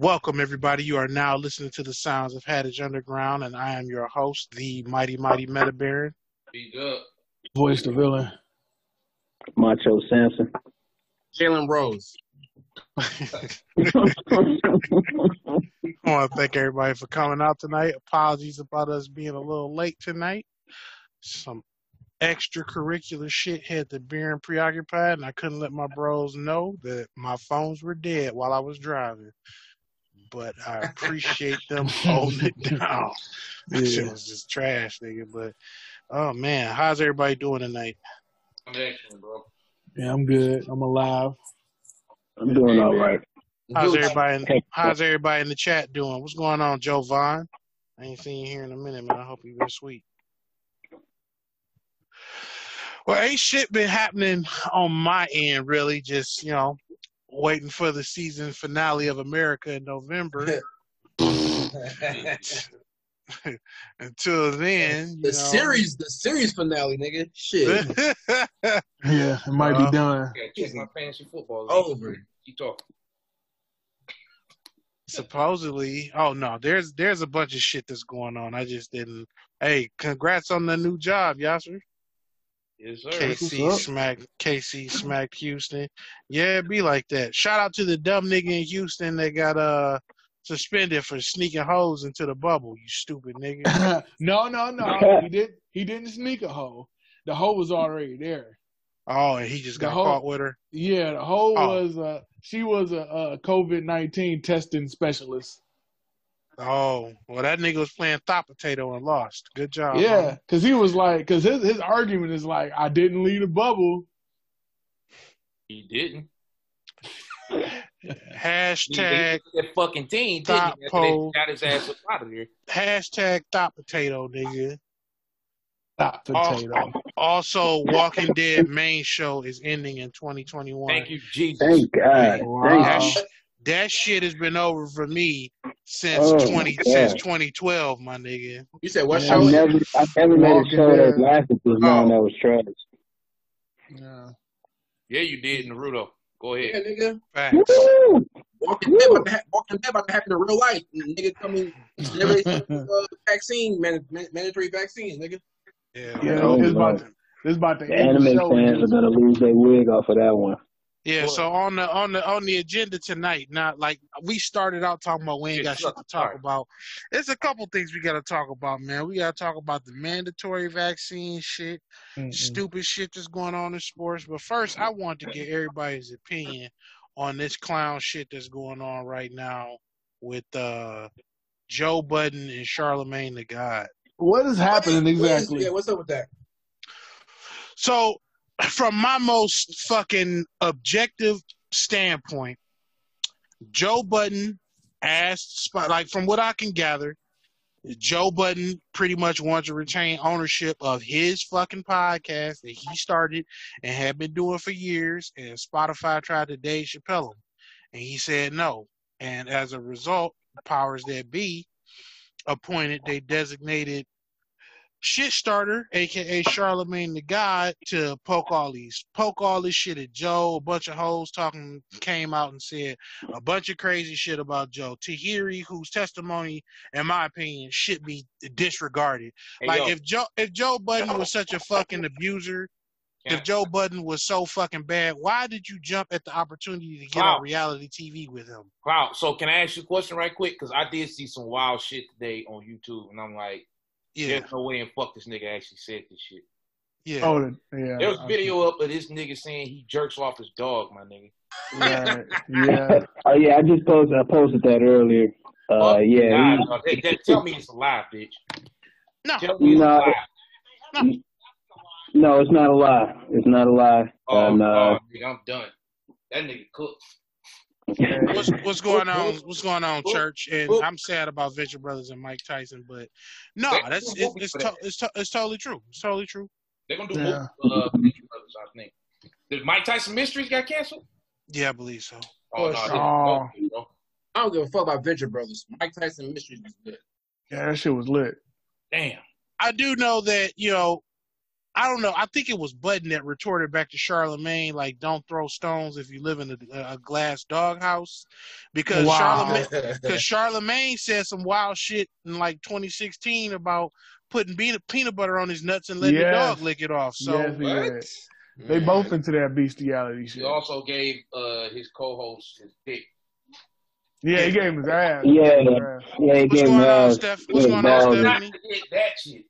Welcome, everybody. You are now listening to the sounds of Hadage Underground, and I am your host, the mighty, mighty Meta Baron. Be good. Voice the villain. Macho Samson. Jalen Rose. I want to thank everybody for coming out tonight. Apologies about us being a little late tonight. Some extracurricular shit had the being preoccupied, and I couldn't let my bros know that my phones were dead while I was driving. But I appreciate them holding it down. That shit was just trash, nigga. But oh man, how's everybody doing tonight? I'm excellent, bro. Yeah, I'm good. I'm alive. I'm doing all right. How's everybody? In, how's everybody in the chat doing? What's going on, Joe Vaughn? I ain't seen you here in a minute, man. I hope you've been sweet. Well, ain't shit been happening on my end, really. Just you know, waiting for the season finale of America in November. Until then, you the know. series, the series finale, nigga. Shit. Yeah, it might Uh, be done. Okay, check my fantasy football. league. Over. Keep talking. supposedly oh no there's there's a bunch of shit that's going on i just didn't hey congrats on the new job yasser Yes, sir. kc What's smacked kc smacked houston yeah it be like that shout out to the dumb nigga in houston that got uh suspended for sneaking hoes into the bubble you stupid nigga no, no, no. He did. He didn't sneak a hoe. The hoe was already there. oh and he just got hoe- caught with her Yeah, the hoe Oh. was. Uh, she was a, a COVID nineteen testing specialist. Oh well that nigga was playing thought potato and lost good job yeah, because he was like, because his his argument is like, I didn't leave the bubble. He didn't. homie. He hashtag didn't that fucking team, didn't he? After they pole. got his ass up out of there. hashtag thought potato nigga Hot potato. Also, Walking Dead main show is ending in 2021. Thank you, Jesus. Thank God. Wow. Thank That, you. sh- that shit has been over for me since Oh, 20 since 2012, my nigga. You said what Yeah. show? I've never, I've never made a show that Dead. lasted this long Oh. that was trash. Yeah. Yeah, you did, Naruto. Go Yeah, ahead. nigga. Facts. Woo! Walking Dead about to, ha- Walking Dead about to happen in real life. Nigga coming, everybody uh, vaccine, man, man- mandatory vaccines, nigga. Yeah. Yeah, Oh, it's about to, it's about to The end the anime show. fans are gonna lose their wig off of that one. Yeah, so on the on the on the agenda tonight, not like we started out talking about we ain't got shit to talk Alright. about. There's a couple things we gotta talk about, man. We gotta talk about the mandatory vaccine shit, Mm-mm. stupid shit that's going on in sports. But first, I want to get everybody's opinion on this clown shit that's going on right now with uh, Joe Budden and Charlemagne the God. What is happening What is- exactly? Yeah, what's up with that? So, from my most fucking objective standpoint, Joe Budden asked, like from what I can gather, Joe Budden pretty much wants to retain ownership of his fucking podcast that he started and had been doing for years. And Spotify tried to Dave Chappelle him, and he said no. And as a result, powers that be appointed, they designated shit starter, aka Charlemagne the God, to poke all these poke all this shit at Joe. A bunch of hoes talking came out and said a bunch of crazy shit about Joe. Tahiry, whose testimony, in my opinion, should be disregarded. Hey, like yo, if Joe if Joe Budden was such a fucking abuser, if Joe Budden was so fucking bad, why did you jump at the opportunity to get Wow. on reality TV with him? Wow. So can I ask you a question right quick? Because I did see some wild shit today on YouTube, and I'm like, Yeah, there's no way in fuck this nigga actually said this shit. yeah. Oh, yeah. There was video up of this nigga saying he jerks off his dog, my nigga. Right. Yeah. Oh yeah, I just posted. I posted that earlier. Uh, Fuck yeah, God, he- dog. Hey, that- tell me it's a lie, bitch. No, Tell me it's a No. lie. no, it's not a lie. It's not a lie. Oh, and, uh, oh, nigga, I'm done. That nigga cooked. What's what's going on? What's going on, church? And I'm sad about Venture Brothers and Mike Tyson, but no, that's they're it's it's, to, it's, to, it's totally true. It's totally true. They're gonna do Yeah. more uh, Venture Brothers, I think. Did Mike Tyson Mysteries got canceled? Yeah, I believe so. Oh, no, Oh, this is dope, bro. I don't give a fuck about Venture Brothers. Mike Tyson Mysteries was good. Yeah, that shit was lit. Damn. I do know that you know I don't know. I think it was Budden that retorted back to Charlemagne like, "Don't throw stones if you live in a, a glass doghouse," because Wow. Charlemagne because Charlemagne said some wild shit in like 2016 about putting peanut peanut butter on his nuts and letting the dog lick it off. So Yes, what? yeah. They both into that bestiality He shit. also gave uh, his co-host his dick. Yeah, he gave him his ass. Yeah. He gave him his ass. Yeah, what's going on. Steph? What's going on, balls. Not Stephanie? the dick, that shit.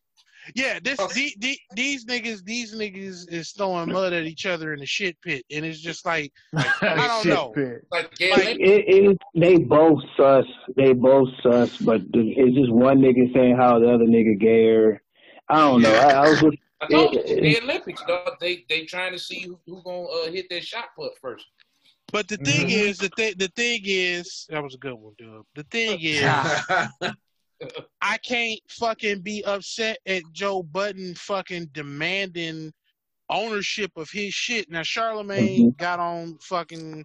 Yeah, this the, the, these niggas these niggas is throwing mud at each other in the shit pit, and it's just like I don't Shit know. pit. Like, gay Like- It, it, they both sus. They both sus, but the- it's just one nigga saying how the other nigga gayer. I don't know. I, I was just, I told you, the Olympics, dog. They they trying to see who, who gonna uh, hit that shot put first. But the thing Mhm. is, the thing the thing is, that was a good one, dude. The thing is, I can't fucking be upset at Joe Budden fucking demanding ownership of his shit. Now Charlemagne mm-hmm. got on fucking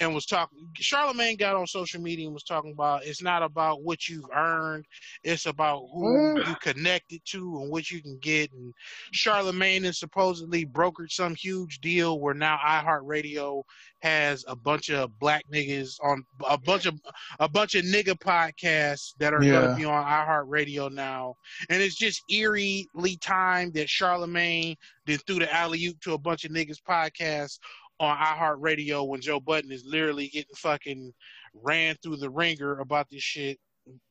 and was talking Charlemagne got on social media and was talking about it's not about what you've earned, it's about who you connected to and what you can get and Charlemagne has supposedly brokered some huge deal where now iHeartRadio has a bunch of black niggas on a bunch of a bunch of nigga podcasts that are Yeah. gonna be on iHeartRadio now. And it's just eerily timed that Charlemagne then threw the alley oop to a bunch of niggas podcasts on iHeartRadio when Joe Budden is literally getting fucking ran through the ringer about this shit.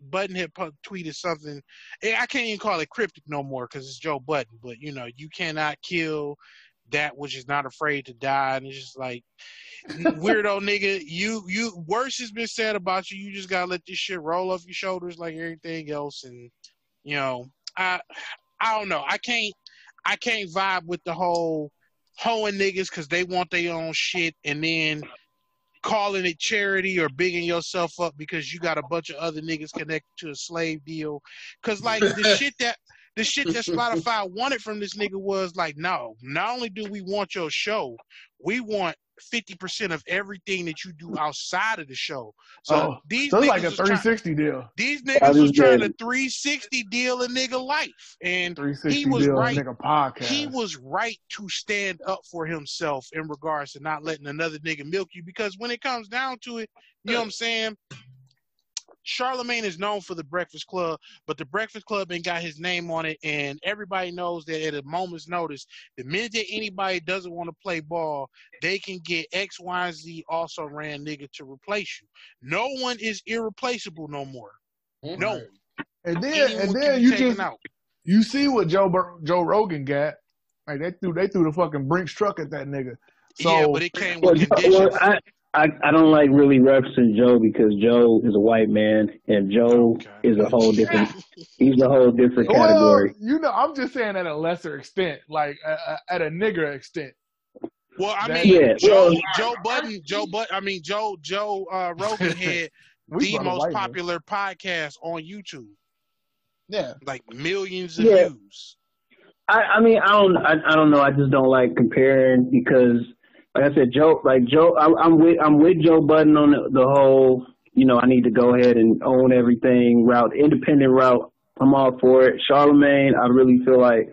Budden had pu- tweeted something. eh, I can't even call it cryptic no more because it's Joe Budden. But you know, you cannot kill that which is not afraid to die, and it's just like weirdo nigga. You you worse has been said about you. You just gotta let this shit roll off your shoulders like everything else, and you know, I I don't know. I can't I can't vibe with the whole hoeing niggas because they want their own shit, and then calling it charity or bigging yourself up because you got a bunch of other niggas connected to a slave deal. Cause like the shit that the shit that Spotify wanted from this nigga was like, no, not only do we want your show, we want fifty percent of everything that you do outside of the show. So Oh, these So it's like a was trying, 360 deal. these I niggas was was trying to 360 deal a nigga life, and He was deal, right. nigga podcast. he was right to stand up for himself in regards to not letting another nigga milk you because when it comes down to it, you know what I'm saying? Charlemagne is known for the Breakfast Club, but the Breakfast Club ain't got his name on it, and everybody knows that at a moment's notice, the minute that anybody doesn't want to play ball, they can get X, Y, and Z also ran nigga to replace you. No one is irreplaceable no more. No one. and then Anyone and then you just out. you see what Joe Bur- Joe Rogan got. Like they threw they threw the fucking Brinks truck at that nigga. So yeah, but it came with Joe- conditions. well, I, I I don't like really referencing Joe because Joe is a white man and Joe Okay. is a whole different. He's a whole different well, category. you know, I'm just saying at a lesser extent, like uh, at a nigger extent. Well, I mean, Yeah, Joe, well- Joe Budden, Joe But, I mean, Joe, Joe uh, Rogan had the most white man. popular podcast on YouTube, Yeah. like millions of Yeah. views. I, I mean, I don't, I, I don't know. I just don't like comparing because, like I said, Joe, like Joe, I, I'm with, I'm with Joe Budden on the, the whole, you know, I need to go ahead and own everything route, independent route. I'm all for it. Charlemagne, I really feel like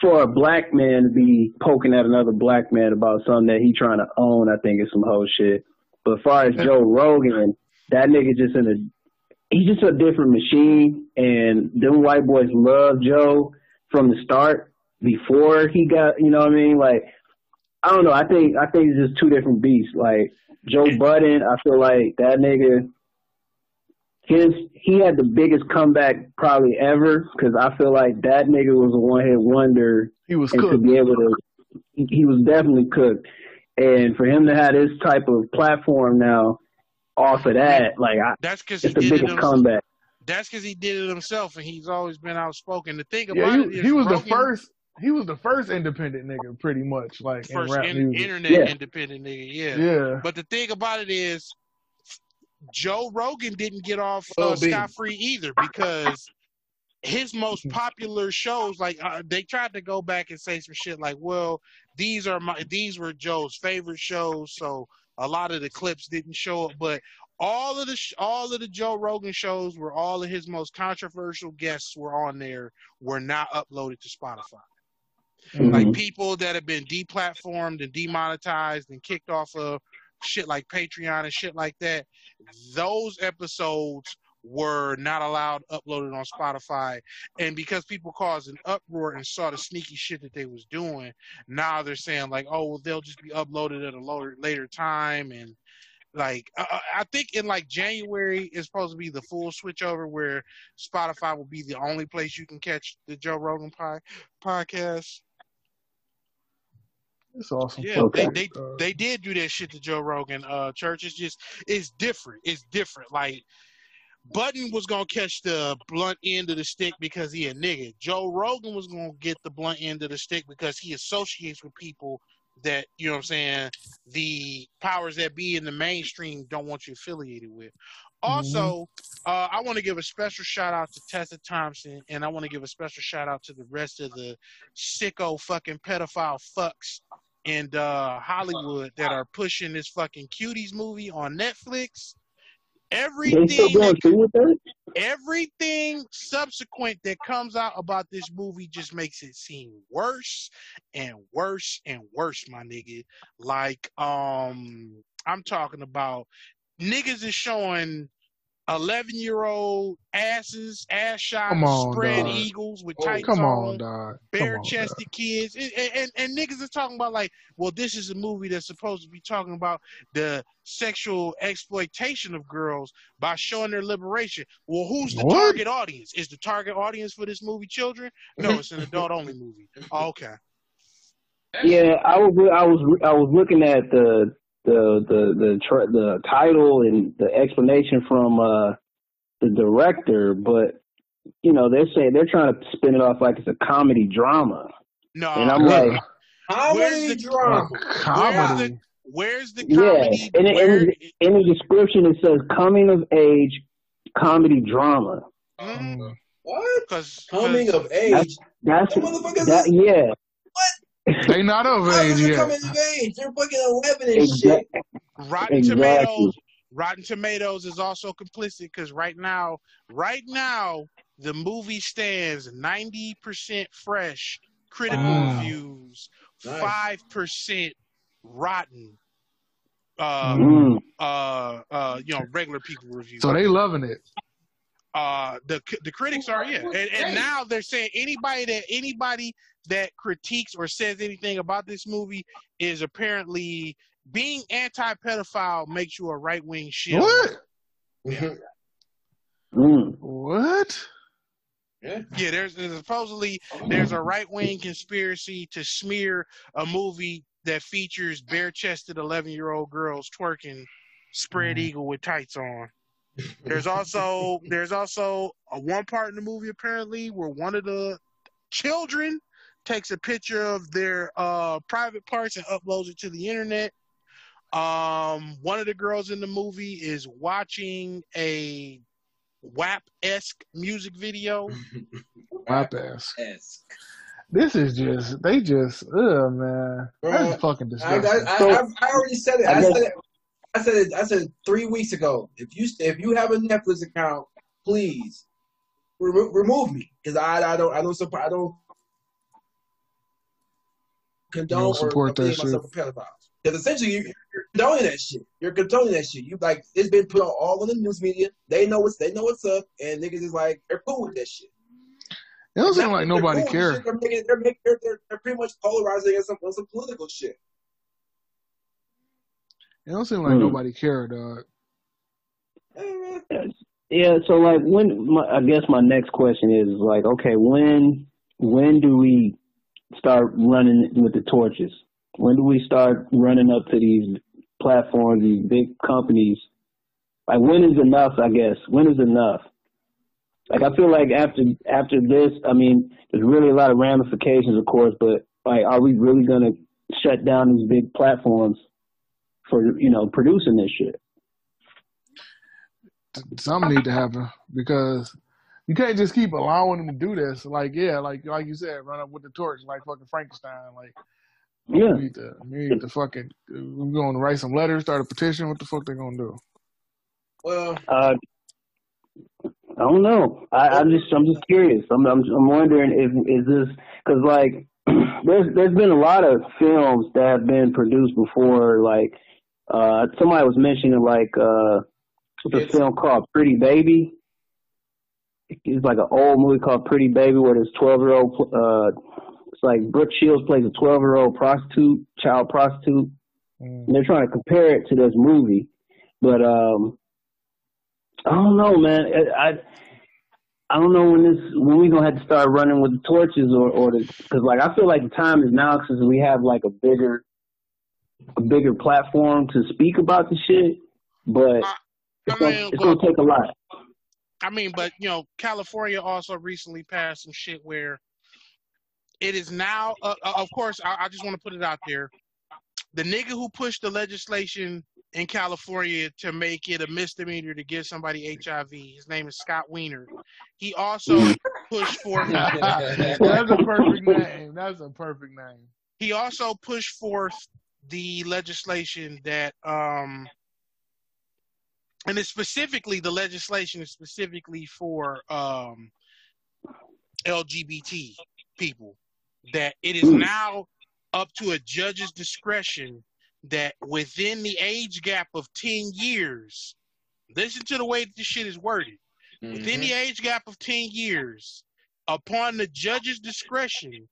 for a black man to be poking at another black man about something that he trying to own, I think is some whole shit. But as far as Joe Rogan, that nigga just in a, he's just a different machine, and them white boys love Joe from the start before he got you know what I mean like I don't know I think I think it's just two different beasts like Joe Budden I feel like that nigga his he had the biggest comeback probably ever because I feel like that nigga was a one hit wonder He was and to be able to he he was definitely cooked and for him to have this type of platform now off of that like I, That's because he it's the did it. biggest Himself. comeback That's because he did it himself, and he's always been outspoken. The thing about it he, is he was the first. He was the first independent nigga, pretty much, like first in in- internet Yeah. independent nigga. Yeah. yeah, But the thing about it is, Joe Rogan didn't get off uh, scot free either because his most popular shows, like uh, they tried to go back and say some shit like, "Well, these are my these were Joe's favorite shows," so a lot of the clips didn't show up, but. All of the sh- all of the Joe Rogan shows where all of his most controversial guests were on there were not uploaded to Spotify. Like Mhm. people that have been deplatformed and demonetized and kicked off of shit like Patreon and shit like that. Those episodes were not allowed uploaded on Spotify, and because people caused an uproar and saw the sneaky shit that they was doing, now they're saying like, oh, well, they'll just be uploaded at a lower, later time and. Like I, I think in like January is supposed to be the full switch over where Spotify will be the only place you can catch the Joe Rogan pie, podcast. It's awesome. Yeah, Okay. they, they Uh, they did do that shit to Joe Rogan. Uh, church is just it's different. It's different. Like Budden was gonna catch the blunt end of the stick because he a nigga. Joe Rogan was gonna get the blunt end of the stick because he associates with people that you know what I'm saying. The powers that be in the mainstream don't want you affiliated with. Also, uh, I want to give a special shout out to Tessa Thompson, and I want to give a special shout out to the rest of the sicko fucking pedophile fucks in uh, Hollywood that are pushing this fucking cuties movie on Netflix. They still Everything, going that, with that? everything subsequent that comes out about this movie just makes it seem worse and worse and worse, my nigga. Like, um, I'm talking about niggas is showing 11 year old asses, ass shots, on, spread dog. eagles with Oh, tights Come on on, bare chested kids. And, and, and, and niggas are talking about like well this is a movie that's supposed to be talking about the sexual exploitation of girls by showing their liberation. Well who's the What? target audience? Is the target audience for this movie children? No it's an adult only movie. Oh, okay. Yeah, I was I was I was looking at the the the the tra- the title and the explanation from uh the director, but you know they're saying they're trying to spin it off like it's a comedy drama, no and I'm Ugh. like, How Where's many the- Uh, drama? comedy. where's the Yeah, comedy and it- Where- and in the description it says coming of age comedy drama. Mm. What? 'cause- Coming 'cause of age. That's That motherfuckers that is- yeah, They not of How age is it yet. coming of age? They're fucking eleven and exactly. shit. Rotten Exactly. Tomatoes. Rotten Tomatoes is also complicit because right now, right now, the movie stands ninety percent fresh critical Wow. reviews, Nice. five percent rotten. Uh, Mm. uh, uh, you know, regular people reviews. So they loving it. Uh, the the critics are yeah, and, and now they're saying anybody that anybody that critiques or says anything about this movie is apparently being anti-pedophile makes you a right wing shit. What? Yeah. Mm. What? Yeah. Yeah, there's, there's supposedly there's a right wing conspiracy to smear a movie that features bare chested 11 year old girls twerking spread Mhm. eagle with tights on. There's also there's also a one part in the movie apparently where one of the children takes a picture of their uh, private parts and uploads it to the internet. Um, one of the girls in the movie is watching a WAP esque music video. My ass. Yes. This is just they just ugh man. That's Bruh, fucking I, I, disgusting. I, So- I, I already said it. I I said it. I said. I said three weeks ago. If you if you have a Netflix account, please re- remove me because I I don't I don't support I don't condone don't support or that myself pedophiles. Because essentially you, you're condoning that shit. You're condoning that shit. You like it's been put on all in the news media. They know what's they know what's up, and niggas is like they're cool with that shit. It don't seem like nobody cool cares. They're, making, they're, making, they're, they're, they're pretty much polarizing on some, on some political shit. It don't seem like Hmm. nobody cared, dog. Yeah, so like when my, I guess my next question is like, okay, when when do we start running with the torches? When do we start running up to these platforms, these big companies? Like when is enough? I guess when is enough? Like I feel like after after this, I mean, there's really a lot of ramifications, of course, but like, are we really gonna shut down these big platforms for you know producing this shit? Something need to happen because you can't just keep allowing them to do this. Like, yeah, like like you said, run up with the torch like fucking Frankenstein. Like, Yeah. we need to, we need to fucking, we're going to write some letters, start a petition. What the fuck they gonna do? Well, Uh, I don't know. I, I'm just I'm just curious. I'm I'm, I'm wondering if is this because like there's there's been a lot of films that have been produced before. Like uh, somebody was mentioning like uh, what's a film called Pretty Baby. It's like an old movie called Pretty Baby where this twelve year old uh, it's like Brooke Shields plays a twelve year old prostitute, child prostitute. Mm. And they're trying to compare it to this movie, but um, I don't know, man. I I, I don't know when this when we gonna have to start running with the torches or or the because like I feel like the time is now because we have like a bigger a bigger platform to speak about the shit, but I- it's I gonna, mean, it's well- gonna take a lot. I mean, but you know, California also recently passed some shit where it is now. Uh, uh, of course, I, I just want to put it out there. The nigga who pushed the legislation in California to make it a misdemeanor to give somebody HIV, his name is Scott Wiener. He also pushed for That's a perfect name. That's a perfect name. he also pushed forth the legislation that um and it's specifically the legislation is specifically for um LGBT people that it is Hmm. now up to a judge's discretion that within the age gap of 10 years listen to the way that this shit is worded within the age gap of 10 years, upon the judge's discretion,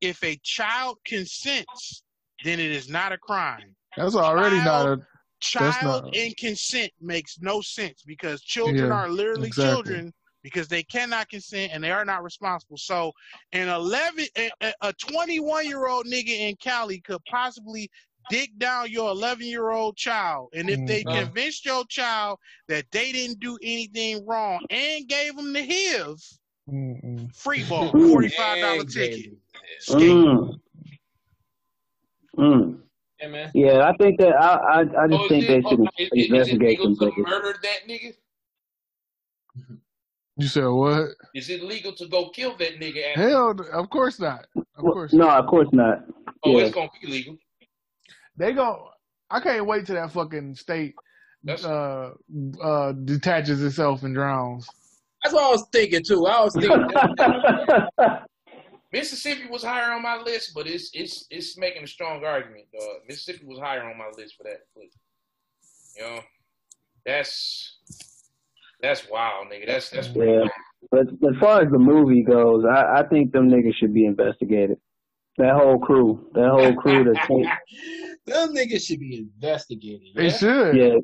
if a child consents, then it is not a crime. That's already not a. That's Child not- and consent makes no sense because children Yeah, are literally exactly. children because they cannot consent and they are not responsible. So, an 11, a- a- a 21 year old nigga in Cali could possibly dick down your 11 year old child. And if they Mhm. convinced your child that they didn't do anything wrong and gave them the HIV, Mm-mm. free ball, Mm. $45 ticket. yeah. Skate. Mm. Mm. Yeah, man. Yeah, I think that I I, I just Oh, think they it, should is, is investigate legal them to niggas. that nigga? You said what? Is it legal to go kill that nigga? After? Hell, of course not. Of Well, course no, not. of course not. Oh, Yeah. it's gonna be legal. They go. I can't wait till that fucking state uh uh detaches itself and drowns. That's what I was thinking too. I was thinking. Mississippi was higher on my list, but it's it's it's making a strong argument. Dog. Mississippi was higher on my list for that. But, you know, that's that's wild, nigga. That's that's yeah, but as far as the movie goes, I, I think them niggas should be investigated. That whole crew, that whole crew that came, Them niggas should be investigated. They should. yeah,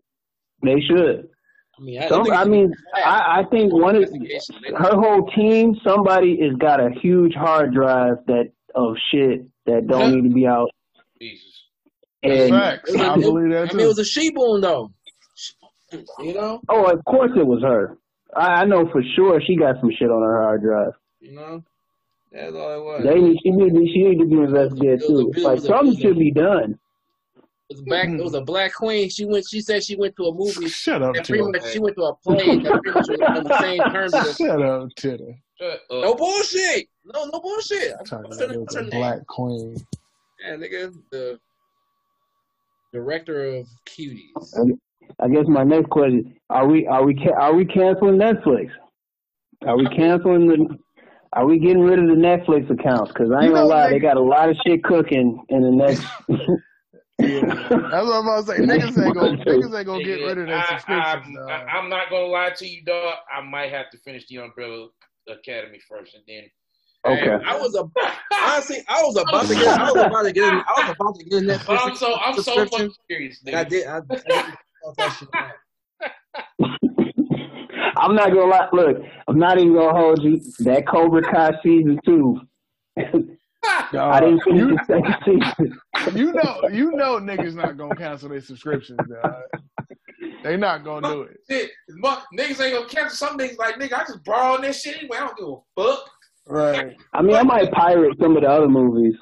they should. I mean, I, Some, them I mean, I, I think one of her whole team, somebody has got a huge hard drive that of shit that don't need to be out. Jesus. And Facts. I believe that I mean, it was a she-bone though. You know, oh, of course it was her. I, I know for sure she got some shit on her hard drive. you know, that's all it was. They need, she need, she need to be investigated It was a- too. it Like was something it was should be done. It was a black. It was a black queen. She went. She said she went to a movie. Shut up, That pretty much, she went to a play that pretty much was on the same terms as. Shut up, Titter. Shut. No bullshit. No, no bullshit. I'm Talking I'm about trying to- it was a to- black queen. Yeah, nigga, the director of Cuties. I guess my next question: Are we are we are we canceling Netflix? Are we canceling the? Are we getting rid of the Netflix accounts? Because I ain't You know, gonna lie, they got a lot of shit cooking in the next. Yeah, that's what I'm about to say. Niggas ain't gonna niggas ain't gonna get rid of their I, subscriptions. I, am not gonna lie to you, dog. I might have to finish the Umbrella Academy first, and then. Okay. I was a honestly, I was about to get, I was about to get, in, I was about to get in that. But I'm so I'm so fucking serious, and I nigga. did. I, I did that shit out. I'm not gonna lie. Look, I'm not even gonna hold you. That Cobra Kai season two. I didn't finish you, the second season. you know, you know, niggas not gonna cancel their subscriptions. Dog. They not gonna do it. Shit, mu- niggas ain't gonna cancel. Some niggas like nigga. I just borrowing that shit anyway. I don't give a fuck. Right. I mean, I might pirate some of the other movies.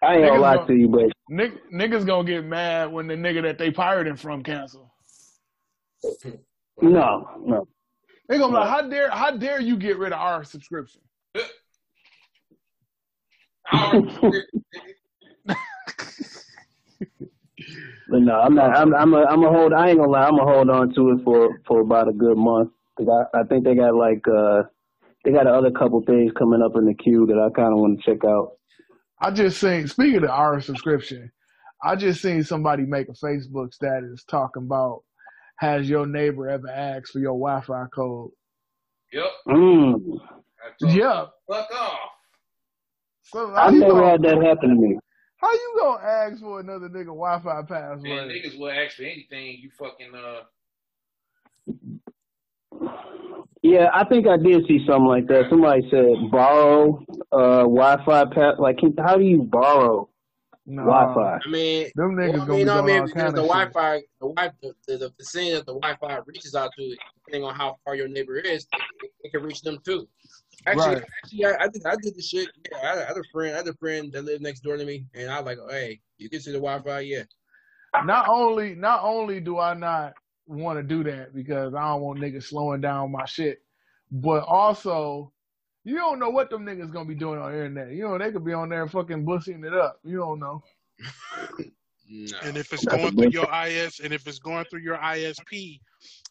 I ain't gonna lie don't- to you, but Nick, niggas gonna get mad when the nigga that they pirating from cancel. no, no. They gonna be like, how dare, how dare you get rid of our subscription? I already- But no, I'm not. I'm. I'm. A, I'm a hold. I ain't gonna lie. I'm gonna hold on to it for for about a good month because I, I think they got like uh they got another couple things coming up in the queue that I kind of want to check out. I just seen speaking of our subscription, I just seen somebody make a Facebook status talking about has your neighbor ever asked for your Wi-Fi code? Yep. Mm. I told you, Yeah. Fuck off. So I've never gonna, had that happen to me. how you gonna ask for another nigga Wi-Fi password? Man, niggas will ask for anything. You fucking uh. Yeah, I think I did see something like that. Somebody said borrow uh, Wi-Fi pass. Like, can- how do you borrow no, Wi-Fi? I mean, Them niggas well, I gonna mean, be no, I mean, all because kind the of shit. Wi-Fi, the Wi, the, the, the vicinity that the Wi-Fi reaches out to, depending on how far your neighbor is, it, it can reach them too. Actually, Right. actually, I, I did, I did the shit. Yeah, I, had- I had a friend, I had a friend that lived next door to me, and I was like, hey, you can see the Wi-Fi, yeah. Not only not only do I not want to do that because I don't want niggas slowing down my shit, but also you don't know what them niggas gonna be doing on the internet. You know they could be on there fucking busting it up. You don't know. No. And if it's going through your IS, and if it's going through your ISP,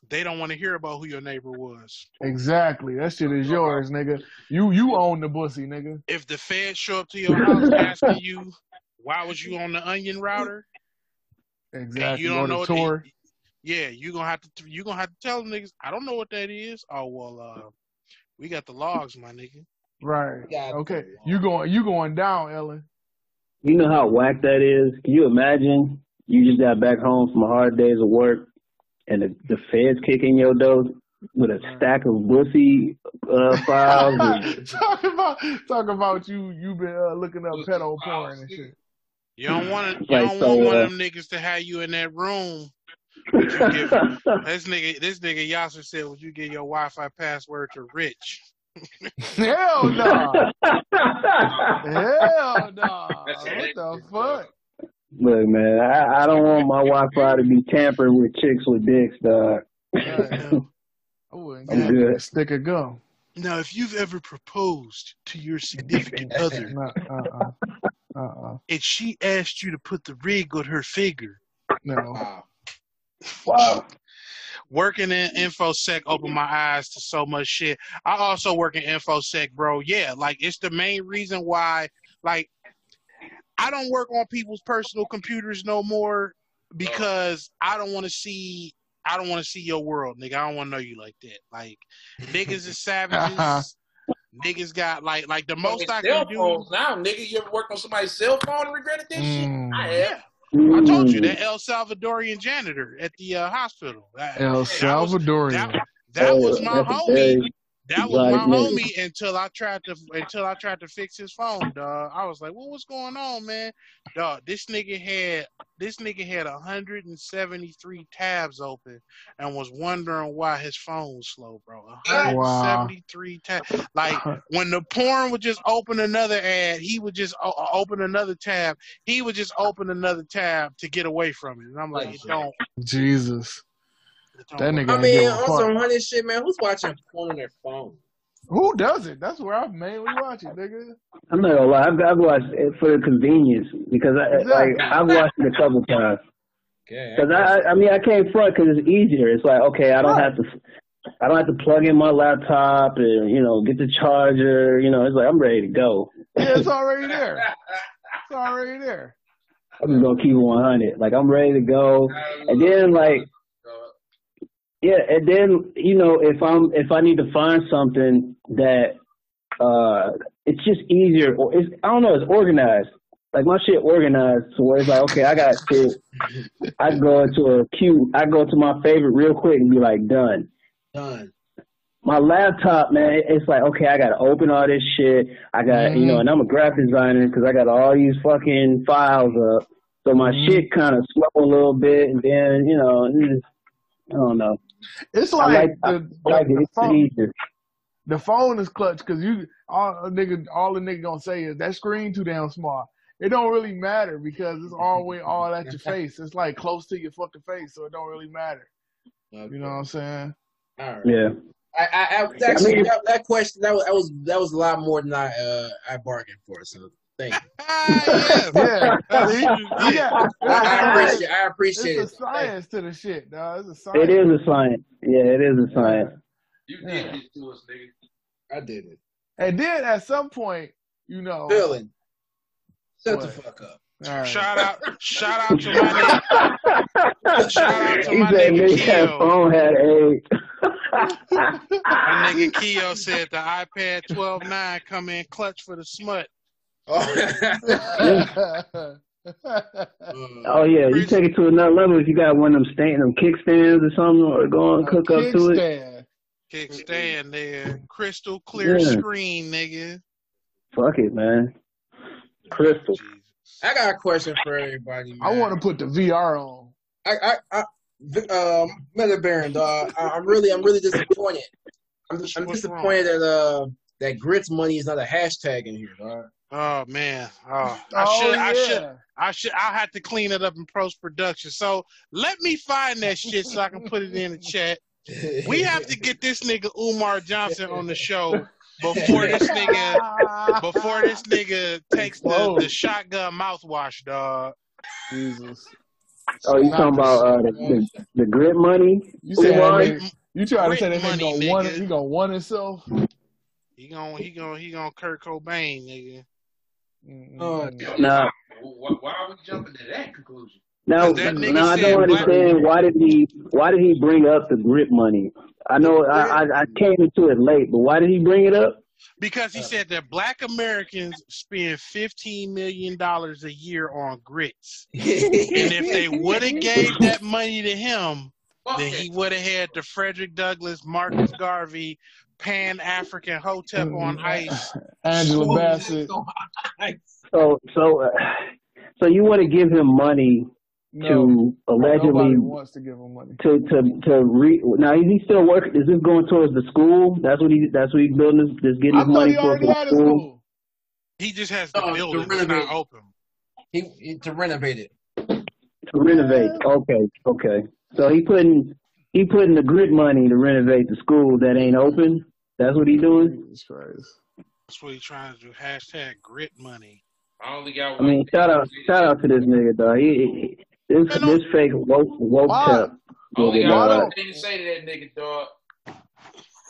they don't want to hear about who your neighbor was. Exactly. That shit is yours, nigga. You you own the bussy, nigga. If the feds show up to your house asking you why was you on the onion router, Exactly. and you don't know what Tor. they, yeah, you gonna have to you gonna have to tell them niggas. I don't know what that is. Oh well, uh, we got the logs, my nigga. Right. Okay. You going you going down, Ellen. You know how whack that is? Can you imagine you just got back home from a hard days of work and the, the feds kicking your door with a stack of bussy uh, files? and- talk about talk about you you been uh, looking up Pussy pedo porn and shit. You don't want to. You Like, don't so, want one uh, of them niggas to have you in that room. Would this nigga, this nigga Yasser said, "Would you give your Wi-Fi password to Rich?" Hell no. Hell no. That's What the fuck? Look, man, I, I don't want my Wi-Fi to be tampered with chicks with dicks, dog. Goddamn. I wouldn't I'm give a good. stick of gum. Now, if you've ever proposed to your significant other No, uh-uh. Uh-uh. and she asked you to put the rig on her finger, No. Wow. Wow. working in infosec opened my eyes to so much shit. I also work in infosec, bro. Yeah, like it's the main reason why, like, I don't work on people's personal computers no more because I don't want to see. I don't want to see your world, nigga. I don't want to know you like that. Like, niggas is savages. niggas got like, like the most I cell can do. now, nigga. You ever worked on somebody's cell phone and regretted that Mm. shit? I have. I told you Mm. that El Salvadorian janitor at the uh, hospital. That, El that was- Salvadorian. that, that was my that's a homie. Very That was my homie until I tried to until I tried to fix his phone, dog. I was like, "Well, what's going on, man?" Dog, this nigga had this nigga had 173 tabs open and was wondering why his phone was slow, bro. 173 tabs. Like when the porn would just open another ad, he would just o- open another tab. He would just open another tab to get away from it, and I'm like, "It don't." Jesus. It don't That nigga I mean, give a on some honey shit, man. Who's watching porn on their phone? Who does it? That's where I mainly watch it, nigga. I'm not gonna lie. I've, I've watched it for the convenience because I like I've watched it a couple times. Okay. Because I, I mean, I can't front because it's easier. It's like okay, I don't Right. have to, I don't have to plug in my laptop and you know get the charger. You know, it's like I'm ready to go. Yeah, it's already there. It's already there. I'm just gonna keep it 100. Like I'm ready to go. And then like yeah, and then you know if I'm if I need to find something that uh it's just easier or it's I don't know it's organized. Like my shit organized so where it's like okay I got shit. I go into a queue. I go to my favorite real quick and be like done. Done. My laptop, man, it's like okay, I gotta open all this shit. I got you know, and I'm a graphic designer because I got all these fucking files up. So my Mhm. shit kind of slow a little bit, and then you know, I don't know. It's I like, like, I the, like the, the It's phone. The phone is clutch because you all a nigga all the nigga gonna say is that screen too damn small. It don't really matter because it's always all at your face. It's like close to your fucking face, so it don't really matter. You know what I'm saying? All right. Yeah. I, I, I actually I mean- that, that question that was, that was that was a lot more than I uh I bargained for. So thank you. Ah, Yeah. yeah. Yeah. yeah. I, I appreciate I appreciate it's it. a science to the shit, dog. It's a science. It is a science. Yeah, it is a science. You Yeah. did this to us, nigga. I did it. And then at some point, you know, Dylan, shut the fuck up. all right. Shout out, shout out to my nigga, shout out to he my said nigga nigga had Keo. phone had AIDS. My nigga Keo said the iPad 12.9 come in clutch for the smut. Oh yeah, you take it to another level if you got one of them stand them kickstands or something, or go and cook up to it. Kickstand. Kickstand there, crystal clear Yeah. screen, nigga. Fuck it, man. Crystal. Jesus. I got a question for everybody. Man. I want to put the VR on. I I, I um Mother Baron, dog. I, I'm really, I'm really disappointed. I'm, I'm What's wrong? disappointed that uh that grits money is not a hashtag in here, dog. Oh man. Oh, I oh, should. yeah. I should. I should. I'll have to clean it up in post production. So let me find that shit so I can put it in the chat. We have to get this nigga Umar Johnson on the show before this nigga before this nigga takes the, the shotgun mouthwash, dog. Jesus. Oh, you talking about uh, the, the the grit money? You said Umar? that you trying to say that Grit nigga gonna one nigga. he gonna one himself? He gon' he gonna he gon' Kurt Cobain, nigga. Oh, mm-hmm. Nah. Why, why are we jumping to that conclusion? Now, That now I don't understand why did he why did he bring up the grip money? I know I, I I came into it late, but why did he bring it up? Because he said that black Americans spend fifteen million dollars a year on grits. And if they would have gave that money to him, then he would have had the Frederick Douglass, Marcus Garvey, Pan African Hotep on ice. Angela Bassett. So so uh, so you want to give him money No, to allegedly nobody wants to give him money. to to to re now is he still working? Is this going towards the school? That's what he that's what he's building. This, this getting his money for, for the school. school. He just has to Oh, build to it. It's renovate. not open. he, he to renovate it. To renovate. Okay, okay. So he putting he putting the grit money to renovate the school that ain't open. That's what he doing. Jesus Christ. That's what he's trying to do. Hashtag grit money. I only got I one. mean, shout out shout out to this nigga, though. He, he, this Man, this fake woke woke Why? tap. I only got one thing to say to that nigga, dog.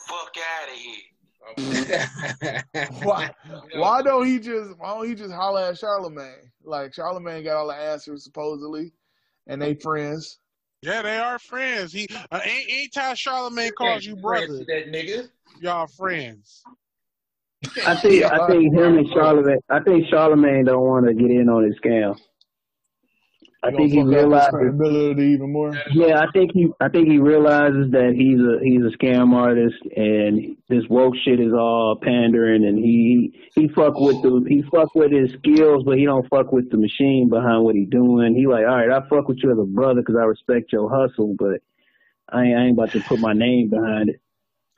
Fuck out of here. Why? Why don't he just? Why don't he just holler at Charlemagne? Like Charlemagne got all the answers supposedly, and they friends. Yeah, they are friends. He uh, any- anytime Charlemagne calls you brother, That nigga. y'all friends. I think I think him and Charlemagne. I think Charlemagne don't want to get in on his scam. I think he gonna fuck up his realizes. credibility even more. Yeah, I think he. I think he realizes that he's a he's a scam artist, and this woke shit is all pandering, and he he fuck with the he fuck with his skills, but he don't fuck with the machine behind what he doing. He like, all right, I fuck with you as a brother because I respect your hustle, but I ain't, I ain't about to put my name behind it.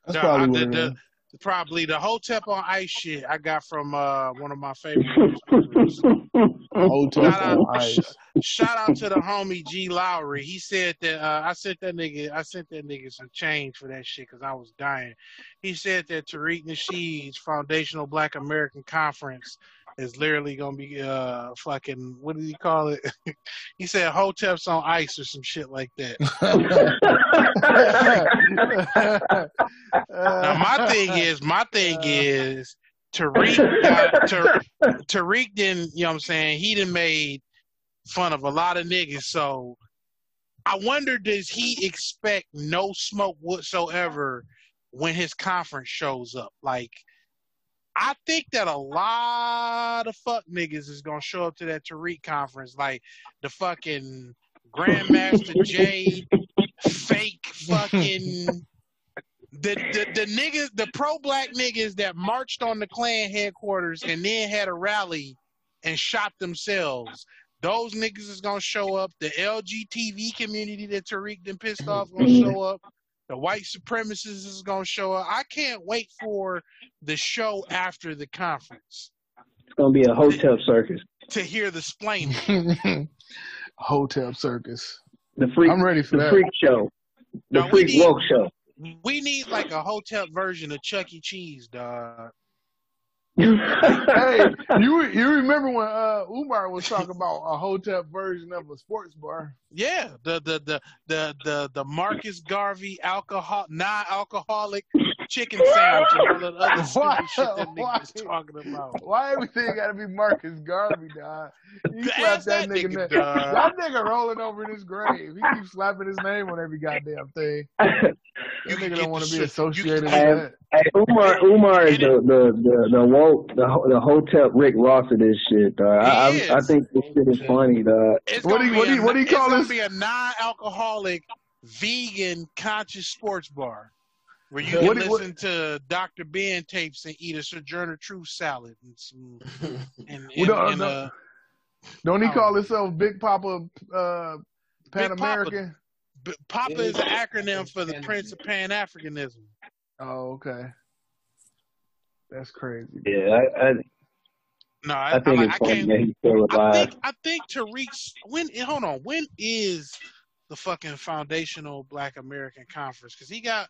That's No, probably I what did it the- is. Probably the Hotep on ice shit I got from uh, one of my favorite. Hotep Shout out, on ice. shout out to the homie G Lowry. He said that uh, I sent that nigga, I sent that nigga some change for that shit because I was dying. He said that Tariq Nasheed's Foundational Black American Conference is literally gonna be uh fucking what did he call it? he said Hoteps on ice or some shit like that. Now my thing is, my thing is, Tariq got Tar- Tariq didn't, you know what I'm saying? He done made fun of a lot of niggas. So I wonder, does he expect no smoke whatsoever when his conference shows up? Like, I think that a lot of fuck niggas is gonna show up to that Tariq conference, like the fucking Grandmaster Jay, fake fucking the, the the niggas, the pro black niggas that marched on the Klan headquarters and then had a rally and shot themselves. Those niggas is gonna show up. The LGTV community that Tariq done pissed off gonna mm-hmm. show up. The white supremacists is gonna show up. I can't wait for the show after the conference It's gonna be a Hotep circus. to hear the splaining. Hotep circus. The freak. I'm ready for the that. freak show. The No, freak need- woke show. We need like a Hotep version of Chuck E. Cheese, dog. Hey, you you remember when uh, Umar was talking about a Hotep version of a sports bar? Yeah, the the the the the, the Marcus Garvey alcohol non-alcoholic chicken sandwich and all the other Why- stupid shit that why- nigga was talking about. Why everything got to be Marcus Garvey, dog? You slap that, that nigga. nigga, dog. That nigga rolling over in his grave. He keeps slapping his name on every goddamn thing. That You nigga don't want to be associated with that. Hey, Umar, Umar is the the the the woke the the Hotep Rick Ross of this shit, dog. I, He I I is. think this shit is funny, dog. It's What gonna do you- be what do a- you- what do you it's call gonna this? be a non-alcoholic, vegan, conscious sports bar where you What can do you- what- listen to Dr. Ben tapes and eat a Sojourner Truth salad and some and, and, Well, no, and, no. uh, Don't he Oh. call himself Big Papa uh, Pan Papa. American? B- Papa is an acronym for the Prince of Pan Africanism. Oh, okay. That's crazy. Yeah, I I, No, I, I think I, it's I funny can't. that he's still I alive. think I think Tariq's when hold on when is the fucking foundational Black American Conference because he got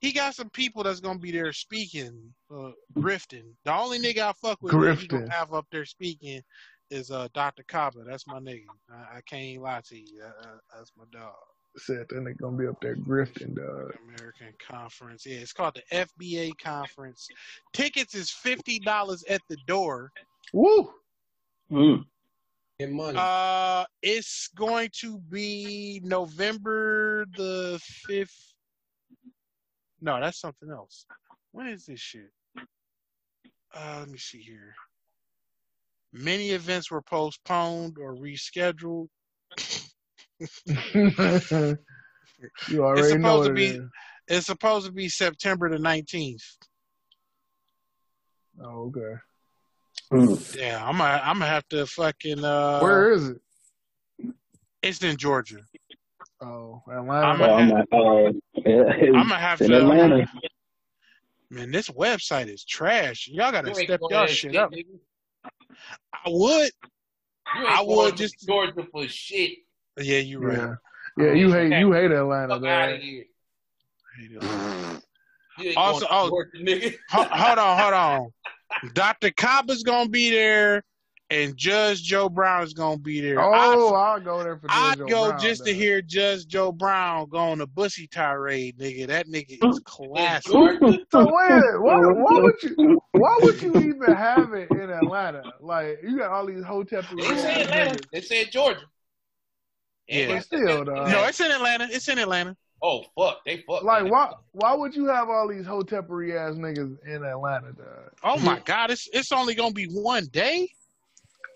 he got some people that's gonna be there speaking uh, grifting. The only nigga I fuck with that he gonna have up there speaking is uh Dr. Kaba. That's my nigga. I, I can't lie to you. Uh, uh, that's my dog. Said that nigga gonna be up there grifting, dog. American Conference. Yeah, it's called the FBA Conference. Tickets is fifty dollars at the door. Woo! Mm. Get money. Uh, it's going to be November the fifth. No, that's something else. When is this shit? Uh, let me see here. Many events were postponed or rescheduled. you already supposed know to be- is. It's supposed to be September the nineteenth. Oh, okay. Mm. Yeah, I'm gonna, I'm gonna have to fucking. Uh, Where is it? It's in Georgia. Oh, I'm Atlanta. Oh, I'm like, oh, yeah, I'm gonna have in to. Atlanta. Man, this website is trash. Y'all gotta You step going y'all shit shit, up. nigga. I would. I would just- Georgia for shit. Yeah, you right. Yeah. Yeah, you hate you hate Atlanta, Fuck out of here. Hate it. You ain't Also- oh. Georgia, nigga. Hold on, hold on. Dr. Cobb's gonna be there, and Judge Joe Brown is gonna be there. Oh, I'll go there for I'd, I'd Joe go Brown, just to hear Judge Joe Brown go on a bussy tirade, nigga. That nigga is classic. Georgia. So wait, why, why would you why would you even have it in Atlanta? Like you got all these hotep They said Atlanta. They said Georgia. Yeah. But still, dog. No, it's in Atlanta. It's in Atlanta. Oh fuck, they fuck. Like man. why why would you have all these hotepery ass niggas in Atlanta, dog? Oh my God, it's it's only gonna be one day,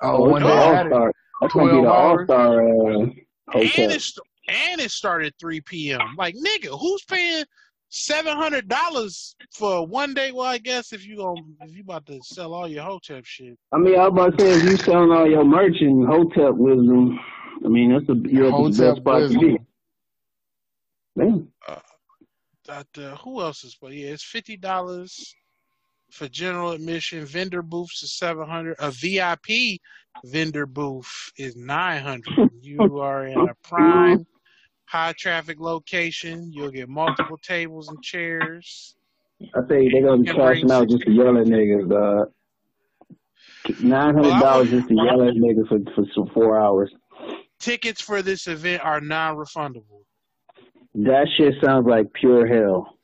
Oh, one it's day the I All. Star. That's gonna be the All hours. Star uh, and hotel. it's and it started 3 p.m. Like nigga, who's paying seven hundred dollars for one day? Well, I guess if you gonna if you about to sell all your hotel shit, I mean, I was about to say, if you selling all your merch in Hotep wisdom, I mean, that's a you're the best spot to be. Man, that uh, who else is? But yeah, it's fifty dollars for general admission. Vendor booths is seven hundred. A VIP vendor booth is nine hundred. You are in a prime high traffic location. You'll get multiple tables and chairs. I tell you, they're gonna be And crashing brings- out just to yell at niggas, dog. Nine hundred dollars just to yell at niggas for for some four hours. Tickets for this event are non-refundable. That shit sounds like pure hell.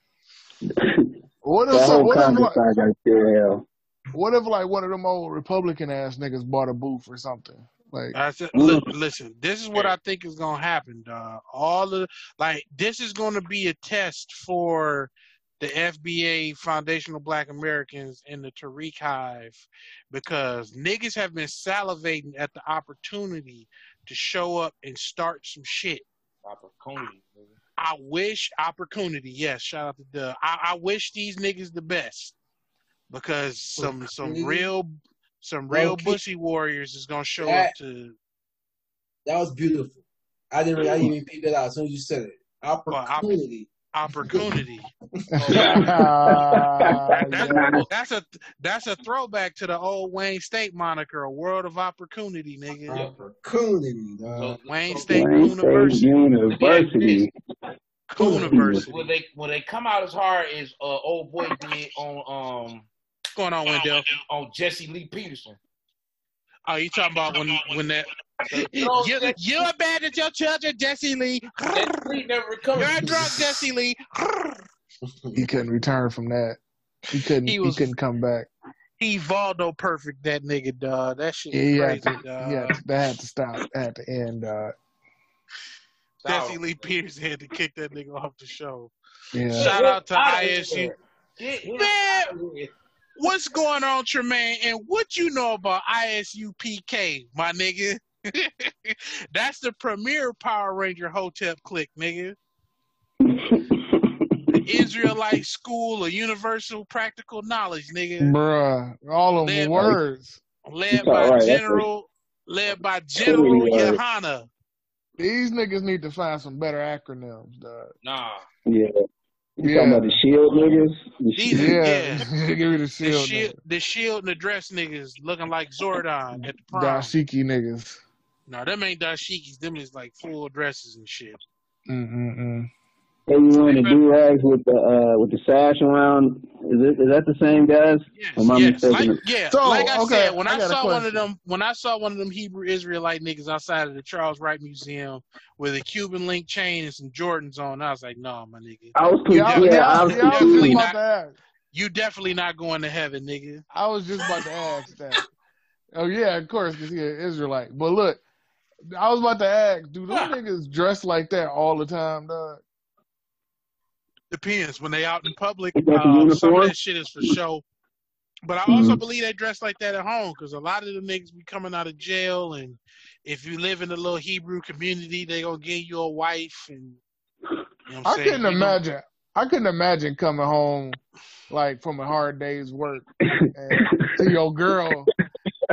What if that some, what if concept like, sounds like pure hell. what if like one of them old Republican ass niggas bought a booth or something? Like I said, Mm. look, listen, this is what I think is gonna happen, dog. All of like this is gonna be a test for the FBA Foundational Black Americans and the Tariq Hive because niggas have been salivating at the opportunity to show up and start some shit. opportunity. nigga. I wish opportunity. Yes, shout out to Doug. I, I wish these niggas the best because some some real some real Okay. bussy warriors is gonna show That- up to That was beautiful. I didn't. I didn't even peep that out as soon as you said it. Opportunity. Opportunity. Ah, That's, yeah. that's a that's a throwback to the old Wayne State moniker, a world of opportunity, nigga. Opportunity, dog. Wayne State Wayne State University, University. University. Will they will they come out as hard as uh, old boy did on um What's going on, Wendell? on Jesse Lee Peterson. Oh, you talking about when when that you you abandoned your children, Jesse Lee. Jesse Lee never recovered. You're a drunk, Jesse Lee. He couldn't return from that. He couldn't. He He, couldn't come back. He Valdo perfect that nigga, dog. That shit Yeah, was had to. dog. He that had to stop. at the end. Uh, Jesse Lee Peters had to kick that nigga off the show. yeah. Shout out to Outta ISU. here. Get him Man. Outta here. What's going on, Tremaine? And what you know about ISUPK, my nigga? That's the premier Power Ranger Hotep clique, nigga. The Israelite School of Universal Practical Knowledge, nigga. Bruh, all of Led them by- words. Led all by right, that's General led by General Totally. Yohana. These niggas need to find some better acronyms, dog. Nah. yeah. You Yeah. talking about the shield niggas? The These- shield- Yeah, give me the The shield. shield, the shield and the dress niggas looking like Zordon at the prom. Dashiki niggas. No, them ain't dashikis. Them is like full dresses and shit. Mm-mm-mm. They be wearing the do rags with the uh with the sash around. Is it is that the same guys? Yes, Am I yes. mistaken? Like, yeah, So, like I okay, said, when I I, saw one of them, when I saw one of them Hebrew Israelite niggas outside of the Charles Wright Museum with a Cuban link chain and some Jordans on, I was like, no, my nigga, I was Yeah, confused. yeah, Yeah, I, I was yeah, I was just about to ask. you definitely not going to heaven, nigga. I was just about to ask that. Oh yeah, of course, because he's an Israelite. But look, I was about to ask, do those Huh. niggas dress like that all the time, dog? Depends when they out in public. Is that Uh, some of that shit is for show. But I also Mhm. believe they dress like that at home because a lot of the niggas be coming out of jail, and if you live in a little Hebrew community, they gonna give you a wife, and you know what I'm I saying? couldn't You gonna- imagine. I couldn't imagine coming home like from a hard day's work and to your girl,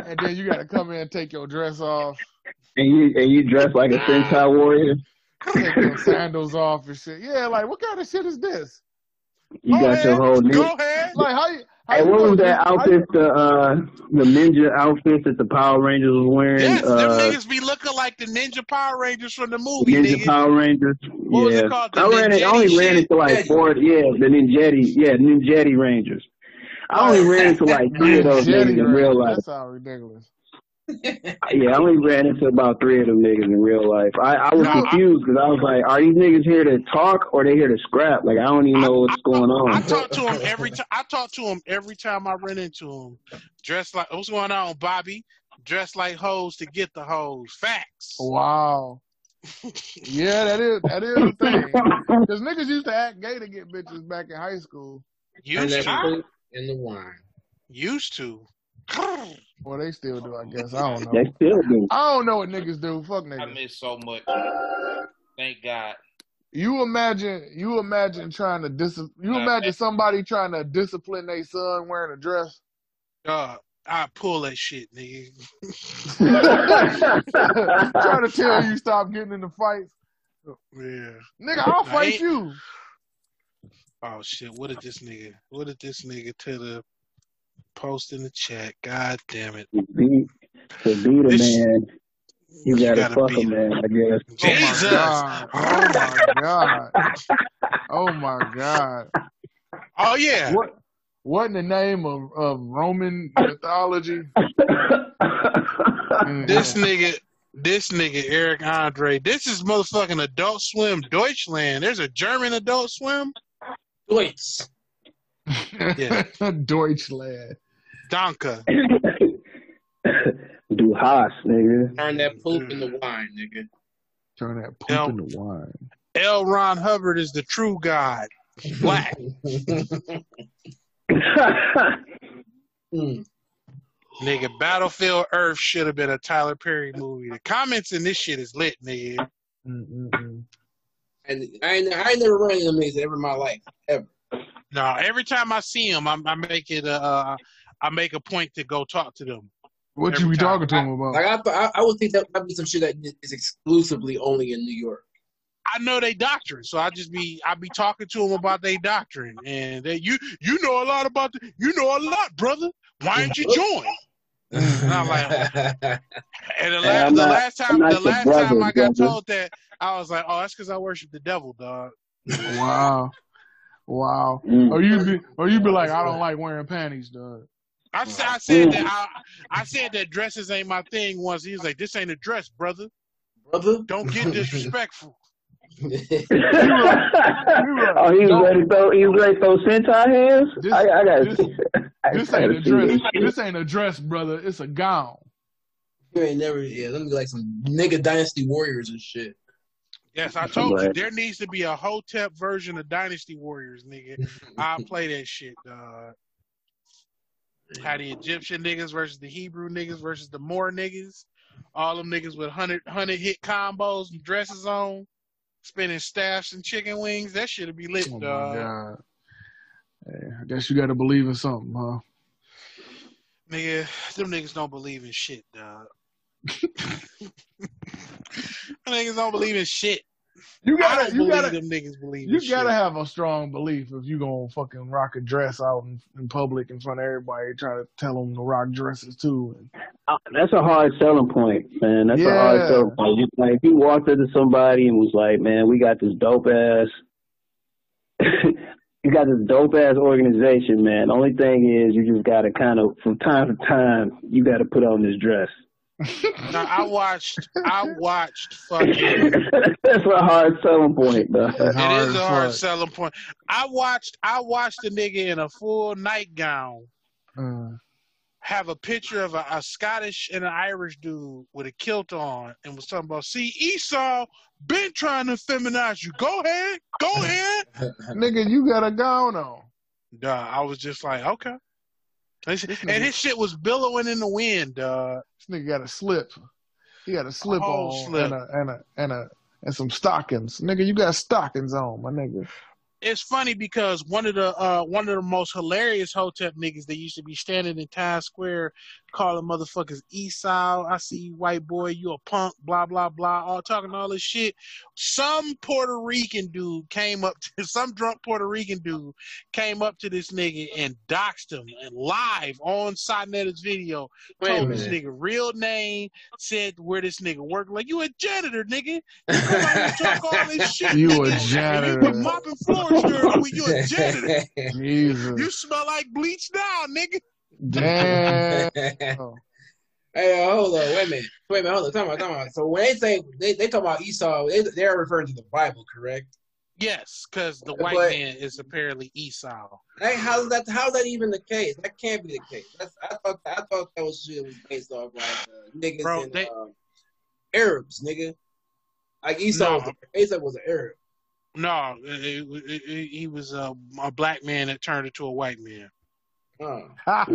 and then you got to come in and take your dress off, and you and you dress like a Sentai warrior. Take your sandals off and shit. Yeah, like what kind of shit is this? You Go got ahead, your whole. Go New- ahead. Like how you? How Hey, you what was gonna that do- how outfit? The uh, the ninja outfit that the Power Rangers was wearing. Yes, them uh, niggas be looking like the Ninja Power Rangers from the movie, Ninja nigga. Power Rangers. What was it called? The I ran it. I Ninjetti only ran shit? into like four. Yeah, the Ninjetti. Yeah, Ninjetti Rangers. I only ran into like three of those Jetty niggas in real Rangers, life. That sounds ridiculous. Yeah, I only ran into about three of them niggas in real life. I, I was No, I- confused because I was like, are these niggas here to talk or they here to scrap? Like, I don't even know what's going on. I talk to him every time. I talk to him every time I run into him. Dressed like what's going on, Bobby? Dressed like hoes to get the hoes. Facts. Wow. Yeah, that is that is the thing. Because niggas used to act gay to get bitches back in high school. Used to. fruit and the wine. Used to. Well, they still do, I guess. I don't know. They still do. I don't know what niggas do. Fuck niggas. I miss so much. Thank God. You imagine, you imagine trying to dis. You Nah, imagine somebody trying to discipline their son wearing a dress. Uh, I pull that shit, nigga. trying to tell you stop getting in the fights. Yeah. Nigga, I'll fight you. Oh shit! What did this nigga? What did this nigga to the post in the chat? God damn it! to be, to be the This- man, you gotta, gotta fuck be a man, I guess. Oh Jesus! Oh my god. Oh my god. Oh yeah. What? What in the name of, of Roman mythology? This nigga, this nigga Eric Andre. This is motherfucking Adult Swim Deutschland. There's a German Adult Swim. Deutsch. Yeah. Deutschland. Danke. Du hast, nigga. Turn that poop into wine, nigga. Turn that poop Hell. into wine. L. Ron Hubbard is the true God. Black. Mm. nigga, Battlefield Earth should have been a Tyler Perry movie. The comments in this shit is lit, nigga. Mm-mm-mm. And I ain't, I ain't never run into them niggas ever in my life. Ever. No, every time I see him, I, I make it. Uh, I make a point to go talk to them. What you be time. talking to them about? Like I, I, I would think that might be some shit that is exclusively only in New York. I know they doctrine, so I just be I be talking to them about their doctrine, and they you you know a lot about the, you know a lot, brother. Why didn't you join? And I'm like, and the, Hey, last, I'm the not- last time I'm the last brother, time I got brother. told that, I was like, oh, that's because I worship the devil, dog. wow. Wow. Mm. Or you be, or you be like, I don't like wearing panties, dog. I, said- I said that I, I said that dresses ain't my thing once. He was like, "This ain't a dress, brother. brother. Don't get disrespectful." oh, he was ready to throw. He was ready to throw sentai hands. This- I, I gotta. this- This ain't a dress. this ain't a dress, brother. It's a gown. you ain't never. Yeah, let me be like some nigga dynasty warriors and shit. Yes, I told you there needs to be a Hotep version of Dynasty Warriors, nigga. I'll play that shit, dog. How the Egyptian niggas versus the Hebrew niggas versus the Moor niggas. All them niggas with 100, 100 hit combos and dresses on, spinning staffs and chicken wings. That shit'll be lit, Oh dog. god. Yeah, I guess you got to believe in something, huh? Nigga, them niggas don't believe in shit, dog. niggas don't believe in shit. You gotta, don't you believe gotta, them niggas believe you gotta shit. have a strong belief if you gonna fucking rock a dress out in, in public in front of everybody, trying to tell them to rock dresses too. And, Uh, That's a hard selling point, man. That's a hard selling point. You- Like if you walked into somebody and was like, "Man, we got this dope ass, you got this dope ass organization, man. The only thing is, you just gotta kind of, from time to time, you gotta put on this dress." Now, I watched, I watched fucking. That's a hard selling point, though. It's It hard is a hard fuck. selling point. I watched, I watched a nigga in a full nightgown Uh, have a picture of a, a Scottish and an Irish dude with a kilt on and was talking about, see, Esau been trying to feminize you. Go ahead, go ahead. nigga, you got a gown on. Duh, I was just like, okay. And his- This and nigga- his shit was billowing in the wind, dog. This nigga got a slip. He got a slip on slip. and a and a and a and some stockings. Nigga, you got stockings on, my nigga. It's funny because one of the uh, one of the most hilarious hotep niggas that used to be standing in Times Square calling motherfuckers Esau, I see you white boy, you a punk, blah blah blah, all talking all this shit. Some Puerto Rican dude came up to some drunk Puerto Rican dude came up to this nigga and doxed him and live on Sonetta's video, Wait told this nigga real name, said where this nigga worked. Like you a janitor, nigga. You come out and talk all this shit. You a nigga. And janitor. You mopping floors during when you a janitor. Jesus. You smell like bleach now, nigga. Damn. Hey, uh, hold on, wait a minute, wait a minute, hold on, talk about, talk about. So when they say they, they talk about Esau, they, they're referring to the Bible, correct? Yes, because the white But- man is apparently Esau. Hey, how's that? How's that even the case? That can't be the case. That's, I thought I thought that was shit was based off like uh, niggas Bro, and they- um, Arabs, nigga. Like Esau, No. was, Esau was an Arab. No, it- it- it- he was a, a black man that turned into a white man. Huh.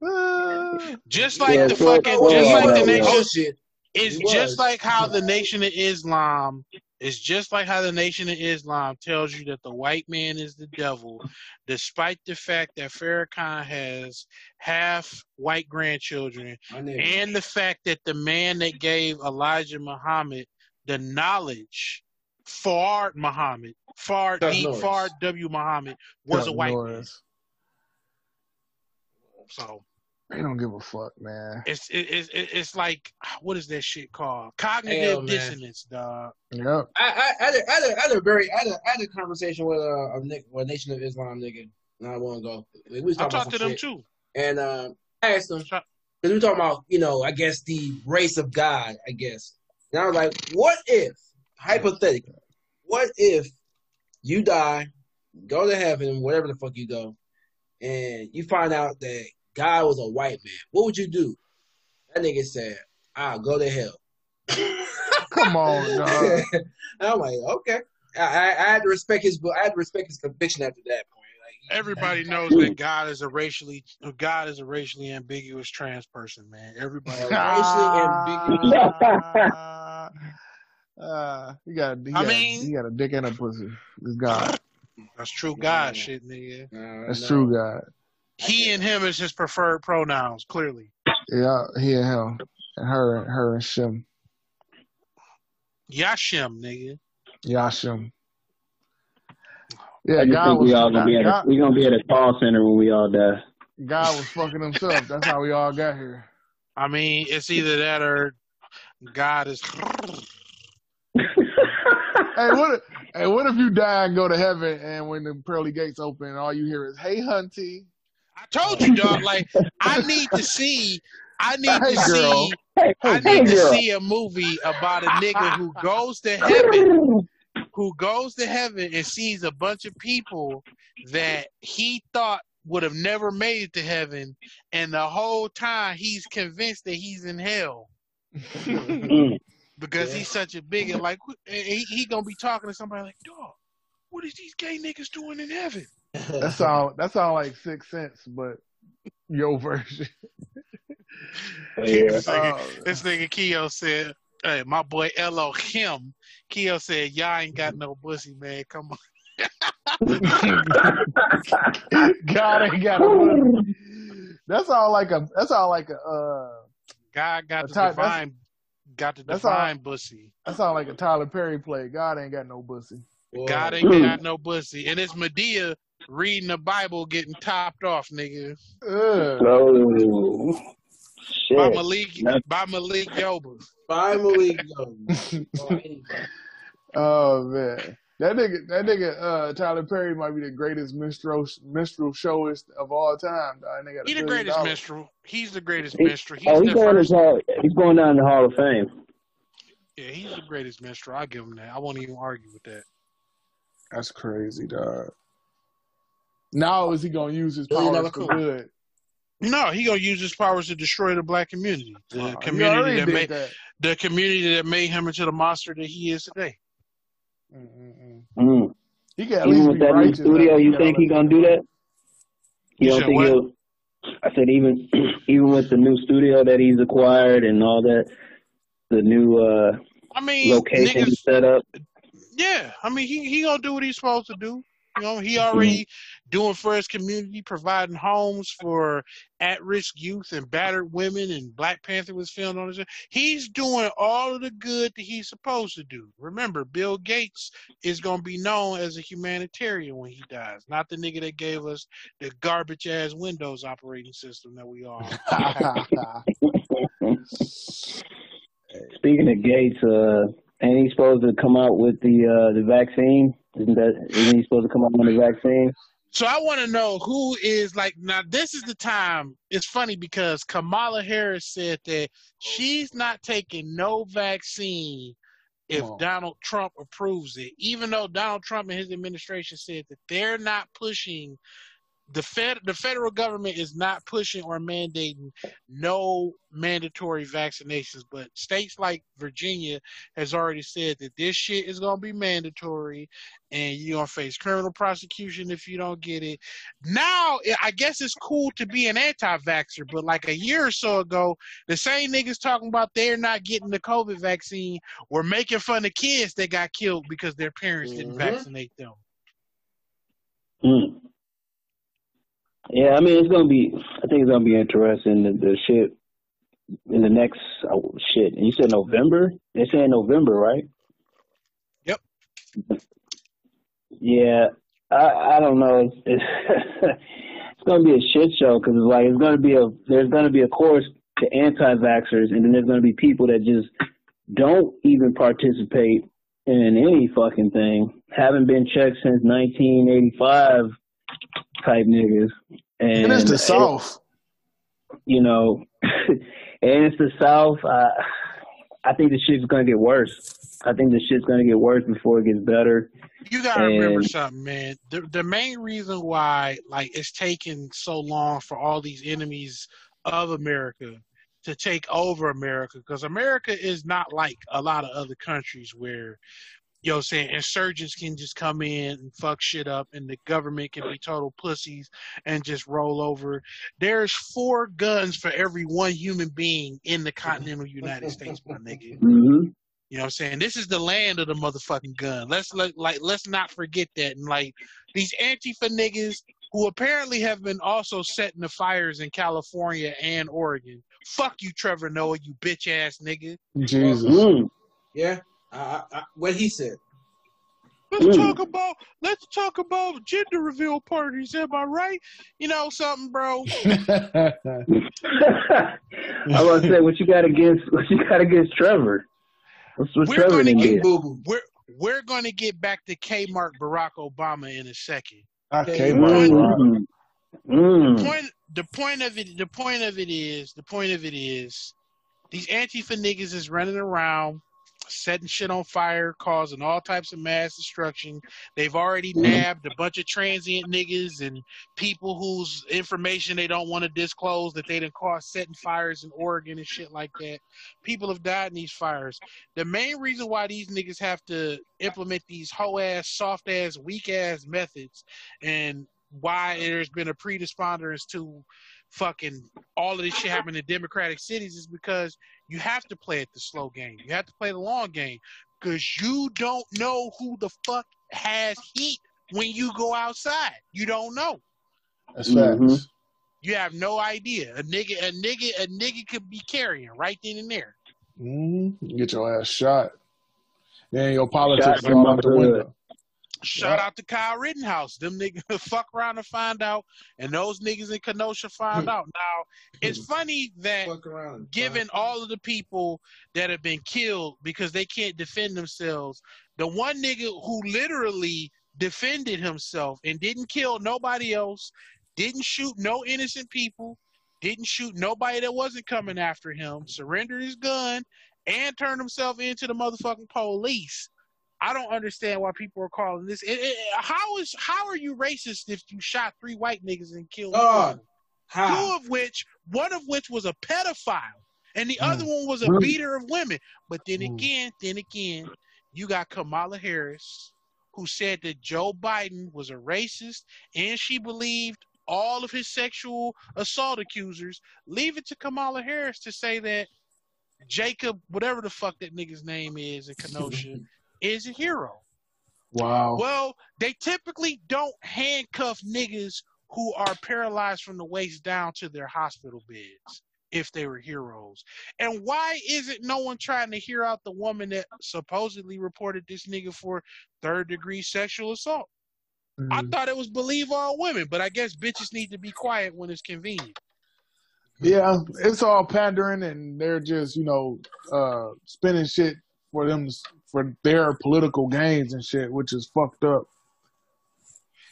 What? Just like Yeah, the so- fucking, so- just yeah, like the yeah. nation. Oh! It's He was. just like how the Nation of Islam is just like how the Nation of Islam tells you that the white man is the devil, despite the fact that Farrakhan has half white grandchildren, and the fact that the man that gave Elijah Muhammad the knowledge, Fard Muhammad, Fard Chuck D, Norris. Fard W Muhammad was a Chuck white man. So They don't give a fuck, man. it's it, it's it, it's like what is that shit called? Cognitive Hell, dissonance, dog. Yep. I, I, I, had a, I, had a, I had a very, I had a, I had a conversation with a, a, Nick, with Nation of Islam nigga not long ago. We was I talking talked to about some them shit. too. And um, I asked him, Talk- because we were talking about, you know, I guess the race of God, I guess. And I was like, what if, hypothetically, what if you die, go to heaven, whatever the fuck you go, and you find out that God was a white man? What would you do? That nigga said, I'll go to hell. Come on, dog. I'm like, okay. I, I, I had to respect his, I had to respect his conviction after that point. Like, Everybody knows that God is a racially God is a racially ambiguous trans person, man. Everybody. Racially Ah, Ah, he got, he, I got, mean- he got a dick and a pussy. This God. That's true God shit, nigga. Uh, nah, That's no. true, God. He and him is his preferred pronouns, clearly. Yeah, he and him. And her, her and Shem. Yashim, nigga. Yashim. Yeah, I God think was, we all gonna be at a, God, we gonna be at a call center when we all die. God was fucking himself. That's how we all got here. I mean, it's either that or God is. Hey, what Hey, what if you die and go to heaven, and when the pearly gates open, all you hear is "Hey, hunty." I told you, dog. Like I need to see. I need Hey, to girl. see. Hey, I hey, need to girl. see a movie about a nigga who goes to heaven, who goes to heaven and sees a bunch of people that he thought would have never made it to heaven, and the whole time he's convinced that he's in hell Mm. because Yeah. he's such a bigot. Like and he, he gonna be talking to somebody like, dog, what is these gay niggas doing in heaven? That sound that sound like Sixth Sense, but your version. Yeah. This nigga, Oh, this nigga Keo said, "Hey, my boy Elohim." Keo said, "Y'all ain't got no pussy, man. Come on." God ain't got a That's all like a. That's all like a. Uh, God got to the type- that's- divine, got to that's all- divine that sound like a Tyler Perry play. God ain't got no bussy. God ain't got no bussy. and it's Madea reading the Bible, getting topped off, nigga, Ugh. By shit. Malik, That's- by Malik Yoba. Finally, go. Or anybody. Oh man, that nigga, that nigga, uh, Tyler Perry might be the greatest minstrel minstrel showist of all time. Dog. They He the greatest dollars. minstrel. He's the greatest He- minstrel. He's Oh, he's the going, first. to hall, he's going down the Hall of Fame. Yeah, he's the greatest minstrel. I give him that. I won't even argue with that. That's crazy, dog. Now is he gonna use his powers dollar for coup. good? No, he gonna use his powers to destroy the black community, the Uh, community that made that. the community that made him into the monster that he is today. Mm-mm-mm. Mm. He can at Even least with be that new studio, you think all he gonna do that? You, You don't think what? he'll? I said even even with the new studio that he's acquired and all that, the new uh I mean, location he niggas, set up. yeah. I mean, he he gonna do what he's supposed to do. You know, he already doing for his community, providing homes for at-risk youth and battered women. And Black Panther was filmed on his. He's doing all of the good that he's supposed to do. Remember, Bill Gates is gonna be known as a humanitarian when he dies, not the nigga that gave us the garbage ass Windows operating system that we all. Speaking of Gates, uh, ain't he supposed to come out with the uh the vaccine? Isn't that isn't he supposed to come out with the vaccine? So I want to know who is like now. This is the time. It's funny because Kamala Harris said that she's not taking no vaccine if Donald Trump approves it, even though Donald Trump and his administration said that they're not pushing the fed the federal government is not pushing or mandating no mandatory vaccinations but states like Virginia has already said that this shit is going to be mandatory and you're going to face criminal prosecution if you don't get it now I guess it's cool to be an anti-vaxxer but like a year or so ago the same niggas talking about they're not getting the covid vaccine were making fun of kids that got killed because their parents didn't Mhm. vaccinate them Mm. Yeah, I mean it's gonna be. I think it's gonna be interesting. The, the shit in the next oh, shit. And you said November. They're saying November, right? Yep. Yeah, I I don't know. It's it's, it's gonna be a shit show because it's like it's gonna be a there's gonna be a course to anti-vaxxers and then there's gonna be people that just don't even participate in any fucking thing. Haven't been checked since 1985 type niggas. And, And it's the South. you know, and it's the South. I, I think the shit's gonna get worse. I think the shit's gonna get worse before it gets better. You gotta remember something, man. The the main reason why like it's taken so long for all these enemies of America to take over America, because America is not like a lot of other countries where you know what I'm saying insurgents can just come in and fuck shit up and the government can be total pussies and just roll over. There's four guns for every one human being in the continental United States, my nigga. hmm You know what I'm saying? This is the land of the motherfucking gun. Let's let, like let's not forget that. And like these Antifa niggas who apparently have been also setting the fires in California and Oregon. Fuck you, Trevor Noah, you bitch ass nigga. Jesus. Mm. Yeah, I, I, I, what he said. Let's Mm. talk about let's talk about gender reveal parties. Am I right? You know something, bro? I was gonna say what you got against what you got against Trevor. What's what We're Trevor gonna get- Boo boo. We're we're going to get back to Kmart Barack Obama in a second. Okay, came One- Mm. Mm. point the point of it the point of it is the point of it is these antifa niggas is running around setting shit on fire causing all types of mass destruction. They've already Mhm. nabbed a bunch of transient niggas and people whose information they don't want to disclose that they done caused setting fires in oregon and shit like that. People have died in these fires. The main reason why these niggas have to implement these hoe ass soft ass weak ass methods and why there's been a predisponderance to fucking all of this shit happening in democratic cities is because you have to play it the slow game. You have to play the long game because you don't know who the fuck has heat when you go outside. You don't know. That's Mhm. facts. You have no idea. A nigga, a nigga, a nigga could be carrying right then and there. hmm You get your ass shot. Then your politics Shot fall out the my hood. window. Shout Yeah. out to Kyle Rittenhouse. Them niggas fuck around and find out, and those niggas in Kenosha find out. Now, it's funny that around. given all of the people that have been killed because they can't defend themselves, the one nigga who literally defended himself and didn't kill nobody else, didn't shoot no innocent people, didn't shoot nobody that wasn't coming after him, surrendered his gun, and turned himself into the motherfucking police. I don't understand why people are calling this. It, it, how is how are you racist if you shot three white niggas and killed two of God. them? How? two of which one of which was a pedophile and the Mm. other one was a Mm. beater of women but then Mm. again then again you got kamala harris who said that joe biden was a racist and she believed all of his sexual assault accusers leave it to kamala harris to say that jacob whatever the fuck that nigga's name is in kenosha is a hero Wow. well, they typically don't handcuff niggas who are paralyzed from the waist down to their hospital beds if they were heroes. And why isn't no one trying to hear out the woman that supposedly reported this nigga for third degree sexual assault? I Mhm. thought it was believe all women, but I guess bitches need to be quiet when it's convenient. Yeah, it's all pandering, and they're just you know uh, spinning shit for them for their political gains and shit, which is fucked up.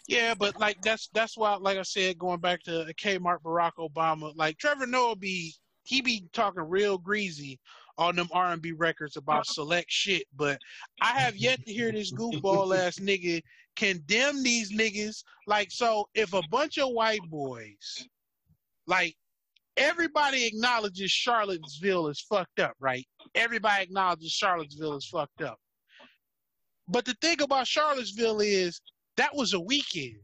Yeah, but like that's that's why, like I said, going back to Kmart Barack Obama, like Trevor Noah be he be talking real greasy on them R and B records about select shit, but I have yet to hear this goofball ass nigga condemn these niggas. Like, so if a bunch of white boys, like everybody acknowledges Charlottesville is fucked up, right? Everybody acknowledges Charlottesville is fucked up. But the thing about Charlottesville is that was a weekend.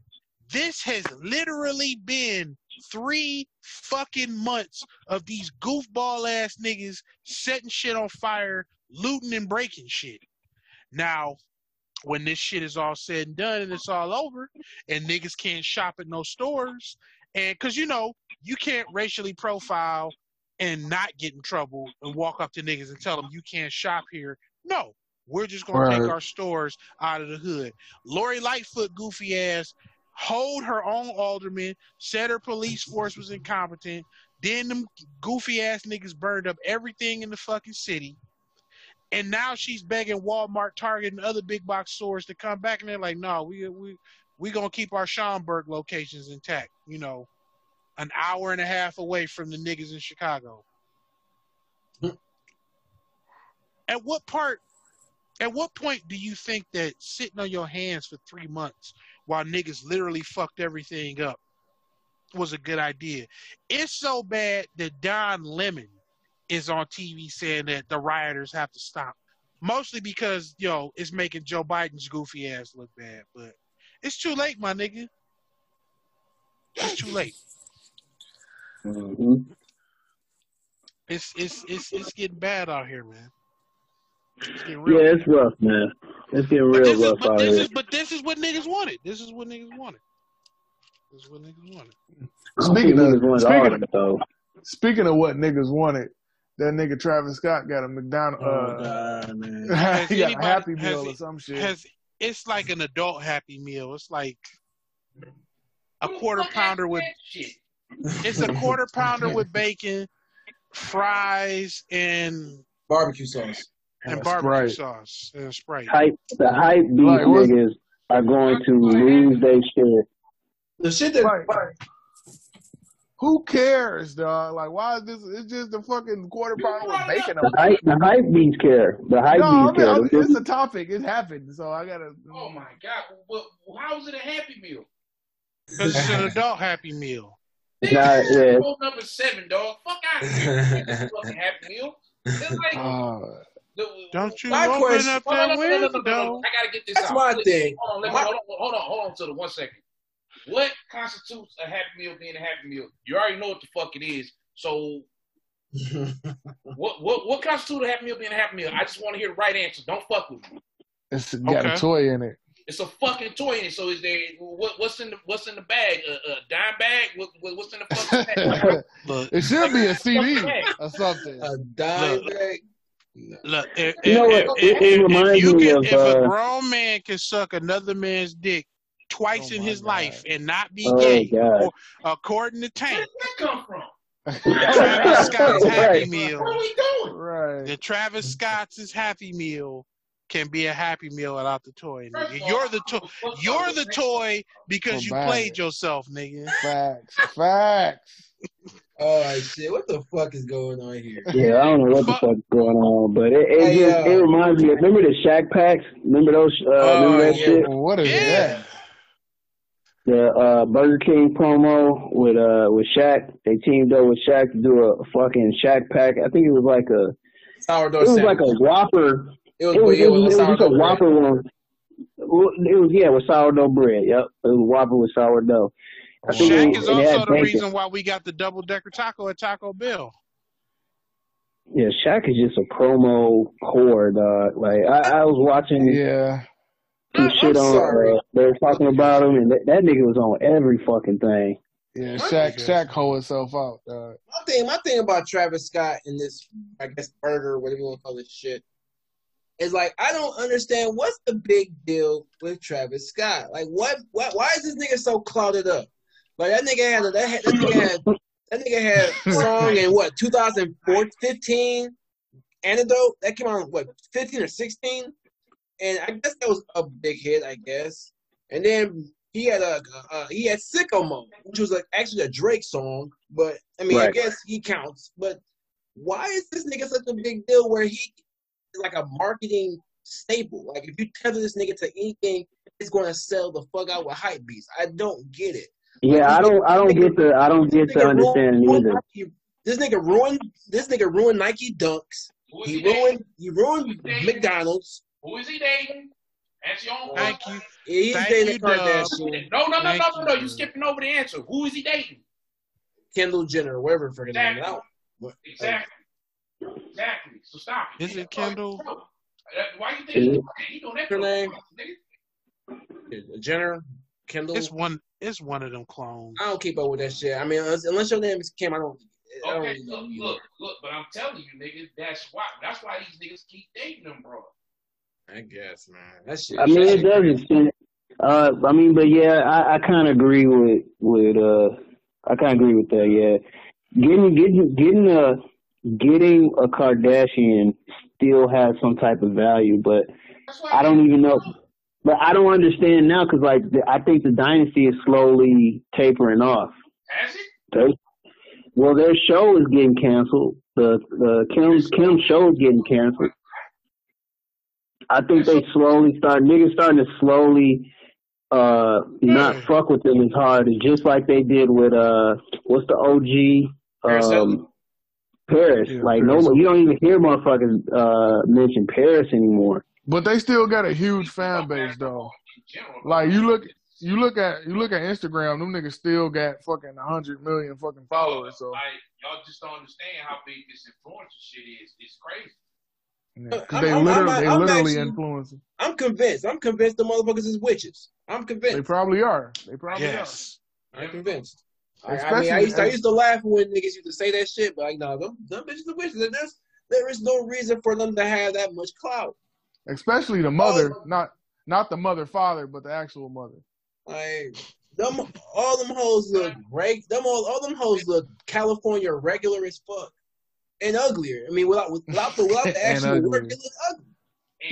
This has literally been three fucking months of these goofball ass niggas setting shit on fire, looting and breaking shit. Now, when this shit is all said and done and it's all over, and niggas can't shop at no stores, and cause you know, you can't racially profile and not get in trouble and walk up to niggas and tell them you can't shop here. No, we're just gonna take our stores out of the hood. Lori Lightfoot, goofy ass, hold her own alderman, said her police force was incompetent. Then them goofy ass niggas burned up everything in the fucking city. And now she's begging Walmart, Target, and other big box stores to come back, and they're like, "No, we we we gonna keep our Schaumburg locations intact." You know, an hour and a half away from the niggas in Chicago. at what part? At what point do you think that sitting on your hands for three months while niggas literally fucked everything up was a good idea? It's so bad that Don Lemon is on TV saying that the rioters have to stop. Mostly because, yo, it's making Joe Biden's goofy ass look bad. But it's too late, my nigga. It's too late. Hmm It's it's it's it's getting bad out here, man. It's getting real. Yeah, it's rough, man. It's getting but real this is rough but out this here. is but this is what niggas wanted. This is what niggas wanted. This is what niggas wanted. Speaking think of- niggas want speaking of though. Speaking of what niggas wanted, that nigga Travis Scott got a McDonald. Oh, uh, God, man. Has he got a anybody- Happy has Meal or some shit. Has it's like an adult happy meal. It's like a quarter pounder with shit. It's a quarter pounder with bacon, fries, and Barbecue sauce. and barbecue Sprite. sauce and Sprite. Hype, the hype beast Like, niggas are going to lose their shit. The shit that Right. Who cares, dog? Like, why is this? It's just a fucking quarter pounder with bacon The hype, the hype beast care. The hype No, I mean, care. I'm- it's a topic. It happened, so I gotta. Oh my god! Well, how is it a Happy Meal? Because it's an adult Happy Meal. Is not, yeah, Rule number seven, dog. Fuck out of here. fucking Happy Meal. It's like, Uh, the- Don't you My open question- up that on, no, no, no, no, no, no, window? no. I gotta get this That's out. my Listen, thing. Hold on, let me, My- hold on, hold on, hold on to the one second. What constitutes a Happy Meal being a Happy Meal? You already know what the fuck it is. So what what what constitutes a Happy Meal being a Happy Meal? I just want to hear the right answer. Don't fuck with me. it's got Okay. a toy in it. It's a fucking toy in it. So is there what, what's in the what's in the bag? A, a dime bag? What, what, what's in the fucking bag? Look, it should be a CD or something. a dime Look. bag. look. If, You know if, what? if, It- it if, if reminds you me can, of, if a uh, grown man can suck another man's dick twice Oh in his God. life and not be Oh, gay, or, according to Where Tank, did that come from? Travis Scott's Happy Right. Meal, What are we doing? right. the Travis Scott's Happy Meal can be a Happy Meal without the toy, nigga. You're the toy. don't know what You're the toy because you played yourself, nigga. Facts. Facts. Oh shit! What the fuck is going on here? yeah, I don't know what the Fuck. fuck's going on, but it, it Hey, just it reminds me. Of, remember the Shaq packs? Remember those? Uh, Oh, remember that yeah. shit? What is Yeah. that? The uh, Burger King promo with uh with Shaq. They teamed up with Shaq to do a fucking Shaq pack. I think it was like a Sourdough it was sandwich. like a Whopper. It was, It was, yeah, it was, it was just a sourdough. Whopper one. Well, It was yeah with sourdough bread. Yep, it was Whopper with sourdough. I think Shaq it, is it had also the bacon. reason why we got the double decker taco at Taco Bell. Yeah, Shaq is just a promo whore, dog. Like I, I was watching Yeah. some I'm shit on. sorry. Uh, they were talking about him, and that, that nigga was on every fucking thing. Yeah. Shaq Shaq hoe himself out, dog. My thing, my thing about Travis Scott and this, I guess, burger, whatever you want to call this shit, is like I don't understand what's the big deal with Travis Scott. Like, what, what, why is this nigga so clouded up? Like that nigga had a, that, that nigga had that nigga had song in what 2015 antidote? That came out in, what 15 or 16 and i guess that was a big hit i guess. And then he had a uh, he had sicko mode which was like actually a drake song but i mean i guess he counts. But why is this nigga such a big deal where he like a marketing staple like if you tether this nigga to anything it's going to sell the fuck out with hype beasts i don't get it Yeah, I don't, I don't get the, I don't get This the nigga understanding ruined- either. Nike- This nigga ruined. This nigga ruined Nike Dunks. Who is He he dating? ruined. He ruined McDonald's. Who is he dating? Answer your own Thank question. you. He's Thank dating you, Kardashian, No, no, no, Thank no, no, no. you. You skipping over the answer. Who is he dating? Kendall Jenner, whatever freaking name. Exactly. Now, what- Exactly. Exactly. So stop it. Is it Kendall? Bro, Why you Is think it? he doing that? Her name? nigga? Jenner, Kendall. It's one. It's one of them clones. I don't keep up with that shit. I mean, unless, unless your name is Kim, I don't. I don't Okay, look, you. look, look, but I'm telling you, nigga, that's why that's why these niggas keep dating them, bro. I guess, man. That shit. I mean, it shit does crazy. extend. Uh, I mean, but yeah, I, I kind of agree with with uh, I kind of agree with that. Yeah, getting getting getting a getting a Kardashian still has some type of value, but I don't even know. But I don't understand now because like the, I think the dynasty is slowly tapering off. Has it? They, well, their show is getting canceled. The the Kim Kim show is getting canceled. I think they slowly start niggas starting to slowly uh not fuck with them as hard, as just like they did with uh what's the OG um. Paris. Yeah, like Paris no you don't even hear motherfuckers uh mention Paris anymore. But they still got a huge fan base though. Like you look you look at you look at Instagram, them niggas still got fucking hundred million fucking followers. So like y'all just don't understand how big this influencer shit is. It's crazy. yeah. 'Cause I'm- they I'm- literally I'm- they I'm literally actually- influence. I'm convinced. I'm convinced the motherfuckers is witches. I'm convinced. They probably are. They probably Yes. I'm convinced. I, I mean, I used, to, I used to laugh when niggas used to say that shit, but like, no, them, them bitches are witches. And there's, there is no reason for them to have that much clout. Especially the mother, Oh. not not the mother father, but the actual mother. Like, them, all them hoes look great. them all, all them hoes look California regular as fuck. and uglier. I mean, without without the without the actual work, uglier. it look ugly.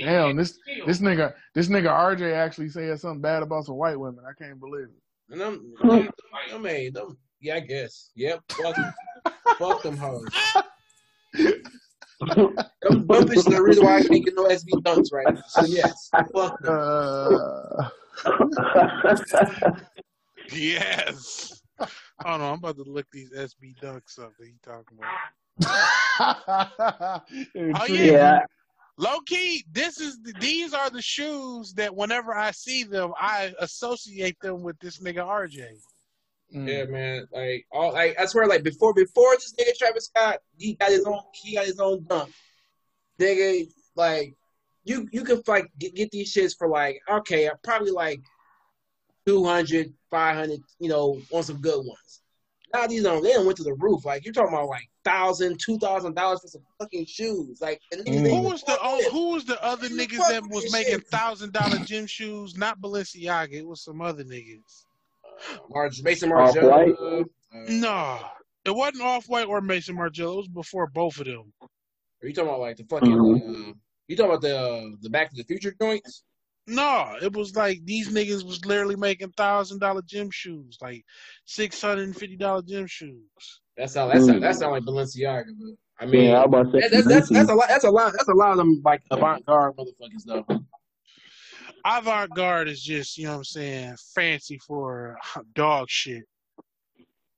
Damn, this this nigga this nigga RJ actually said something bad about some white women. I can't believe it. And I'm, I'm I mean, them, yeah, I guess. Yep. Fuck, fuck them hoes. Them, them bitches the reason why I can't get no SB dunks right now. So yes, fuck them. Uh, Yes. Hold on, I'm about to look these SB dunks up that he talking about. Oh, yeah. yeah, Low key, this is these are the shoes that whenever I see them, I associate them with this nigga RJ. Mm. Yeah, man. Like all like I swear, like before before this nigga Travis Scott, he got his own he got his own dunk. Nigga, like you you could like get, get these shits for like okay, probably like 200, 500, you know, on some good ones. Now these don't they don't went to the roof. Like you're talking about like thousand, two thousand dollars for some fucking shoes. Like and Mm. Who was the oh, who was the other Who niggas that was making thousand dollar gym shoes? Not Balenciaga, it was some other niggas. Marge, Mason Off-White? Uh, No, it wasn't Off White or Maison Margiela. It was before both of them. Are you talking about like the fucking? Mhm. Uh, you talking about the uh, the Back to the Future joints? No, it was like these niggas was literally making thousand dollar gym shoes, like six hundred and fifty dollar gym shoes. That sound that sound Mm. that sound like Balenciaga. But, I mean, yeah, I was about to say. that, that's, that's that's a lot. That's a lot. That's a lot of them like avant garde motherfuckers though. Avant garde is just, you know what I'm saying, fancy for dog shit.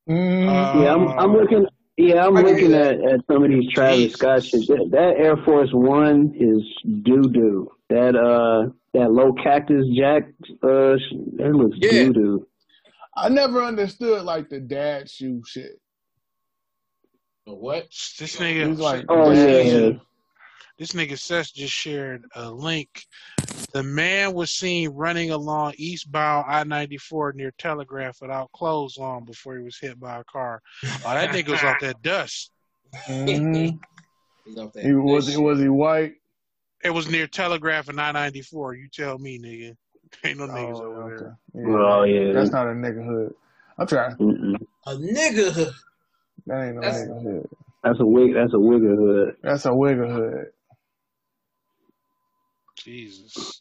Mm. Yeah, I'm, I'm looking. Yeah, I'm looking at, at some of these Travis Jesus. Scott shit. That, that Air Force One is doo doo. That uh, that low cactus jack, uh, sh- that looks Yeah. doo doo. I never understood like the dad shoe shit. But what? This nigga, He's like, Oh dad yeah, shoe. this nigga Seth just shared a link. The man was seen running along eastbound I-94 near Telegraph without clothes on before he was hit by a car. Oh, that nigga was off that dust. Mhm. He's off that He was he was he white? It was near Telegraph and I-94. You tell me, nigga. Ain't no niggas Oh, over there. okay. Oh, yeah. That's not a nigga hood. I'm trying. Mm-mm. A nigga. That ain't no That's- nigga hood. that's a wig. That's a wigger hood. That's a wigger hood. Jesus.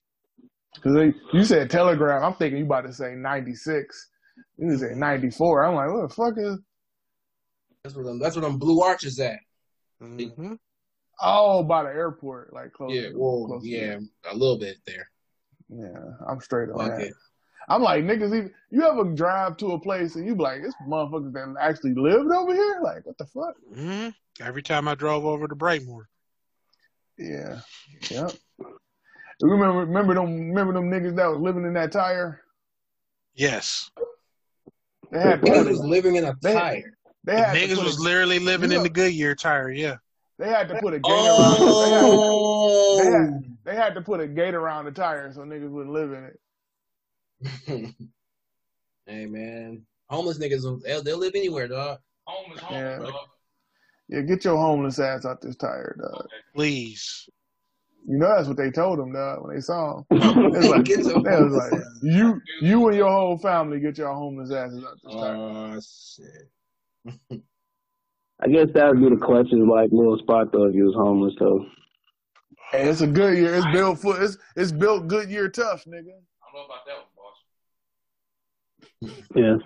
Cause you said Telegram, I'm thinking you about to say 96. You say 94. I'm like, what the fuck is? That's where them. That's where them blue arches at. hmm Oh, by the airport, like close. Yeah. Well, close yeah, it. a little bit there. Yeah, I'm straight on Fuck that. I'm like, niggas, even, you ever drive to a place and you be like, this motherfuckers that actually lived over here? Like, what the fuck? hmm Every time I drove over to Brightmoor. Yeah. Yep. Remember, remember them, remember them niggas that was living in that tire? Yes. They had to Niggas was a, living in a They- tire. they had to Niggas was a, literally living You in the Goodyear tire, yeah. they had to put a gate around. They had, Oh. they, had, they had to put a gate around the tire so niggas wouldn't live in it. hey man, homeless niggas they'll, they'll live anywhere, dog. Home is home, Yeah. dog. Yeah, get your homeless ass out this tire, dog. Please. You know that's what they told him, dog, when they saw him. They was like, Get your they was like you, you and your whole family get your homeless asses out this tire. Oh shit. I guess that would be the question, like little spot though, if he was homeless though. Hey, it's a good year. It's built for it's it's built good year tough, nigga. I don't know about that one, boss. Yeah.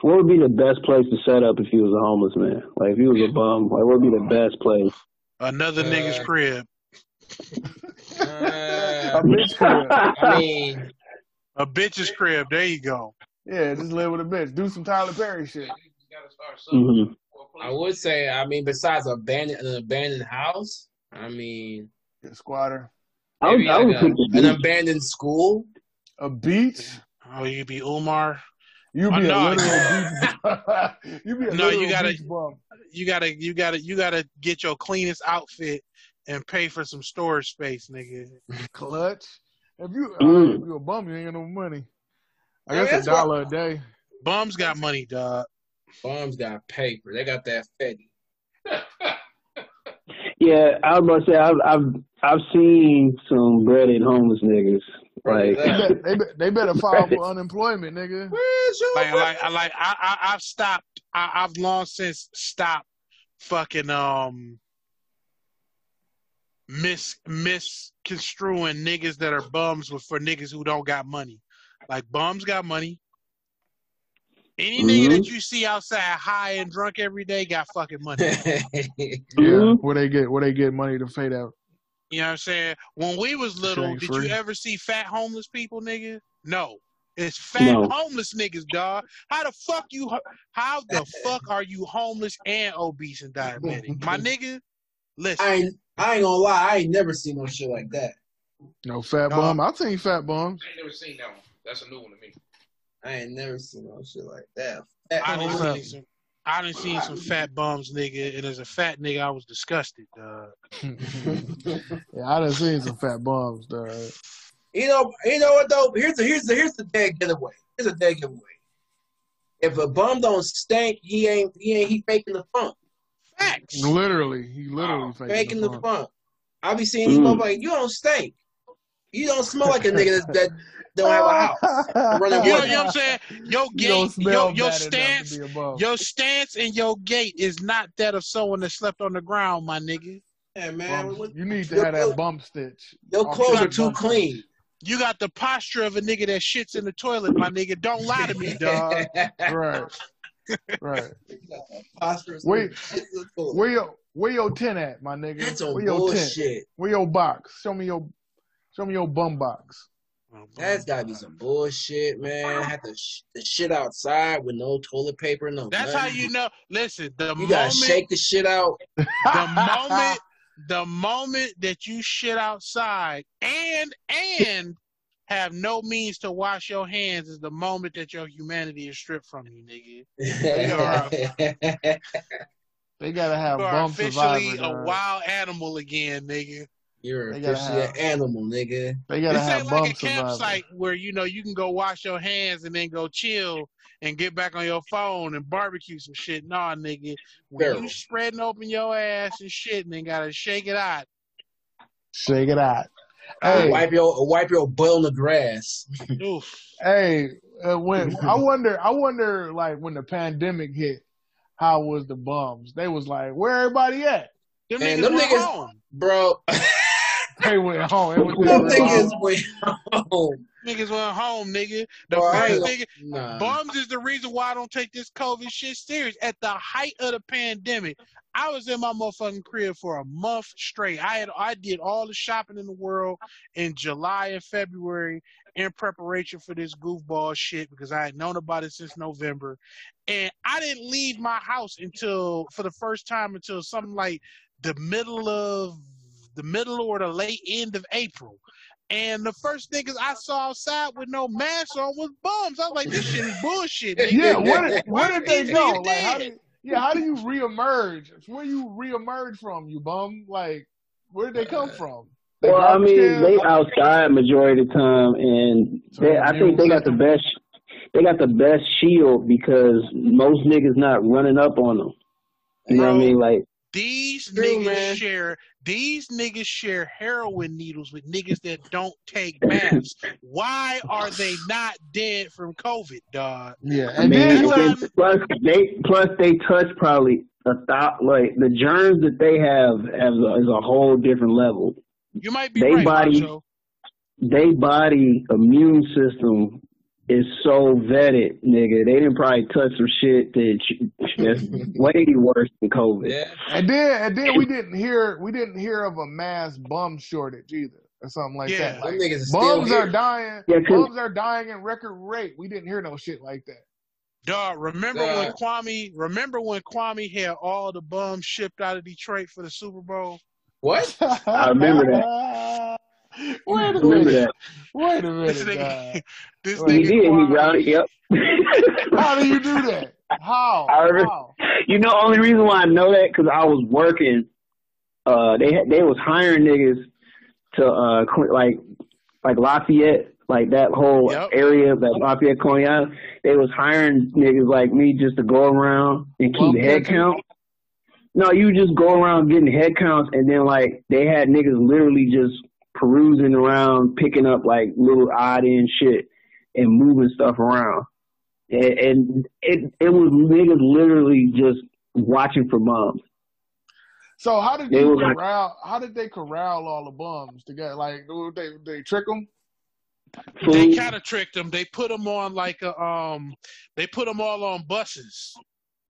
What would be the best place to set up if he was a homeless man? Like if he was a bum, like what would be the best place? Another Uh, nigga's crib. A Uh, bitch crib. I mean, A bitch's crib. There you go. Yeah, just live with a bitch. Do some Tyler Perry shit. You just gotta start something. I would say, I mean, besides abandoned an abandoned house, I mean, A squatter. I would, maybe I would a, an abandoned school. A beach. Oh, you could be Umar. You Oh, be no. a literal beach. you be a No, you gotta- beach bum. You gotta, you gotta, you gotta get your cleanest outfit and pay for some storage space, nigga. Clutch. If you Mm. uh, if you a bum, you ain't got no money. I I mean, guess that's a dollar a day. Bums got money, dog. Bums got paper. They got that fetty. Yeah, I was about to say I've I've I've seen some breaded homeless niggas. Like They, bet, they, bet, they better file for unemployment, nigga. Where's your Like, like, I like, I, I, I've stopped. I, I've long since stopped fucking um mis misconstruing niggas that are bums with for niggas who don't got money. Like bums got money. Any nigga that you see outside high and drunk every day got fucking money. Yeah, Mhm. where they get where they get money to fade out. You know what I'm saying? When we was little, ain't did free. you ever see fat homeless people, nigga? No. It's fat No. homeless niggas, dog. How the fuck you? How the fuck are you homeless and obese and diabetic, my nigga? Listen, I ain't, I ain't gonna lie, I ain't never seen no shit like that. No fat No. bum. I've seen fat bum. I ain't never seen that one. That's a new one to me. I ain't never seen no shit like that. I done Fat- seen some. I done seen some fat bums, nigga, and as a fat nigga, I was disgusted, dog. yeah, I done seen some fat bums, dog. You know, you know what though? Here's the here's the here's the dead giveaway. Here's a dead giveaway. If a bum don't stink, he ain't he ain't he faking the funk. Facts. Literally, he literally Wow. faking, Faking the the funk. funk. I be seeing these Mm. motherfuckers like, you don't stink. You don't smell like a nigga that, that don't have a oh. house. Running You know, you know what I'm saying? Your You gait, smell your, your bad enough to stance, be a bum. your stance and your gait is not that of someone that slept on the ground, my nigga. Yeah, man. Bum- what- you need to your have that clothes- bump stitch. Your clothes are too bump. clean. You got the posture of a nigga that shits in the toilet, my nigga. Don't lie to me, dog. Right, right. Phosphorus. Wait. Where your where your tent at, my nigga? That's on where your tent? bullshit. Where your box? Show me your show me your bum box. That's gotta be some bullshit, man. Have to sh- the shit outside with no toilet paper, no. That's how you know. Listen, the You moment, gotta shake the shit out. the moment, the moment that you shit outside and and have no means to wash your hands is the moment that your humanity is stripped from you, nigga. they gotta have You are officially survivor. a wild animal again, nigga. You're They gotta officially have- an animal, nigga. They gotta This have ain't like a survivor. campsite where you know you can go wash your hands and then go chill and get back on your phone and barbecue some shit. Nah, nigga, when Feral. you spreading open your ass and shit and then gotta shake it out. Shake it out. Hey, Wipe your wipe your butt on the grass. Hey, uh, when I wonder, I wonder, like when the pandemic hit, how was the bums? They was like, where everybody at? Them Man, niggas them went niggas- home. Bro, They went home. It was them niggas home. went home. Niggas went home, nigga. The Bro, I first ain't nigga, Nah. bums is the reason why I don't take this COVID shit serious. At the height of the pandemic, I was in my motherfucking crib for a month straight. I had I did all the shopping in the world in July and February in preparation for this goofball shit because I had known about it since November. And I didn't leave my house until for the first time until something like the middle of the middle or the late end of April. And the first niggas I saw outside with no mask on was bums. I was like, this shit is bullshit. nigga. Yeah, where did, where did they go? niggas Like, how dead? do yeah, how do you reemerge? Where you reemerge from, you bum? Like, where did they come uh, from? They Well, I mean, cans? they outside majority of the time, and they, I think they got the best. They got the best shield because most niggas not running up on them. You know what I mean? Like, These True, niggas man. share these niggas share heroin needles with niggas that don't take masks. Why are they not dead from COVID, dog? Yeah, I and mean, then like- and plus they plus they touch probably a thought like the germs that they have have a, is a whole different level. You might be They right, body- Macho. They body immune system is so vetted, nigga. They didn't probably touch some shit that that's way worse than COVID. Yeah. and then and then we didn't hear we didn't hear of a mass bum shortage either or something like Yeah. that. Them Like, niggas still bums here. are dying. Yeah, 'cause- Bums are dying at record rate. We didn't hear no shit like that. Dog, remember when Dog. Kwame remember when Kwame had all the bums shipped out of Detroit for the Super Bowl? What? I remember that. Wait a Remember minute. that? Wait a This minute. nigga, this Well, He nigga did. He Kwame, routed. Yep. How do you do that? How? I remember- How? You know, only reason why I know that because I was working. Uh, they they was hiring niggas to uh like like Lafayette, like that whole Yep. area, that Lafayette Cognac. They was hiring niggas like me just to go around and keep Bump head count. No, you just go around getting head counts, and then like they had niggas literally just perusing around, picking up like little odd end shit and moving stuff around and, and it it was niggas literally just watching for bombs. So how did They you were like- corral? How did they corral all the bums together? Like they they trick them? They kind of tricked them. They put them on like a um. They put them all on buses.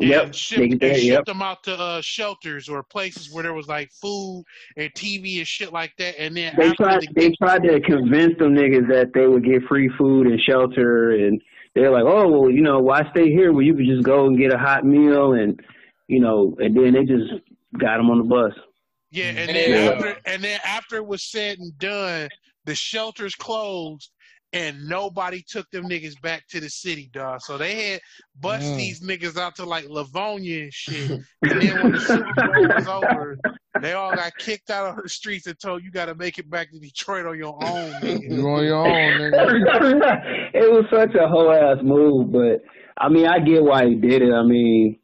Yep. And shipped, They- and shipped yep. them out to uh, shelters or places where there was like food and TV and shit like that. And then They tried. the They tried to convince them niggas that they would get free food and shelter, and they're like, "Oh, well, you know, why stay here? Well, you could just go and get a hot meal, and you know, and then they just got them on the bus." Yeah, and And then then, uh, after and then after it was said and done, the shelters closed and nobody took them niggas back to the city, dog. So they had bust Mm. these niggas out to like Livonia and shit. and then when the Super Bowl was over, they all got kicked out of the streets and told you got to make it back to Detroit on your own, nigga. You on your own, nigga. it was such a whole ass move, but I mean, I get why he did it. I mean,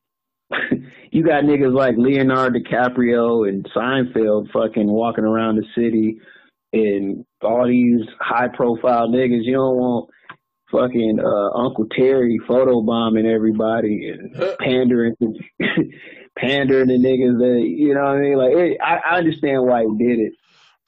you got niggas like Leonardo DiCaprio and Seinfeld fucking walking around the city, and all these high profile niggas. You don't want fucking uh, Uncle Terry photo bombing everybody and pandering to pandering to niggas that you know what I mean. Like, it, I, I understand why he did it.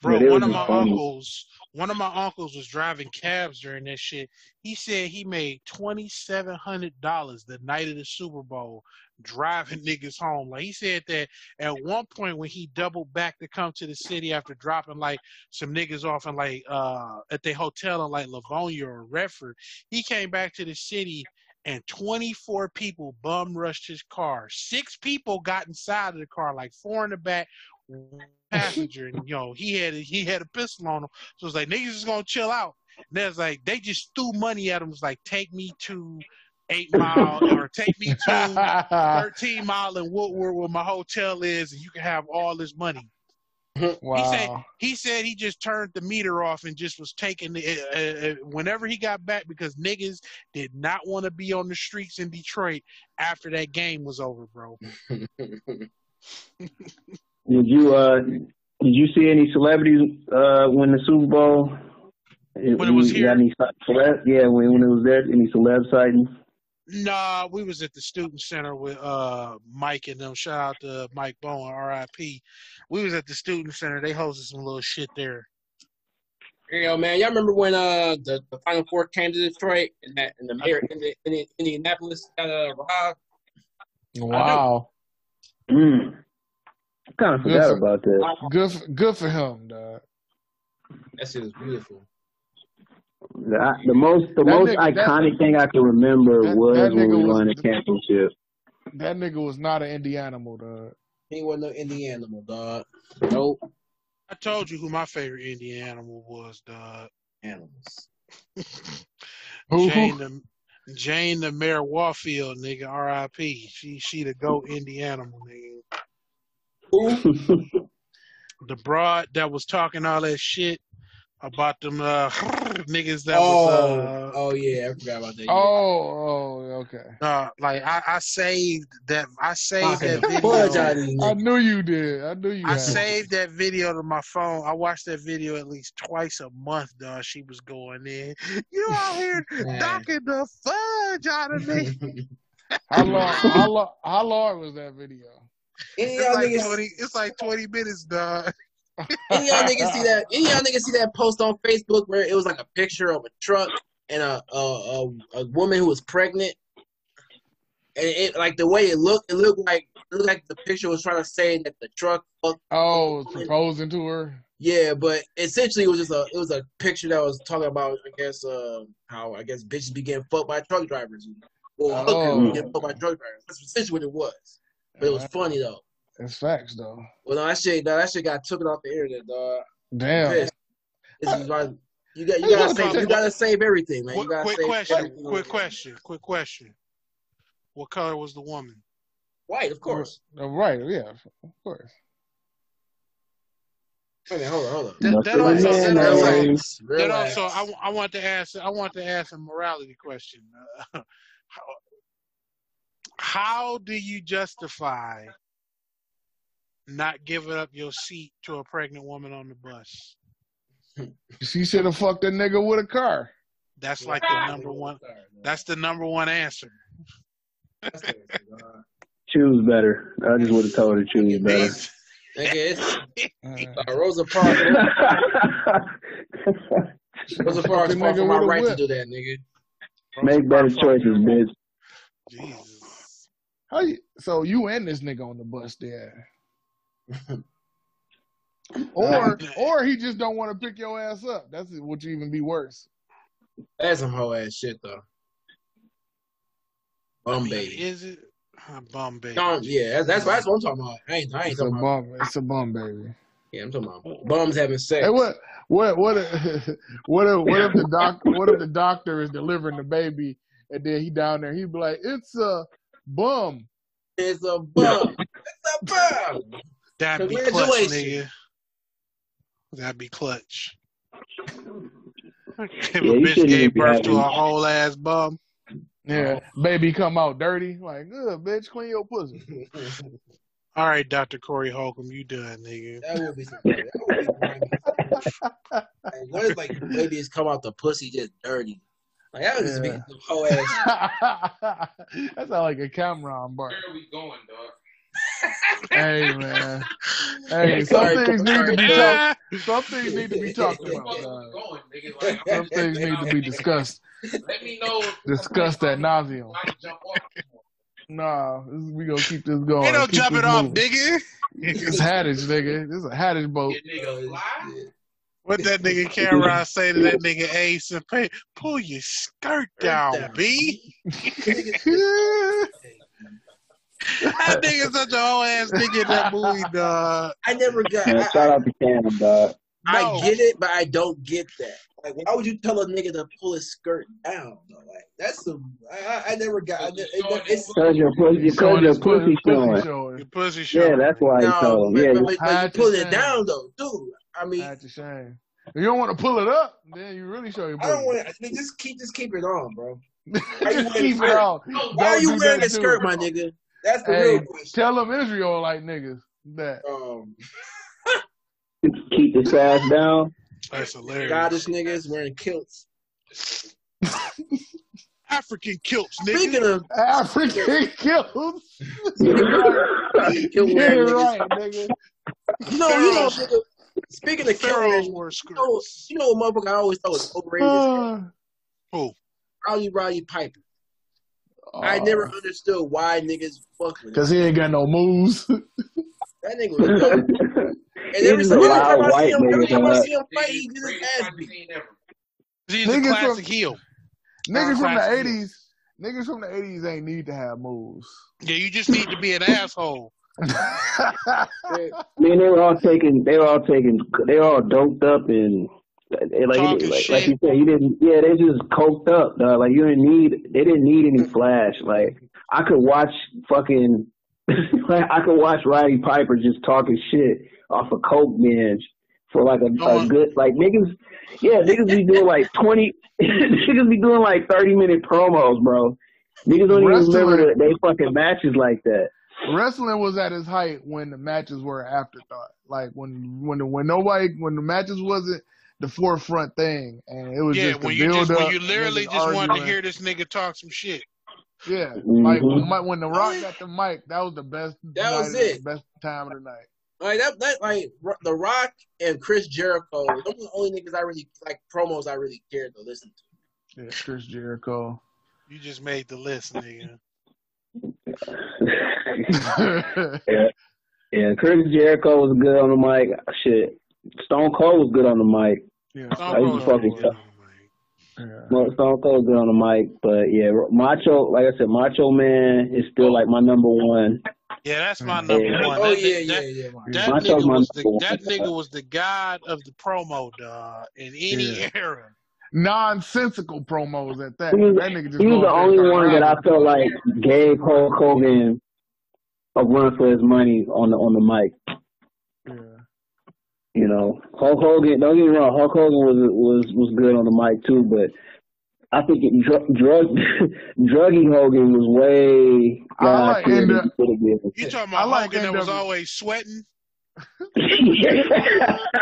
Bro, But it one was of my funny. uncles, one of my uncles was driving cabs during that shit. He said he made twenty seven hundred dollars the night of the Super Bowl driving niggas home. Like he said that at one point when he doubled back to come to the city after dropping like some niggas off in like uh at the hotel in like Livonia or Redford, he came back to the city and 24 people bum rushed his car. Six people got inside of the car, like four in the back, passenger, and you know he had a, he had a pistol on him. So it's like niggas is gonna chill out. And there's like they just threw money at him. It was like take me to Eight Mile or take me to 13 Mile in Woodward where my hotel is, and you can have all this money. wow. He said he just turned the meter off and just was taking it uh, uh, whenever he got back because niggas did not want to be on the streets in Detroit after that game was over, bro. Did you uh did you see any celebrities uh win the Super Bowl? When it was You here? any? Yeah, when when it was there, any celeb sightings? Nah, we was at the student center with uh Mike and them. Shout out to Mike Bowen, R.I.P. We was at the student center. They hosted some little shit there. Yo, man, y'all remember when uh the, the Final Four came to Detroit and that and the mayor in, the, in the, Indianapolis got uh, robbed? Wow. Mm. I kind of forgot for- about that. Good for, good for him, dog. That shit was beautiful. The, the most the That most nigga- that- iconic thing I can remember that- was that when we was- won the championship. That nigga was not an Indianimal, dog. He wasn't no Indian animal, dog. Nope. I told you who my favorite Indian animal was, dog. Animals. Who? Jane the Jane the Mayor Warfield, nigga, R.I.P. She she the goat Indian animal, nigga. The broad that was talking all that shit about them uh niggas that oh, was uh oh yeah, I forgot about that. yeah. Oh, oh, okay. uh, like I, I saved that I saved Knocking that video. out of these I knew you did. I knew you I had. saved that video to my phone. I watched that video at least twice a month, dog. She was going in. You out here Man. knocking the fudge out of me. How long? How long? How long was that video? It's like twenty. It's like twenty minutes, dog. Any y'all niggas see that? Any y'all niggas see that post on Facebook where it was like a picture of a truck and a a, a, a woman who was pregnant, and it like the way it looked, it looked like it looked like the picture was trying to say that the truck fucked Oh, proposing to her. Yeah, but essentially it was just a it was a picture that was talking about I guess uh, how I guess bitches be getting fucked by truck drivers or hookers Oh. be getting fucked by truck drivers. That's essentially what it was. But it was funny though. It's facts though. Well, no, that shit no, that shit got taken off the internet, dog. Damn. This is why you got you gotta save you gotta save everything, man. You Quick, gotta quick save question. everything. Quick question. Quick question. What color was the woman? White, of course. Uh, Right. Yeah. Of course. Wait hold on, hold on. That, that also, been that also, Relax, that relax. also, I, w- I want to ask, I want to ask a morality question. Uh, how, how do you justify not giving up your seat to a pregnant woman on the bus? She should have fucked that nigga with a car. That's like the number one. That's the number one answer. That's Choose better. I just would have told her to choose better. These, Nigga, it's Uh, Rosa Parks. Rosa Parks Fucking fought for my with a right to do that, nigga. Make better choices, bitch. Jesus. How you, so you and this nigga on the bus there. Or or he just don't want to pick your ass up. That's what you even be worse. That's some hoe ass shit though. Bum I mean, baby. Is it? Uh, bum baby. No, yeah, that's, that's that's what I'm talking about. I ain't, I ain't It's a talking about. bum. It's a bum, baby. Yeah, I'm talking about bums having sex. Hey, what what what if, what if what if the doc what if the doctor is delivering the baby and then he down there He'd be like it's a bum. It's a bum. It's a bum. That'd be clutch, Congratulations. nigga. That'd be clutch. If a Yeah, you bitch gave birth to a whole ass bum. Yeah, baby come out dirty. Like, good bitch, clean your pussy. All right, Dr. Corey Holcomb, you done, nigga. That would be some. That would be. Like, what if like babies come out the pussy just dirty? Like that would just be Yeah. some hoe ass. that sound like a Cam'ron bar. Where are we going, dog? Hey man, hey, some Sorry, things need to be talked. Some things need to be talked about. the fuck dog. we going, nigga? Like, Some things need to be discussed. Let me know. Discussed at nauseum. I can jump. Nah, this, we gonna keep this going. Ain't no Keep jumping this off, moving. nigga. It's Haddish, nigga. This is a Haddish boat. Your nigga? What that nigga Cam'ron say to that nigga Ace and Pay? Pull your skirt down, down. B. That nigga such a whole ass nigga in that movie, dog. I never got. Man, I, shout out to Cam, dog. I No. get it, but I don't get that. Like, why would you tell a nigga to pull his skirt down? though? Like, that's some. I, I, I never got. I, it, it, it's, Cause your pussy, cause your pussy, pussy showing. showing. Your pussy Yeah, that's why he no, told but, him. Yeah, but, but, but you Hide pulling your it down though, dude. I mean, That's a shame. If you don't want to pull it up, then you really show your I don't want. I mean, just keep, just keep it on, bro. Just keep it on. Why are Don't you wearing that a too. skirt, my nigga? That's the Hey, real question. tell them Israel like niggas that. Um, keep the ass down. That's hilarious. Scottish niggas wearing kilts. African kilts, nigga. Speaking of African kilts. kilt Get wearing it niggas, right, nigga. you know, you know, nigga, speaking of kilt Pharaohs wearing, wore you know, you know what motherfucker I always thought was overrated? Uh, Who? Rowdy Roddy Piper. I never uh, understood why niggas fuck with. Cause he ain't got no moves. That nigga was dope. And He's every a every time I see white him, every nigga, time I see him fight, he get his Greatest ass beat. He's a Niggas classic from- heel. niggas from the Classic. eighties, niggas from the eighties ain't need to have moves. Yeah, you just need to be an asshole. I mean, they were all taking, they were all taking, they were all doped up and they, like, Talking like, shit. like you said, you didn't, yeah, they just coked up, dog. Like you didn't need, they didn't need any flash. Like I could watch fucking, like I could watch Roddy Piper just talking shit off a coke binge for like a, a Uh-huh. good, like niggas, yeah, niggas be doing like twenty, niggas be doing like thirty minute promos, bro. Niggas don't even remember the, they fucking matches like that. Wrestling was at its height when the matches were an afterthought. Like when when when nobody when the matches wasn't the forefront thing, and it was Yeah, just the when you build just when you literally niggas just wanted to hear this nigga talk some shit. Yeah, Mhm. like when, Mi- when the Rock got the mic, that was the best. That was night of- it. Best time of the night. Like that, that like The Rock and Chris Jericho. Those are the only niggas I really like promos I really cared to listen to. Yeah, Chris Jericho. You just made the list, nigga. yeah. yeah, Chris Jericho was good on the mic. Shit, Stone Cold was good on the mic. Yeah, I used to fucking stuff. yeah. Stone Cold good on the mic, but yeah, Macho, like I said, Macho Man is still like my number one. Yeah, that's my Mhm. number Yeah. one. Oh That yeah, ni- yeah, that- yeah. That nigga was the number that nigga was the god of the promo, dog, in any Yeah. era. Nonsensical promos at that. He was, that nigga just he was the only one that I felt like gave Hulk Hogan a run for his money on the on the mic. Yeah. You know, Hulk Hogan. Don't get me wrong, Hulk Hogan was was was good on the mic too, but I think it, drug drug druggy Hogan was way I god like tier NW he could have given. You talking I about like Hogan that was NW. always sweating?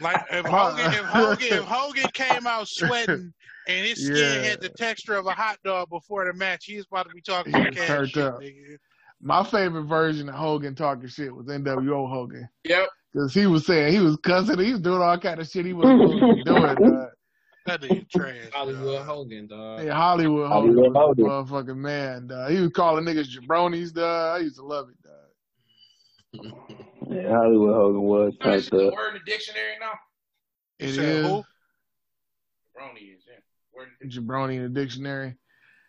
Like if uh-uh. Hogan, if Hogan, if Hogan came out sweating and his skin Yeah. had the texture of a hot dog before the match, he was about to be talking that cash shit, up. nigga. My favorite version of Hogan talking shit was NWO Hogan. Yep. Cause he was saying he was cussing, he was doing all kind of shit he wasn't supposed to be doing. dog. That nigga trash. Hollywood dog. Hogan, dog. Yeah, Hollywood Hogan Hollywood was Hogan. motherfucking man. Dog. He was calling niggas jabronis. Dog. I used to love it. Dog. Yeah, Hollywood Hogan was You know, this is the word in the dictionary now. It Said is is, yeah. Word in the jabroni in the dictionary.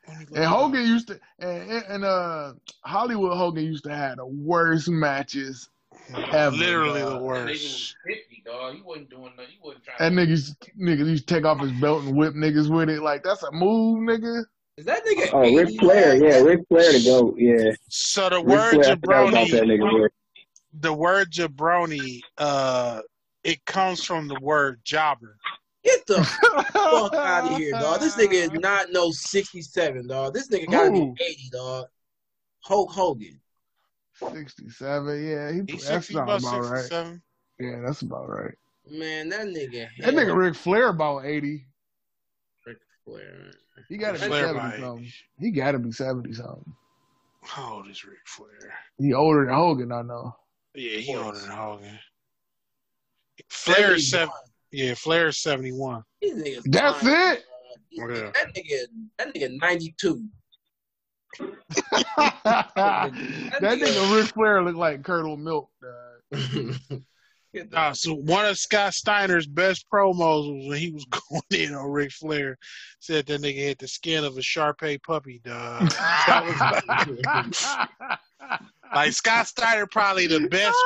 Let me look And it up. Hogan used to, and, and- and uh, Hollywood Hogan used to have the worst matches ever. Literally dog. the That nigga worst. 50, dog. He wasn't doing nothing. He wasn't trying That to. nigga used, niggas used to take off his belt and whip niggas with it. Like that's a move, nigga. Is that nigga? Oh, Ric 80, Flair, yeah, Ric Flair to go, yeah. So the Ric word Flair, I forgot about that jabroni, nigga. The word jabroni, uh, it comes from the word jobber. Get the fuck out of here, dog. This nigga is not no 67, dog. This nigga gotta Who? be 80, dog. Hulk Hogan. Sixty-seven. Yeah, he, He's that's not about about right. 67. Yeah, that's about right. Man, that nigga. That nigga Ric Flair about eighty. Ric Flair. He got to be Flair seventy by something. He got to be seventy something. How old is Ric Flair? He older than Hogan, I know. Yeah, he older than Hogan. Flair is 71. seven. Yeah, Flair is seventy one. That's lying, it. dog. Yeah. That nigga, that nigga 92. that nigga Ric Flair look like curdled Milk. dog. Nah, so one of Scott Steiner's best promos was when he was going in on Ric Flair. Said that nigga had the skin of a Shar-Pei puppy, dog. That like Scott Steiner probably the best.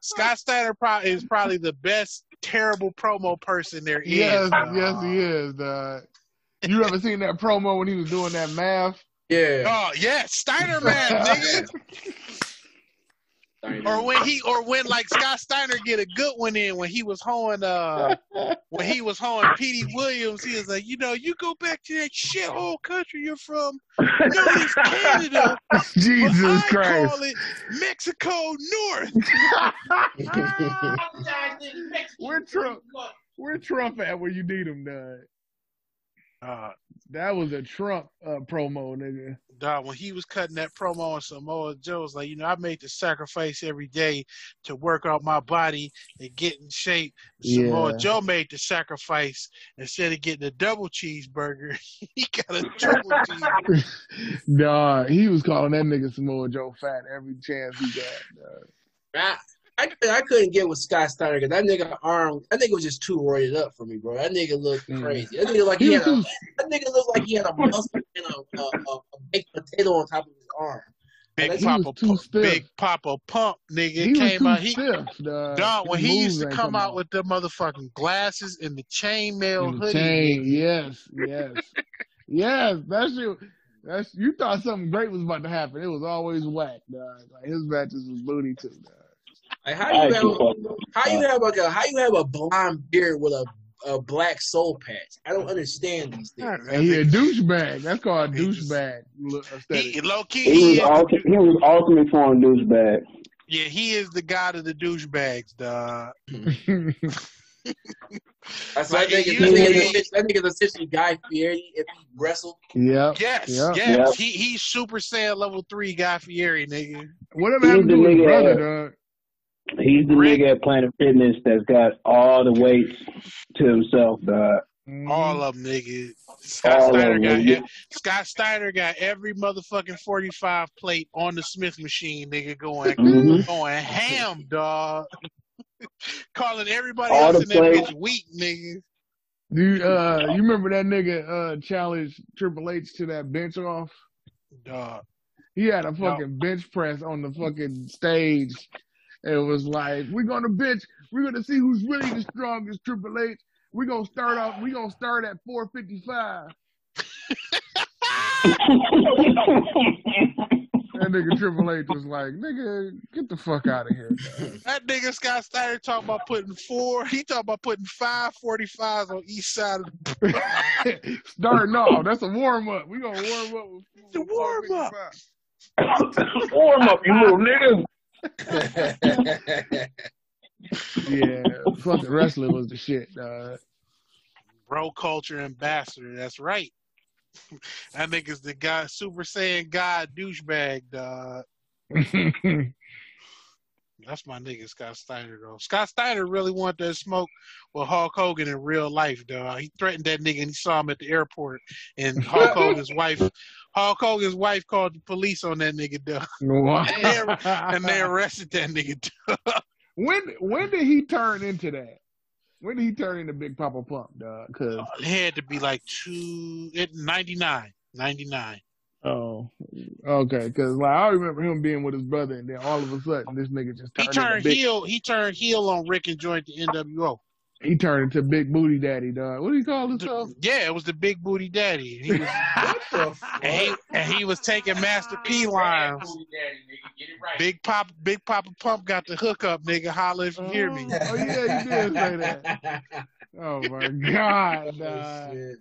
Scott Steiner probably is probably the best terrible promo person there is. yes, dog. yes, he is. Dog. You ever seen that promo when he was doing that math? yeah. Oh yeah, Steiner man, nigga. Or when he, or when like Scott Steiner get a good one in when he was hoeing, uh, when he was hoeing Petey Williams, he was like, you know, you go back to that shithole country you're from, known it's Canada, but Jesus I Christ. call it Mexico North. Where Trump? Where Trump at when you need him, dog? Uh, That was a Trump uh, promo, nigga. dog, when he was cutting that promo on Samoa Joe, was like, you know, I made the sacrifice every day to work out my body and get in shape. Samoa Yeah. Joe made the sacrifice instead of getting a double cheeseburger, he got a triple cheeseburger. Nah, he was calling that nigga Samoa Joe fat every chance he got. dog. I, I, could- I couldn't get with Scott Steiner because that nigga arm, that nigga was just too roided up for me, bro. That nigga looked Mm. crazy. That nigga like he He had a, that nigga looked like he had a muscle and a, a, a, a baked potato on top of his arm. Big He Papa, too Pump. Big Papa Pump, nigga he was came too out. He, stiff, dog. dog, when he used to ain't come out with the motherfucking glasses and the chainmail And hoodie. chain. Yes, yes, yes. That shit. That's you thought something great was about to happen. It was always whack, dog. Like his matches was booty too, dog. Like how I you have, how you have like a, how you have a blonde beard with a, a black soul patch? I don't understand these things. And he a douchebag. That's called a douchebag. look, He, low key, He he was is, ultimate, he was ultimate form douchebag. yeah, he is the god of the douchebags, dog. That's Like, that, nigga, you- that, nigga, that nigga's essentially Guy Fieri if he wrestled. Yeah. Yes, Yep. yes. Yep. He he's Super Saiyan level three Guy Fieri, nigga. Whatever He's happened the to his brother, dog? He's the Rick- nigga at Planet Fitness that's got all the weights to himself, dog. All of them, nigga. Scott All Steiner got nigga. Scott Steiner got every motherfucking forty five plate on the Smith machine, nigga, going Mhm. going ham, dog. Calling everybody All else the in that plates. bitch weak, nigga. Dude, uh, you remember that nigga uh challenged Triple H to that bench off? Dog. He had a fucking bench press on the fucking stage. It was like, we're gonna bench, we're gonna see who's really the strongest Triple H. We're gonna start off, we're gonna start at 455. That nigga Triple H was like, nigga, get the fuck out of here. dog." That nigga Scott Steiner talking about putting four. He talking about putting five forty fives on each side of the. Starting off, that's a warm up. We gonna warm up with The warm-up. Warm up, you little nigga. Yeah, fucking wrestling was the shit, dog. Bro culture ambassador. That's right. That nigga's the guy, Super Saiyan God douchebag, dog. That's my nigga Scott Steiner though. Scott Steiner really wanted to smoke with Hulk Hogan in real life, dog. He threatened that nigga and he saw him at the airport and Hulk Hogan's wife Hulk Hogan's wife called the police on that nigga, dog. And they arrested that nigga, dog. when when did he turn into that? When did he turn into Big Papa Pump, dog? Cause oh, It had to be like two it 99. 99. Oh, okay, cause like I remember him being with his brother, and then all of a sudden this nigga just He turned turned big, heel he turned heel on Rick and joined the NWO. he turned into Big Booty Daddy, dog. What do you call himself? Yeah, it was the big booty daddy. He was What the fuck? and he, and he was taking Master P lines. Daddy, nigga. Get it right. Big Papa, Big Papa Pump got the hookup, nigga. Holla if you hear me. Oh, oh yeah, you did say that. Oh my god, oh, dog. Shit.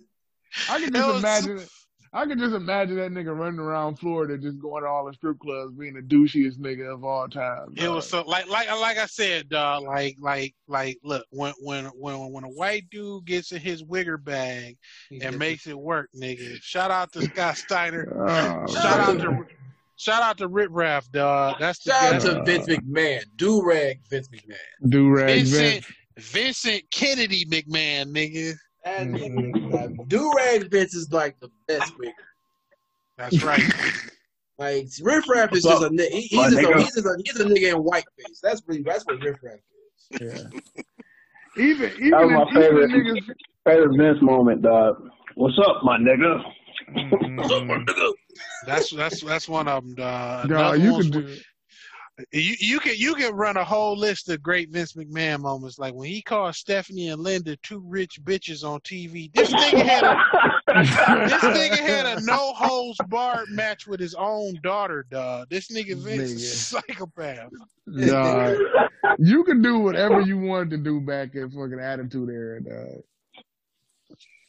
I can It just was- imagine. I can just imagine that nigga running around Florida, just going to all the strip clubs, being the douchiest nigga of all time. It was so like like like I said, dog. Like like like look when when when when a white dude gets in his wigger bag and makes it work, nigga. Shout out to Scott Steiner. Oh, Shout out to shout out to Riff Raff, dog. That's the Shout out to Vince McMahon. Do rag Vince McMahon. do rag Vincent Vincent Kennedy McMahon, nigga. That Mhm. nigga, do rag Vince is like the best wigger. That's right. Like Riff Raff is just a nigga. He, he's, just a, nigga? he's just a he's a nigga in whiteface. That's really that's what Riff Raff is. Yeah. Even even That was my even favorite. niggas. Favorite Vince moment, dog. What's up, my nigga? Mm-mm. That's that's that's one of them, dog. Dog, you can do. You you can you can run a whole list of great Vince McMahon moments, like when he called Stephanie and Linda two rich bitches on TV. This nigga had a this nigga had a no holds barred match with his own daughter, dog. This nigga Vince is a psychopath. Dog, you can do whatever you wanted to do back in fucking Attitude Era, dog.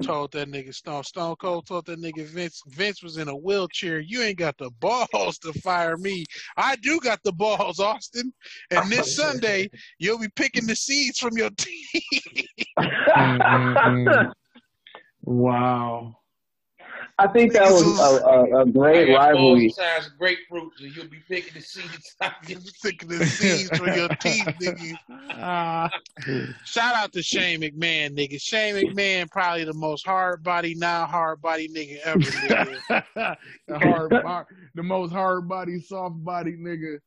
Told that nigga Stone Stone Cold told that nigga Vince Vince was in a wheelchair. You ain't got the balls to fire me. I do got the balls, Austin. And this Sunday you'll be picking the seeds from your team. Mm-mm-mm. Wow. I think that was a, a, a great I rivalry. Both grapefruits, and you'll be picking the seeds. You'll be picking the seeds from your teeth, nigga. Ah. Shout out to Shane McMahon, nigga. Shane McMahon, probably the most hard body, non hard body nigga ever, nigga. the hard, hard, the most hard body, soft body nigga.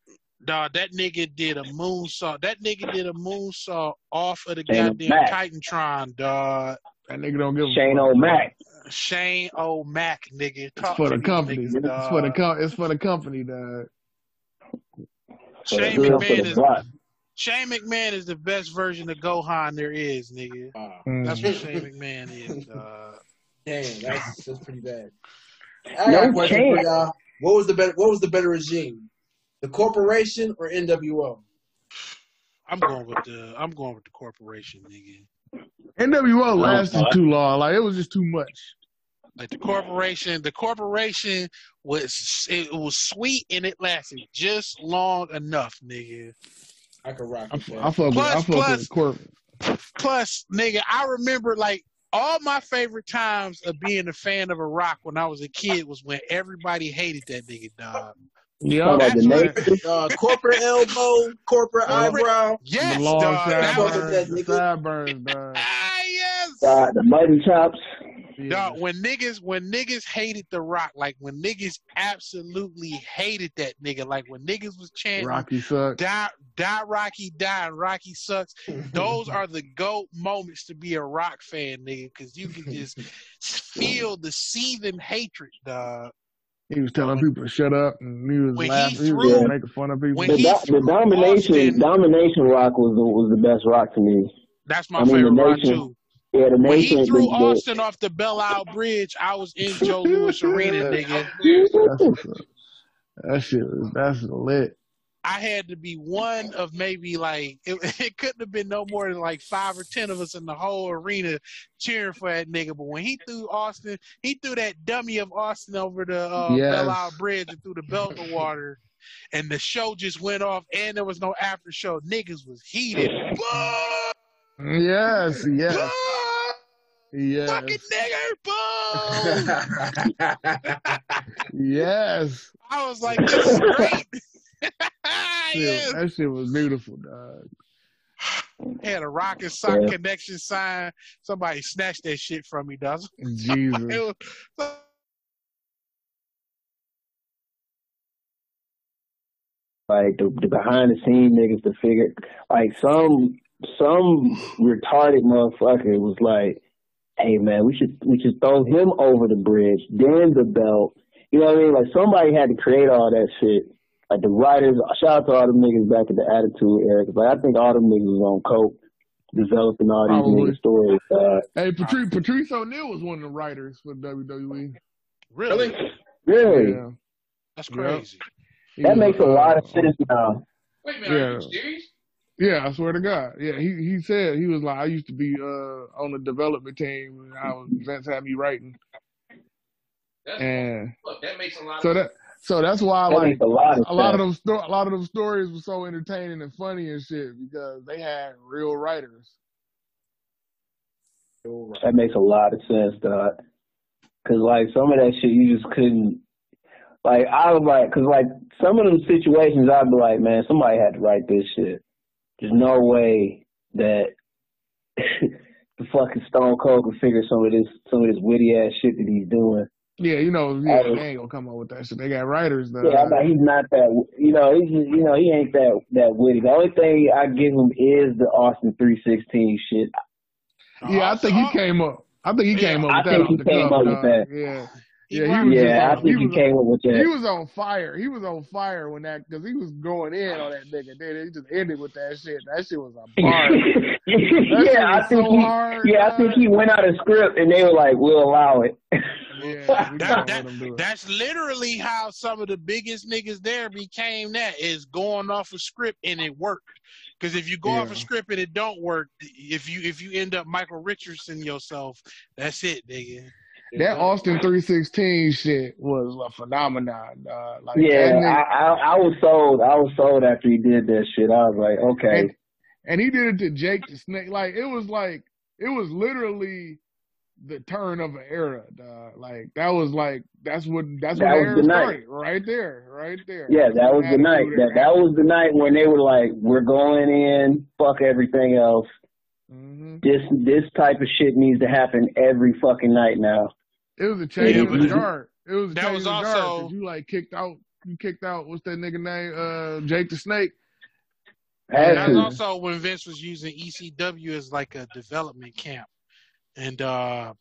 Dog, that nigga did a moonsault. That nigga did a moonsault off of the Shane goddamn O'Mac. Titantron, dog. That nigga don't give a Shane. O'Mac. Shane O'Mac, nigga. It's for the company. nigga, It's for the dog. com- It's for the company, dog. Shane For the- for McMahon is block. Shane McMahon is the best version of Gohan there is, nigga. Wow. That's Mm. what Shane McMahon is, dog. Damn, that's that's pretty bad. I got No a question for y'all. What was the better what was the better regime? The corporation or NWO? I'm going with the I'm going with the corporation, nigga. NWO lasted Uh-huh. too long. Like it was just too much. Like the corporation, the corporation was it was sweet and it lasted just long enough, nigga. I could rock I, with that. I fuck with. I Plus- fuck plus- with Corp. Plus, nigga, I remember like all my favorite times of being a fan of a rock when I was a kid was when everybody hated that nigga, dog. Yeah, the Uh, corporate elbow, corporate eyebrow. Yes, the long dog. That fuck was, with that sideburns, the nigga. sideburns, dog. ah, yes. Uh, the mutton chops. Yeah. Dog, when niggas when niggas hated the rock, like when niggas absolutely hated that nigga, like when niggas was chanting Rocky sucks. die die Rocky die and Rocky sucks. Those are the goat moments to be a rock fan, nigga, because you can just feel the seething hatred, dog. He was telling people to shut up, and he was When laughing. He, threw- was making fun of people. when The, he do- threw the domination, Austin- domination rock was the, was the best rock to me. That's my I mean, favorite the rock too. Yeah, the When he threw Austin off the Belle Isle Bridge, I was in Joe Louis Arena, nigga. That shit was that's lit. I had to be one of maybe like it, it couldn't have been no more than like five or ten of us in the whole arena cheering for that nigga. But when he threw Austin, he threw that dummy of Austin over the uh, Yes. Belle Isle Bridge and through the belt of water, and the show just went off, and there was no after show. Niggas was heated. Yes, yes! Yes, Fucking nigger! Boo! yes. I was like, this is great. Yes. That shit was beautiful, dog. Had a rocket sock Yeah. connection sign. Somebody snatched that shit from me, dog. Jesus. It was- like the, the behind the scenes niggas to figure like some some retarded motherfucker was like, Hey man, we should we should throw him over the bridge, then the belt. You know what I mean? Like somebody had to create all that shit. Like the writers shout out to all the niggas back at the attitude era. 'cause, like I think all them niggas was on coke developing all these Probably. nigga stories. Uh, Hey, Patrice, Patrice O'Neal was one of the writers for WWE. really? really? Yeah. That's crazy. He That was, makes a uh, lot of sense now. Wait a minute, are you serious? Yeah, I swear to God. Yeah, he he said he was like, I used to be uh on the development team and I was Vince had me writing, That's and look, that makes a lot so of that so that's why I That like a lot of a lot of sense. them sto- a lot of them stories were so entertaining and funny and shit because they had real writers. That makes a lot of sense, dog. Cause like some of that shit you just couldn't. Like I was like, cause like some of them situations I'd be like, man, somebody had to write this shit. There's no way that the fucking Stone Cold can figure some of this some of this witty ass shit that he's doing. Yeah, you know, yeah, they ain't gonna come up with that shit. They got writers though. Yeah, I'm he's not that. You know, he's just, you know he ain't that that witty. The only thing I give him is the Austin 316 shit. Yeah, I think he came up. I think he Yeah, came up I that think he came cuff, up with dog. that. Yeah, he yeah, he was Yeah, I on, he think he was came up with that. he was on fire. He was on fire when that because he was going in on that nigga. Then he just ended with that shit. That shit was a bar. Yeah, I think so he. hard. Yeah, I think he went out of script and they were like, "We'll allow it." Yeah, That, that, let him do it. that's literally how some of the biggest niggas there became that is going off a script and it worked. Because if you go off Yeah. a script and it don't work, if you if you end up Michael Richardson yourself, that's it, nigga. That Austin three sixteen shit was a phenomenon. Dog. Like yeah, that I, I I was sold. I was sold after he did that shit. I was like, okay, and, and he did it to Jake the Snake. Like it was like it was literally the turn of an era. Dog. Like that was like that's what that's That the was era the night. started. Right there, right there. yeah, that was the night. That that was the night when they were like, "We're going in, fuck everything else. hmm This this type of shit needs to happen every fucking night now." It was a change Yeah, of but the guard. It was a that change was of the guard also- because you like kicked out. You kicked out. What's that nigga name? Uh, Jake the Snake. Had And that's to. also when Vince was using ECW as like a development camp. And uh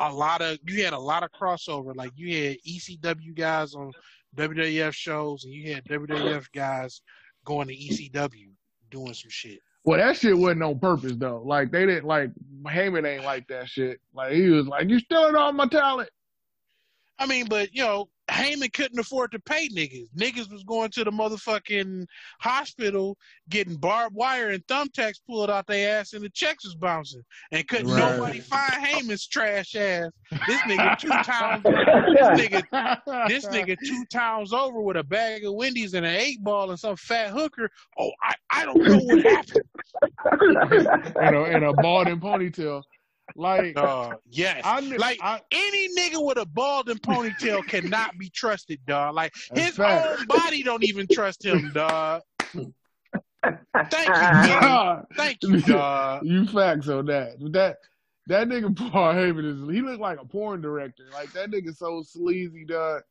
a lot of you had a lot of crossover. Like you had ECW guys on WWF shows and you had WWF guys going to ECW doing some shit. Well, that shit wasn't on purpose though. Like they didn't like Heyman ain't like that shit. Like he was like, "You stealing all my talent." I mean, but you know, Heyman couldn't afford to pay niggas. Niggas was going to the motherfucking hospital getting barbed wire and thumbtacks pulled out their ass and the checks was bouncing. And couldn't Right. nobody find Heyman's trash ass. This nigga two times this nigga this nigga two towns over with a bag of Wendy's and an eight ball and some fat hooker. Oh, I, I don't know what happened. and a and a bald and ponytail. Like Uh, yes. I like I, any nigga with a bald and ponytail cannot be trusted, dog. Like his fact. own body don't even trust him, dog. Thank you. God, Thank you, dog. you facts on that. That that nigga Paul Heyman is he looked like a porn director. Like that nigga so sleazy, dog.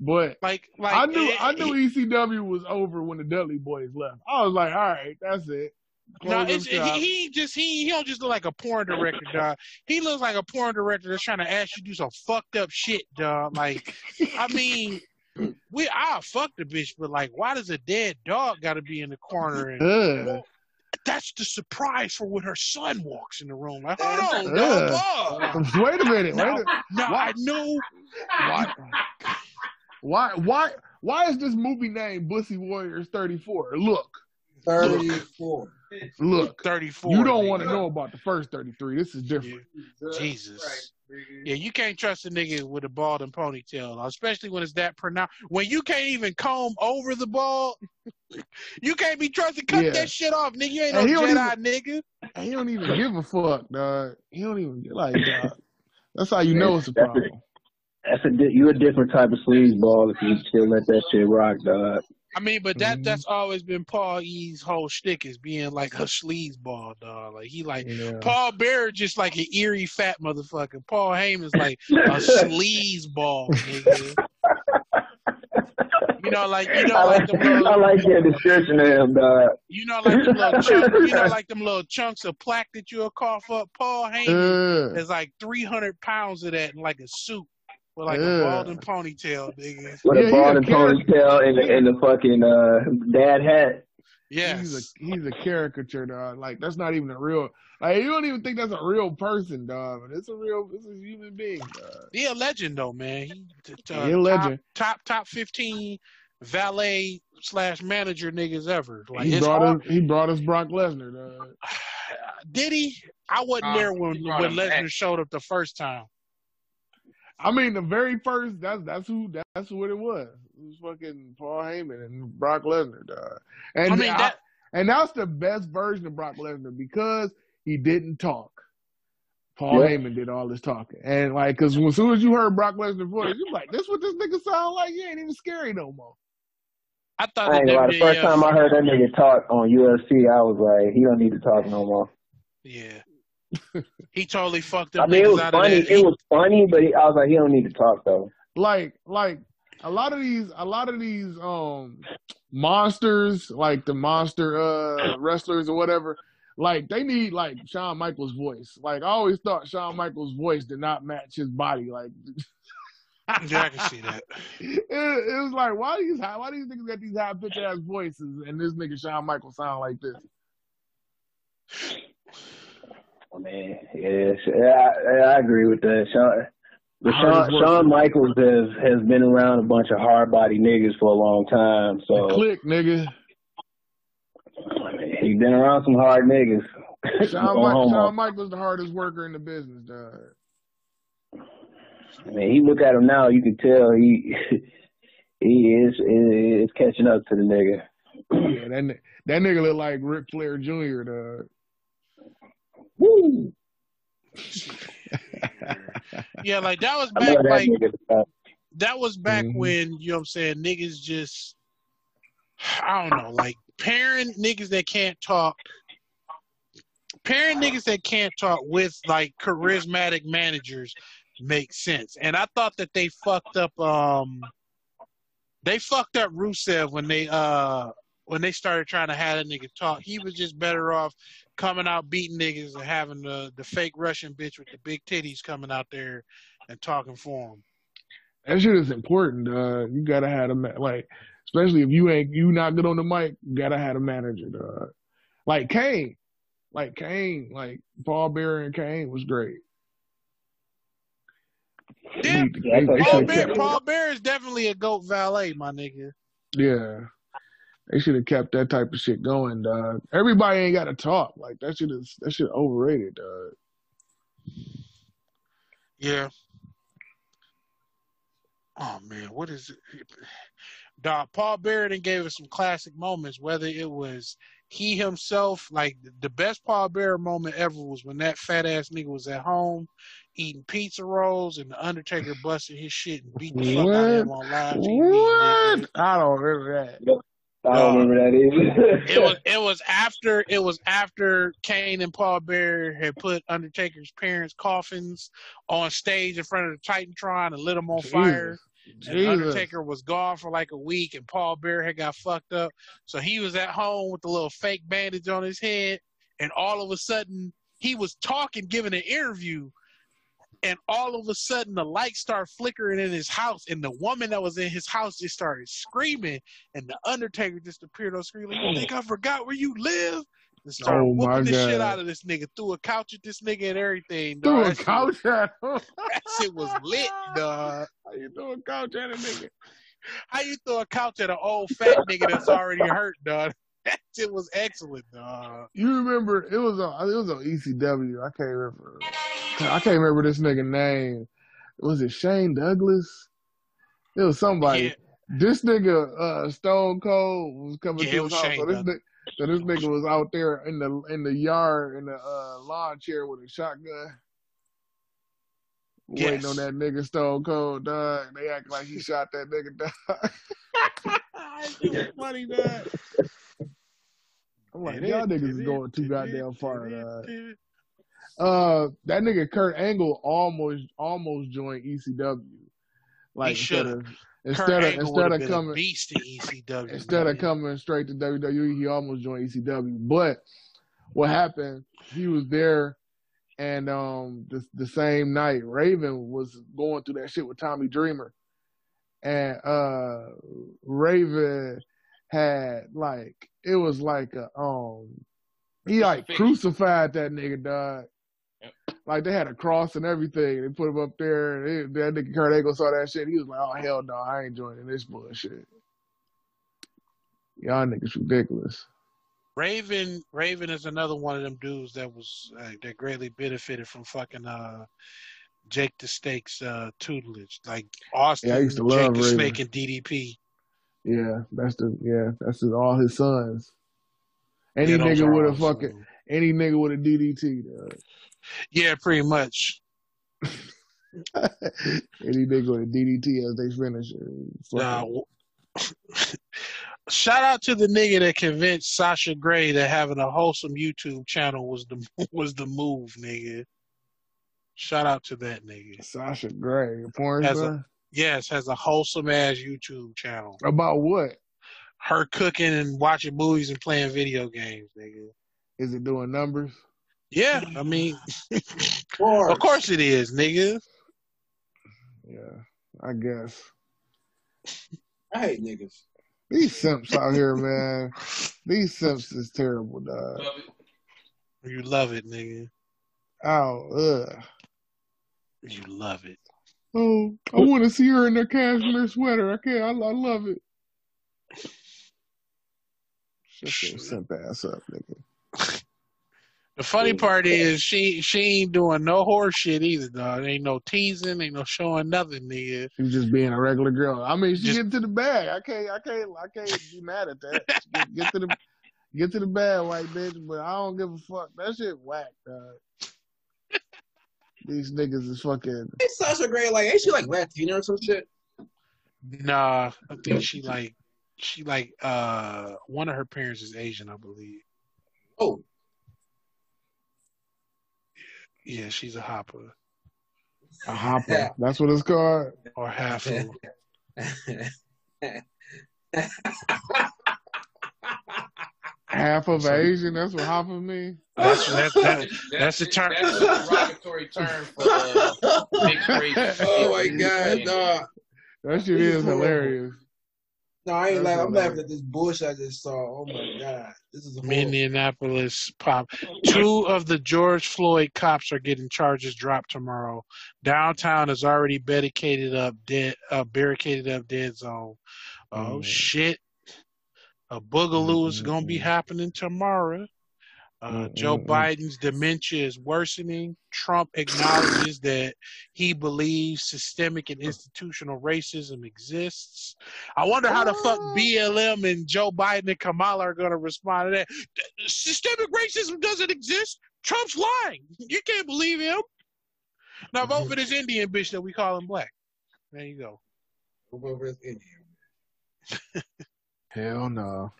But Like, like I knew it- I knew it- ECW was over when the Dudley Boys left. I was like, all right, that's it. No, it's, he, he just he he don't just look like a porn director, dog. He looks like a porn director that's trying to ask you to do some fucked up shit, dog. Like, I mean, we I'll fuck the bitch, but like, why does a dead dog got to be in the corner? And well, that's the surprise for when her son walks in the room. Like, hold on, Ugh. dog. Wait a minute. Wait No, a, no, I know. why, why, why, why is this movie named Bussy Warriors 34? Look, Thirty-four. look. Thirty four. You don't want to know about the first 33. This is different. Jesus. Yeah, you can't trust a nigga with a bald and ponytail, especially when it's that pronounced. When you can't even comb over the bald, you can't be trusted. Cut Yeah. that shit off, nigga. You ain't And no he don't Jedi, nigga. He don't even give a fuck, dog. He don't even get like, dog. That's how you know it's a That's it. problem. That's a di- you a different type of sleazeball if you still let that shit rock, dog. I mean, but that Mhm. that's always been Paul E's whole shtick is being like a sleazeball dog. Like he like Yeah. Paul Bearer just like an eerie fat motherfucker. Paul Heyman's like a sleazeball, nigga. You know, like you know, I like like, them little, I like your description of him, dog. you know, like them little chunks, you know, like them little chunks of plaque that you'll cough up. Paul Heyman Uh, is like three hundred pounds of that in like a suit with like Yeah. a bald and ponytail, nigga. With Yeah, a he bald a and character. ponytail and the, and the fucking uh, dad hat. Yeah, He's a he's a caricature, dog. Like that's not even a real. Like you don't even think that's a real person, dog. But it's a real. It's a human being, dog. He a legend though, man. He, t- t- uh, He a legend. Top, top top fifteen valet slash manager niggas ever. Like he brought hard- us. He brought us Brock Lesnar, dog. Did he? I wasn't Nah, there when when him Lesnar showed up the first time. I mean, the very first. That's that's who. That's what it was. It was fucking Paul Heyman and Brock Lesnar, dog. And I mean that. and that's the best version of Brock Lesnar because he didn't talk. Paul Yeah. Heyman did all this talking, and like, cause as soon as you heard Brock Lesnar voice, you're like, "This what this nigga sound like? He ain't even scary no more." I thought I ain't the lie, the first time I heard that nigga talk on UFC, I was like, he don't need to talk no more. Yeah. He totally fucked up. I mean, it was funny. of that. It was funny, but he, I was like, he don't need to talk though. like like a lot of these a lot of these um monsters like the monster uh wrestlers or whatever like they need like Shawn Michaels voice like I always thought Shawn Michaels voice did not match his body like yeah, I can see that. it, it was like why these high, why do these niggas got these high pitched ass voices and this nigga Shawn Michaels sound like this I mean, yes, yeah, I, I agree with that. Shawn, but heard Shawn, his voice. Shawn Michaels has has been around a bunch of hard body niggas for a long time, so click nigga I mean, he's been around some hard niggas. Shawn, On Mi- homo. Shawn Michaels the hardest worker in the business dog I mean, he look at him now, you can tell he he is is catching up to the nigga. yeah that that nigga look like Ric Flair Jr. dog! Yeah, like that was back that like nigga. that was back Mhm. when you know what I'm saying niggas just I don't know, like pairing niggas that can't talk pairing niggas that can't talk with like charismatic managers makes sense. And I thought that they fucked up um they fucked up Rusev when they uh when they started trying to have that nigga talk. He was just better off coming out beating niggas and having the the fake Russian bitch with the big titties coming out there and talking for them. That shit is important. Uh, you gotta have a like, especially if you ain't you not good on the mic. You gotta have a manager. Dog. Like Kane, like Kane, like Paul Bearer and Kane was great. Yeah, need to- Yeah, I they- thought they Paul Bearer, Paul Bearer is definitely a goat valet, my nigga. yeah, they should have kept that type of shit going. Dog. Everybody ain't got to talk. Like that shit is that shit overrated. Dog. Yeah. Oh man, what is it? Dog, Paul Bearer gave us some classic moments. Whether it was he himself, like the best Paul Bearer moment ever was when that fat ass nigga was at home eating pizza rolls and the Undertaker busted his shit and beat the fuck out of him on live TV. What? I don't remember that. I don't uh, remember that either. it was it was after it was after Kane and Paul Bearer had put Undertaker's parents' coffins on stage in front of the Titantron and lit them on fire. And Jesus. Undertaker was gone for like a week, and Paul Bearer had got fucked up. So he was at home with the little fake bandage on his head, and all of a sudden he was talking, giving an interview, and all of a sudden the lights start flickering in his house, and the woman that was in his house just started screaming, and the Undertaker just appeared on screen like, "You think I forgot where you live?" And started Oh, whooping the shit out of this nigga, threw a couch at this nigga and everything. Threw dog. a That shit- couch at him. That shit was lit, dog. How you throw a couch at a nigga? How you throw a couch at an old fat nigga that's already hurt, dog? That shit was excellent, dog. You remember it was on it was on ECW. I can't remember. I can't remember this nigga name. Was it Shane Douglas? It was somebody. Yeah, This nigga uh, Stone Cold was coming Yeah, to it his house. Shane So this, nigga, so this nigga was out there in the in the yard in the uh, lawn chair with a shotgun. Waiting on that nigga Stone Cold, dog. They act like he shot that nigga, dog. It was funny, dog. I'm like, y'all niggas is going too goddamn far, dog. Uh, that nigga Kurt Angle almost almost joined ECW. Like instead of instead of instead of coming beast in ECW. instead of coming straight to WWE, he almost joined ECW. But what happened? He was there, and um, the the same night, Raven was going through that shit with Tommy Dreamer, and uh, Raven had like it was like a um, he like crucified that nigga, dog. Like they had a cross and everything. They put him up there. And they, that nigga Kurt Angle saw that shit. He was like, "Oh hell no, I ain't joining this bullshit." Y'all niggas ridiculous. Raven Raven is another one of them dudes that was uh, that greatly benefited from fucking uh Jake the Snake's uh tutelage. Like Austin, Yeah, I used to Jake love the Raven. Snake and DDP. Yeah, that's the yeah, that's the, all his sons. Any Yeah, nigga with a fucking any nigga with a DDT, dog. Yeah, pretty much. any nigga with a DDT as they finisher. Uh, nah, shout out to the nigga that convinced Sasha Grey that having a wholesome YouTube channel was the was the move, nigga. Shout out to that nigga. Sasha Grey, porn As a- Yes, has a wholesome ass YouTube channel. About what? Her cooking and watching movies and playing video games, nigga. Is it doing numbers? Yeah, I mean, Bars. of course it is, nigga. Yeah, I guess. I hate niggas. These simps out here, man. These simps is terrible, dog. Love. You love it, nigga. Oh, ugh. You love it. Oh, I want to see her in her cashmere sweater. I can't. I, I love it. Shut your simp ass up, nigga. The funny part is she she ain't doing no horse shit either, dog. Ain't no teasing, ain't no showing nothing, nigga. She was just being a regular girl. I mean, she Just- get to the bag. I can't. I can't. I can't be mad at that. Get, get to the get to the bag, white bitch. But I don't give a fuck. That shit whack, dog. These niggas is fucking. Hey, Sasha Grey, like, ain't she like Latina or some shit? Nah, I think she like she like uh one of her parents is Asian, I believe. Oh, Yeah, she's a hopper A hopper. That's what it's called. or half of. Half of Asian. That's what hopper mean. That's that, that, that's the term. That's a derogatory term for uh, mixed race. oh my god, no, That shit is hilarious. No, I ain't laughing. I'm laughing at this bullshit I just saw. Oh my god, this is horrible. Minneapolis pop. Two of the George Floyd cops are getting charges dropped tomorrow. Downtown is already barricaded up, dead, uh, barricaded up, dead zone. Oh Mm. shit! A boogaloo is gonna be happening tomorrow. Uh, Joe Mm-mm-mm. Biden's dementia is worsening. Trump acknowledges that he believes systemic and institutional racism exists. I wonder how the fuck BLM and Joe Biden and Kamala are going to respond to that. Systemic racism doesn't exist. Trump's lying. You can't believe him. Now vote for this Indian bitch that we call him black. There you go. Whoever is in here. Hell no.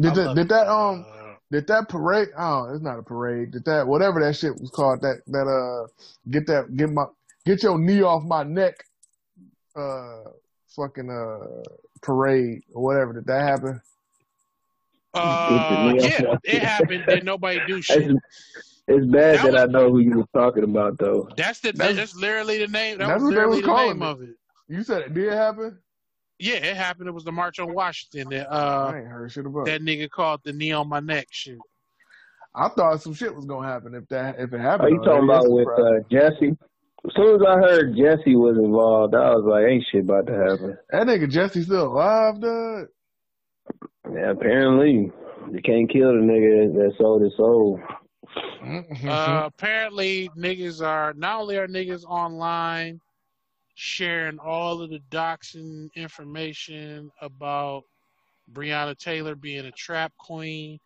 Did that? Did that? Um. Uh, Did that parade? Oh, it's not a parade. Did that? Whatever that shit was called. That that uh. Get that. Get my. Get your knee off my neck. Uh. Fucking uh. Parade or whatever. Did that happen? uh, yeah, it happened. Did nobody do shit? It's, it's bad That that, I know who you were talking about, though. That's the That's- that's, literally the name. That that's was what they literally was the calling name it. of it. You said it did happen. Yeah, it happened. It was the March on Washington. That I uh, ain't heard shit about. that nigga called the knee on my neck shit. I thought some shit was gonna happen if that if it happened. Are you talking about with uh, Jesse? As soon as I heard Jesse was involved, I was like, ain't shit about to happen. that nigga Jesse still alive, dude? Yeah, apparently. You can't kill the nigga that sold his soul. Mm-hmm. Uh, apparently, niggas are not only are niggas online sharing all of the doxing information about Breonna Taylor being a trap queen.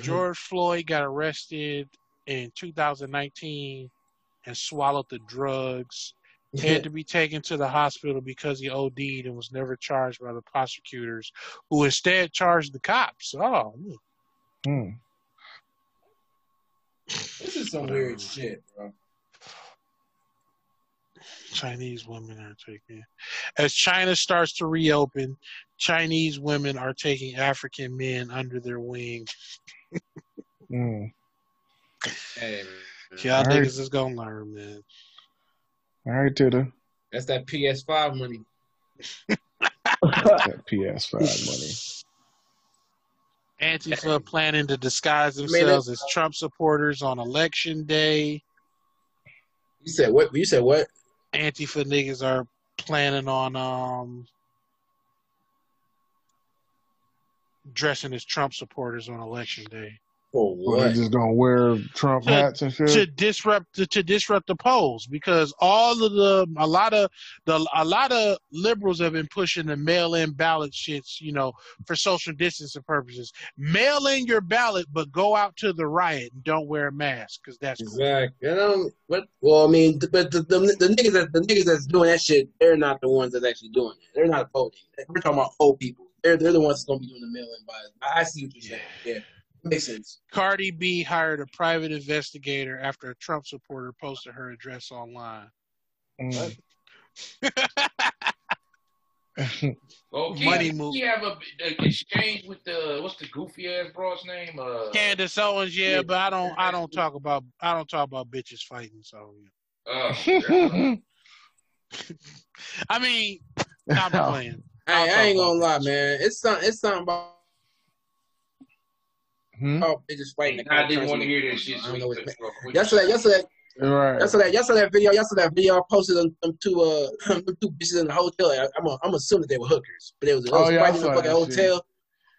George Floyd got arrested in 2019 and swallowed the drugs He had to be taken to the hospital because he OD'd and was never charged by the prosecutors, who instead charged the cops. Oh, Hmm. This is some weird shit, bro. Chinese women are taking. As China starts to reopen, Chinese women are taking African men under their wing. Hmm. Hey, man. Y'all Alright. niggas is gonna learn, man. All right, Titter. That's that PS5 money. That PS5 money. Antifa planning to disguise themselves as Trump supporters on election day. You said what? You said what? Antifa niggas are planning on um dressing as Trump supporters on election day Oh, well, they what? just gonna wear Trump To- hats and shit. to disrupt to, to disrupt the polls because all of the a lot of the a lot of liberals have been pushing the mail-in ballot shits, you know, for social distancing purposes. Mail in your ballot, but go out to the riot and don't wear a mask because that's cool. Exactly. You um, know, but well, I mean, but the, the the niggas that the niggas that's doing that shit, they're not the ones that's actually doing it. They're not voting. We're talking about old people. They're they're the ones that's gonna be doing the mail-in ballot. I I see what you're saying. Yeah, makes sense. Cardi B hired a private investigator after a Trump supporter posted her address online. Mm. Oh, Money move. he have a, a exchange with the what's the goofy ass broad's name? Uh, Candace Owens, yeah, Yeah. but I don't I don't talk about I don't talk about bitches fighting. So uh, I mean, I'm playing. I, I ain't gonna lie, man. It's something. It's something about Hmm? oh, they just fighting. I didn't want to hear that shit. I don't know what took it's- it real quick. Yesterday, yesterday, Right. yesterday, yesterday, video, yesterday, that video I posted them, them two, uh, them two bitches in the hotel. I, I'm, a, I'm assuming they were hookers, but they was, they Oh, was yeah, I fighting in the saw fucking that hotel.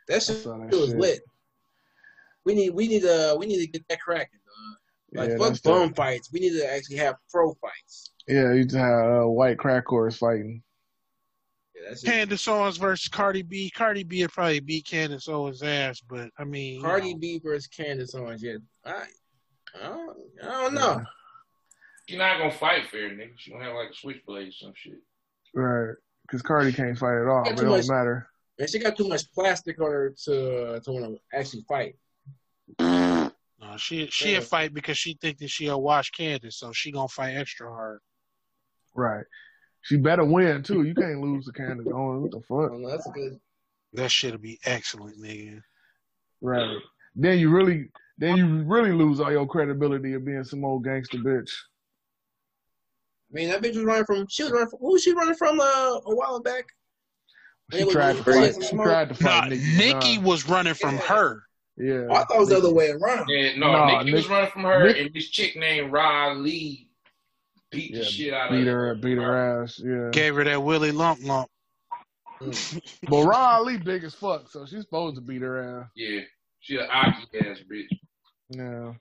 That I shit saw that was shit. lit. We need, we need, uh, we need to get that cracking. dog. Like yeah, fuck that's bum fights. We need to actually have pro fights. Yeah, you just have uh, white crack whores fighting. Yeah, that's Candace Owens versus Cardi B. Cardi B would probably beat Candace Owens' ass, but I mean, you Cardi know. B versus Candace Owens. Yeah, I, I don't, I don't know. She's not gonna fight fair, nigga. She gonna have like a switchblade or some shit. Right. Because Cardi can't fight at all. It too don't much- matter. Man, she got too much plastic on her to uh, to want to actually fight. No, she she Yeah. a fight because she think that she'll wash Candace, so she gonna fight extra hard. Right. She better win too. You can't lose to Candace Owens. What the fuck? don't. That's good. That shit'll be excellent, nigga. Right. Then you really, then you really lose all your credibility of being some old gangster bitch. I mean, that bitch was running from. She was running from. Who was she running from? Uh, a while back. She It was tried to really fight. She tried to Nah, fight Nicki. Nikki Minaj. was running from Yeah. her. Yeah. Oh, I thought it was the other way around. Yeah, no, Nah, Nicki was running from her, Nick- and this chick named Rah Ali beat Yeah, the shit out beat of her, beat her ass. Yeah. Gave her that Willie lump lump. Mm. But Rah Ali big as fuck, so she's supposed to beat her ass. Yeah, she an Aki ass bitch, Yeah.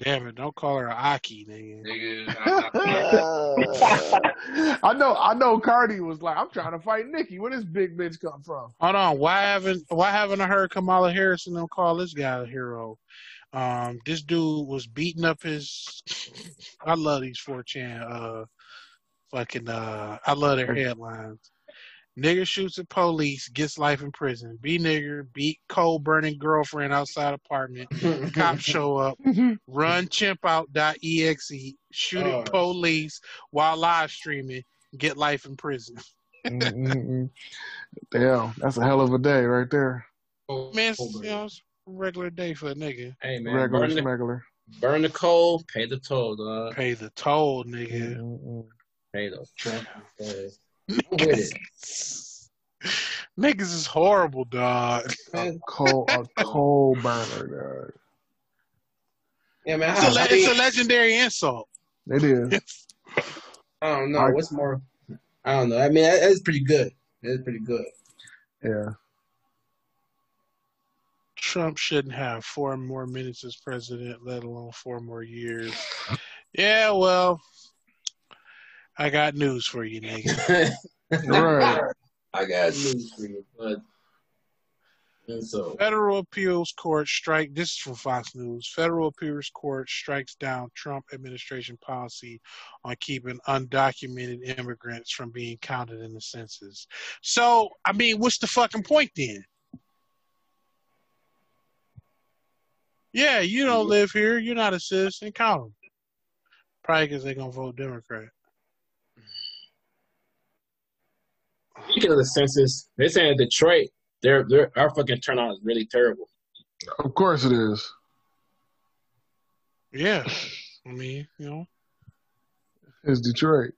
Damn it, don't call her a Aki, nigga. nigga. I- I- I know, I know. Cardi was like, "I'm trying to fight Nicki. Where this big bitch come from?" Hold on, why haven't why haven't I heard Kamala Harris and them call this guy a hero? Um, this dude was beating up his. I love these 4chan. Uh, fucking. Uh, I love their headlines. Nigger shoots at police, gets life in prison. B nigger beat coal burning girlfriend outside apartment. Cops show up. Run chimpout.exe. Shoot Oh. at police while live streaming. Get life in prison. Damn, that's a hell of a day right there. Man, you know, it's a regular day for a nigga. Hey man, Regular burn the, smuggler. burn the coal, pay the toll, dog. Pay the toll, nigga. Mm-mm. Pay the toll. I'm it. Niggas is horrible, dog. A coal, a coal burner, dog. Yeah, man. It's a, le- it's mean, a legendary insult. dog. It is. I don't know. I- What's more? I don't know. I mean, that, that's pretty good. That's pretty good. Yeah. Trump shouldn't have four more minutes as president, let alone four more years. Yeah, well, I got news for you, nigga. Right. I got news for you, but And so Federal appeals court strike. This is from Fox News. Federal appeals court strikes down Trump administration policy on keeping undocumented immigrants from being counted in the census. So, I mean, what's the fucking point then? Yeah, you don't mm-hmm. live here. You're not a citizen. Count them. Probably because they're gonna vote Democrat. speaking of the census, they're saying Detroit, their their our fucking turnout is really terrible. Of course it is. Yeah, I mean, you know, It's Detroit.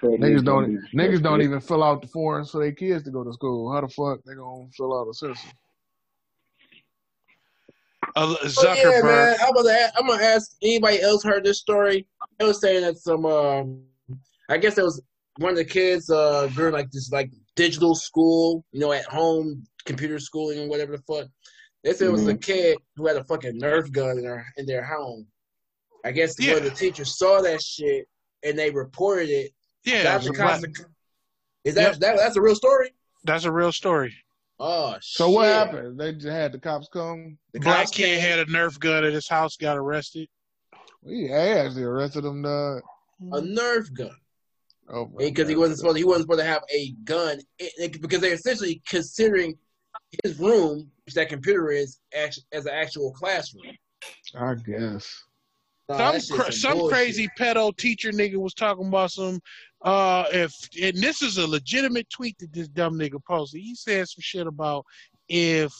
Detroit Niggas don't niggas don't even fill out the forms for their kids to go to school. How the fuck they gonna fill out a census? Uh, Oh, yeah, man. I'm gonna ask, I'm gonna ask anybody else heard this story. They was saying that some um, I guess it was one of the kids uh during like this like digital school, you know, at home computer schooling and whatever the fuck. They said it was a kid who had a fucking Nerf gun in their in their home. I guess one of the Yeah. teachers saw that shit and they reported it. yeah, the a Is that, Yep. that that's a real story? that's a real story. Oh So what happened? They just had the cops come. The Black cops kid came- had a Nerf gun at his house, got arrested. We actually arrested him. Dog. a Nerf gun. Oh, my because he wasn't supposed he wasn't supposed to have a gun it- it- because they're essentially considering his room, which that computer is, act- as an actual classroom. I guess. Nah, some that shit's cra- some bullshit. crazy pedo teacher nigga was talking about some uh if and this is a legitimate tweet that this dumb nigga posted. He said some shit about if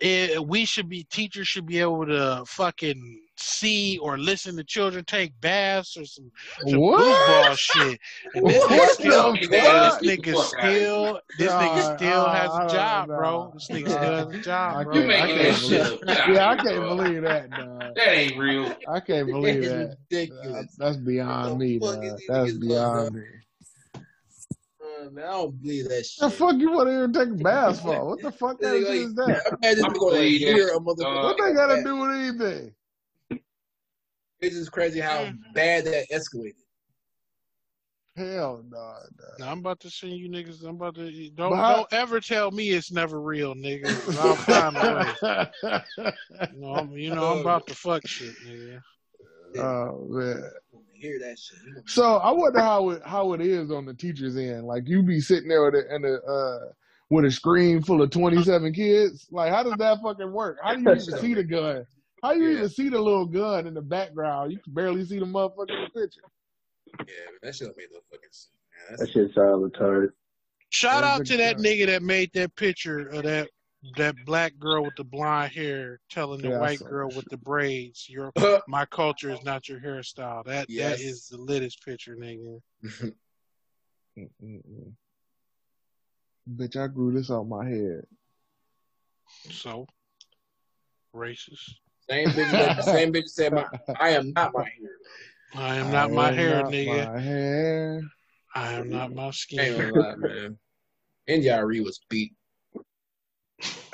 eh, we should be teachers should be able to fucking see or listen to children take baths or some, some What? goofball shit. And this nigga still, the this nigga still, this nigga Nah, still has a job, know. bro. This nigga still has a job, bro. You can't- making I that can't shit believe- up. Yeah, I can't believe that, dog. That ain't real. I can't believe It's that. ridiculous. That's beyond me, the fuck dog. That's beyond me. Man, I don't believe that shit. The fuck you want to hear take baths for? What the fuck kind of shit is that? I imagine I they gonna hear a motherfucker. dog. What they got to do with anything? It's just crazy how bad that escalated. Hell no. dog. Now, I'm about to send you niggas. I'm about to don't But how- don't ever tell me it's never real, nigga. 'cause I'll find a way. You know, I'm, you know, I'm about to fuck shit, nigga. oh man. Hear that shit. So I wonder how it how it is on the teacher's end. Like you be sitting there with a, in a uh, with a screen full of twenty seven kids. Like how does that fucking work? How do you even see the gun? How you Yeah. even see the little gun in the background? You can barely see the motherfucker in the picture. Yeah, man, that shit don't make no fucking sense. Man, That that's, shit sound retarded. Shout Yeah, out to that job. nigga that made that picture of that that black girl with the blonde hair telling the Yeah, white girl with the braids, "Your my culture is not your hairstyle." That Yes. that is the littest picture, nigga. Bitch, I grew this out my head. So racist. Same bitch. That, same bitch said, my, "I am not my hero." I am not my am hair, not nigga. My hair. I am not my Ain't skin. gonna lie, man. India.Arie was beat.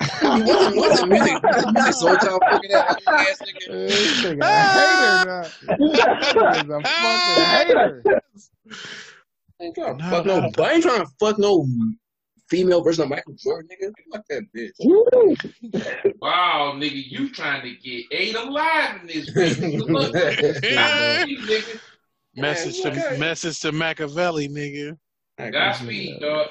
what's, what's the music? What's the music soul child fucking ass ass nigga? This nigga a hater. now. This is a fucking hater. I ain't trying to No, fuck no. no. I ain't trying to fuck no female version of Michael Jordan, nigga. Fuck that bitch. Wow, nigga, you trying to get eight alive in this bitch. Look, nigga. Message Yeah, to okay. message to Machiavelli, nigga. Godspeed, dog.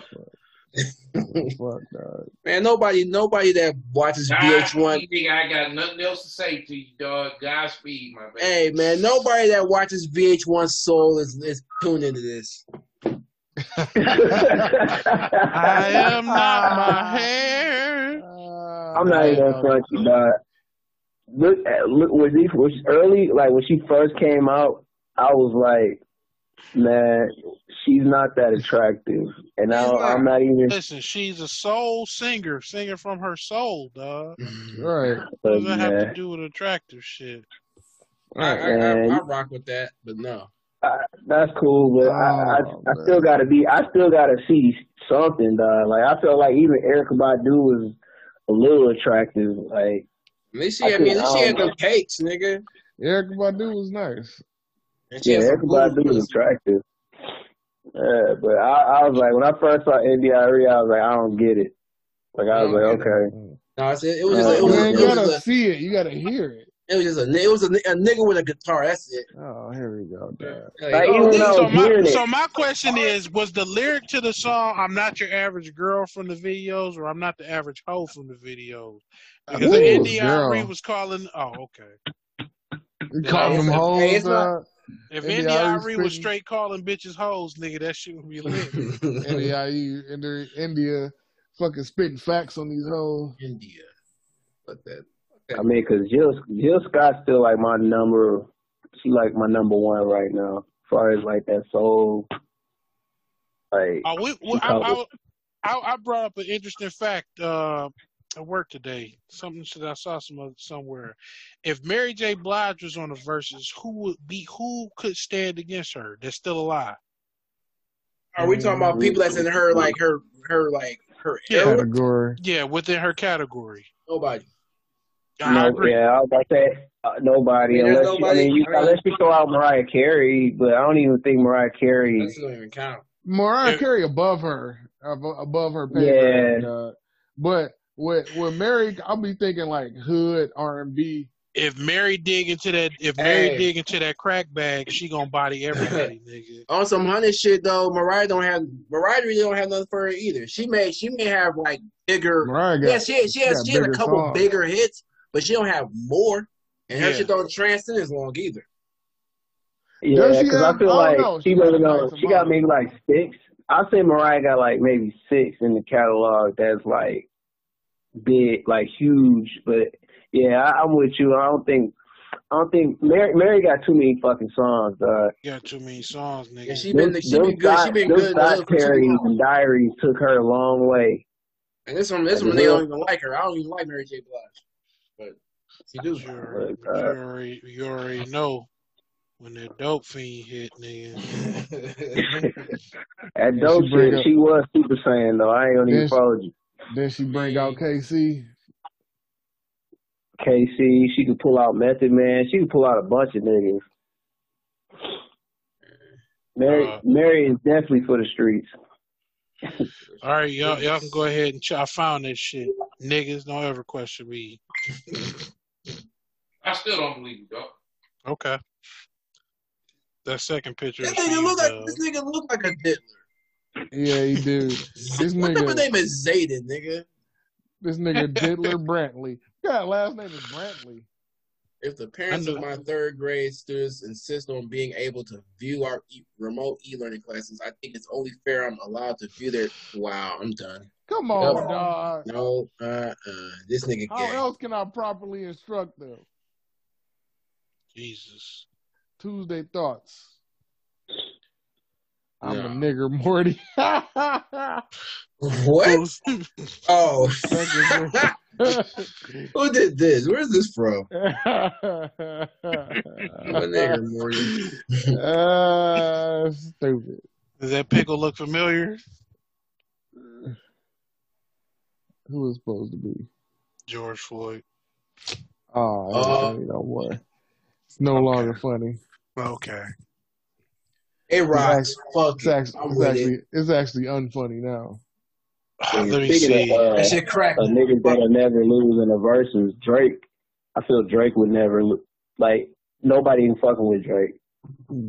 Fuck, dog. Man, nobody, nobody that watches VH1. Nigga. I got nothing else to say to you, dog. Godspeed, my baby. Hey, man, nobody that watches VH1 Soul is is tuned into this. I am not my hair. I'm not even gonna front you, dog. Look, at, look when he was early, like when she first came out, I was like, man, she's not that attractive, and I, She's not. I'm not even. Listen, she's a soul singer, singing from her soul, dog. Right. What But does that have to do with attractive shit? I, I, I, I rock with that, but no. I, that's cool, but I, I, Oh, I still gotta be. I still gotta see something, dog. Like I feel like even Erykah Badu was a little attractive. Like At least she, I I mean, could- at least she had them cakes, nigga. Erykah Badu was nice. Yeah, had some Erykah Badu was attractive. Yeah, but I, I was like, when I first saw India.Arie, I was like, I don't get it. Like I was like, okay. No, I said it was just a, it Uh, was, You ain't gotta just a, see it. You gotta hear it. It was just a it was a, a nigga with a guitar. That's it. Oh, here we go. Like, Like, oh, even So my so my question is, was the lyric to the song "I'm not your average girl" from the videos, or "I'm not the average hoe" from the videos? I Because think the it was was calling. Oh, okay. You call Hey, them it's- hoes. hey, it's. If India.Arie India.Arie was straight calling bitches hoes, nigga, that shit would be lit. NDIE, India, India, fucking spitting facts on these hoes. India. But that. I mean, cause Jill, Jill Scott's still like my number. She like my number one right now, as far as like that soul. Like, Oh, we, we, I. I, I, I brought up an interesting fact uh, at work today. Something that I saw some other- somewhere. If Mary J. Blige was on the verses, who would be who could stand against her? That's still alive. Are we talking about people that's in her like her her like her Yeah. Category. Yeah, within her category. Nobody. I no, agree. yeah, I was about to say uh, nobody I mean, there's unless you, I mean, you, I mean- unless you throw out Mariah Carey, but I don't even think Mariah Carey. That don't even count. Mariah If- Carey above her, above her pay Yeah. grade, uh, but with with Mary, I'll be thinking like hood R and B. If Mary dig into that, if Mary Hey. dig into that crack bag, she gonna body everybody, nigga. On some honey shit though, Mariah don't have Mariah really don't have nothing for her either. She may she may have like bigger Mariah got yeah, she she has got she has a couple songs. bigger hits, but she don't have more. And her shit don't transcend as long either. Yeah, Does she because I feel I like know. she She got maybe know she got maybe like six. I'll say Mariah got like maybe six in the catalog that's like big, like huge. But yeah, I, I'm with you. I don't think I don't think Mary Mary got too many fucking songs. Uh, Got too many songs, nigga. Yeah, she been them, she been good. She been them good. in the Scott hood for too Terry's long. and Diaries took her a long way. And this one this one they don't even like her. I don't even like Mary J. Blige, but she do. You already, you, already, you already know when that dope fiend hit, nigga. That Yeah, dope she bring shit, up- she was Super Saiyan though. I ain't gonna even follow you. Then she bring out K-Ci. K-Ci, she could pull out Method Man. She could pull out a bunch of niggas. Mary, Uh, Mary is definitely for the streets. All right, y'all, y'all can go ahead and ch- I found this shit. Niggas, don't ever question me. I still don't believe you, dog. Okay. That second picture. This nigga look you, like uh, this nigga look like a diddler. Yeah, he do. This nigga, of name is Zayden, nigga? this nigga Diddler Brantley. God, last name is Brantley. If the parents of my third grade students insist on being able to view our e- remote e-learning classes, I think it's only fair I'm allowed to view their. Wow, I'm done. Come on, Yep. dog. No, uh, uh, this nigga How gay. else can I properly instruct them? Jesus. Tuesday thoughts. I'm a nigger, Morty. What? Oh, who did this? Where's this from? uh, What nigga, Morty? uh, stupid. Does that pickle look familiar? Who was supposed to be? George Floyd. Oh, Uh, uh, know more. It's no longer funny. Okay. It rocks. Fuck It's it. actually, I'm it's with actually, it. it's actually unfunny now. Let me see. of uh, That shit crack. a niggas that'll never lose in the verses, Drake. I feel Drake would never lo- like nobody even fucking with Drake.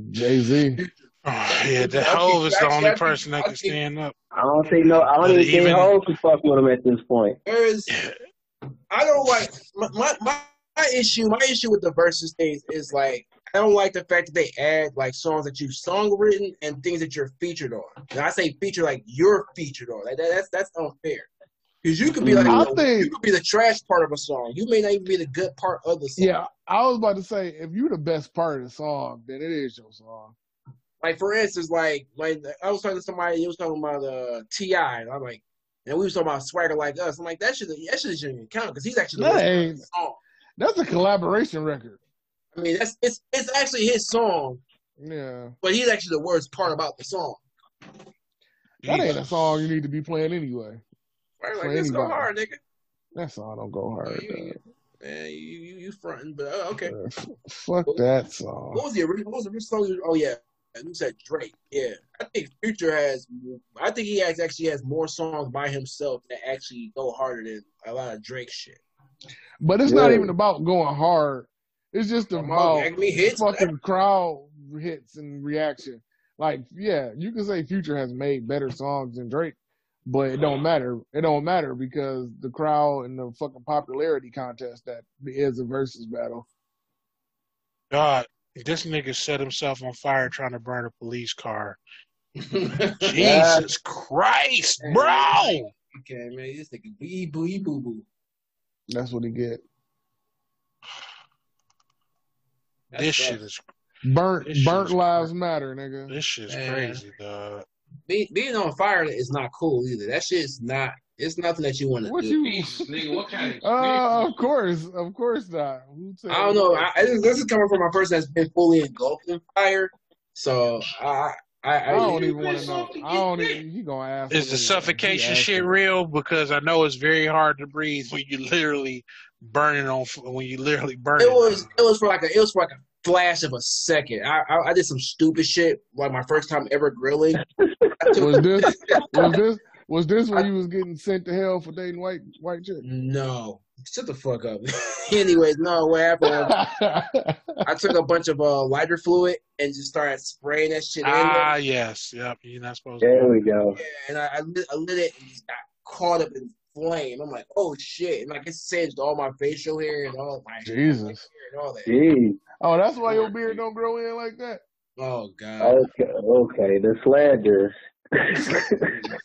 Jay Z. Oh, yeah, that I Hov is the only I think- person that can stand up. I don't think no. I don't But even think even- Hov can fuck with him at this point. There is. I don't like my, my my my issue. My issue with the verses things is like I don't like the fact that they add like songs that you've song written and things that you're featured on. And I say feature like you're featured on. Like that, that's that's unfair. Because you could be like I the- think- you could be the trash part of a song. You may not even be the good part of the song. Yeah, I was about to say, if you're the best part of the song, then it is your song. Like for instance, like like I was talking to somebody, he was talking about uh T.I., and I'm like, and we was talking about swagger like us. I'm like, that should that shouldn't even count because he's actually the That worst part of the song. That's a collaboration record. I mean, that's it's it's actually his song, Yeah, but he's actually the worst part about the song. that ain't a song you need to be playing anyway. Right? Like, let's go hard, nigga. That song don't go hard. You- you- Man, you you, you fronting, but uh, okay. f- fuck that song. What was the original? What was the original song? Oh yeah, you said Drake. Yeah, I think Future has. I think he has actually has more songs by himself that actually go harder than a lot of Drake shit. But it's not even about going hard. It's just Come about Acme hits. fucking crowd hits and reaction. Like, yeah, you can say Future has made better songs than Drake, but it don't matter. It don't matter because the crowd and the fucking popularity contest that is a versus battle. God, this nigga set himself on fire trying to burn a police car. Jesus Christ, bro! Okay, man, this nigga boo boo boo boo. That's what he get. That's This rough. shit is Burnt, This burnt shit's lives matter, nigga. this shit's Man. crazy, dog. Be, being on fire is not cool either. That shit's not. It's nothing that you want to What do. you? Jesus, nigga, what kind of Uh, of course, of course not. I don't know. I, I, this is coming from a person that's been fully engulfed in fire. So I, I, I, I don't even want to know. I don't get even. He gonna ask. Is him the suffocation shit asking. real? Because I know it's very hard to breathe when you literally burning on when you literally burning. It was it was for like a it was for like a flash of a second. I I, I did some stupid shit like my first time ever grilling. Was this? Was this? Was this when you was getting sent to hell for dating white white chick? no, shut the fuck up. Anyways, no, what happened? I took a bunch of uh, lighter fluid and just started spraying that shit in there. ah yes, yep. You're not supposed There to. we go. Yeah, and I, I, lit, I lit it and just got caught up in flame. I'm like, oh shit! And like it singed all my facial hair and all my Jesus. hair and all that. Jeez. Oh, that's why your beard don't grow in like that. Oh god. Okay, okay. The slander.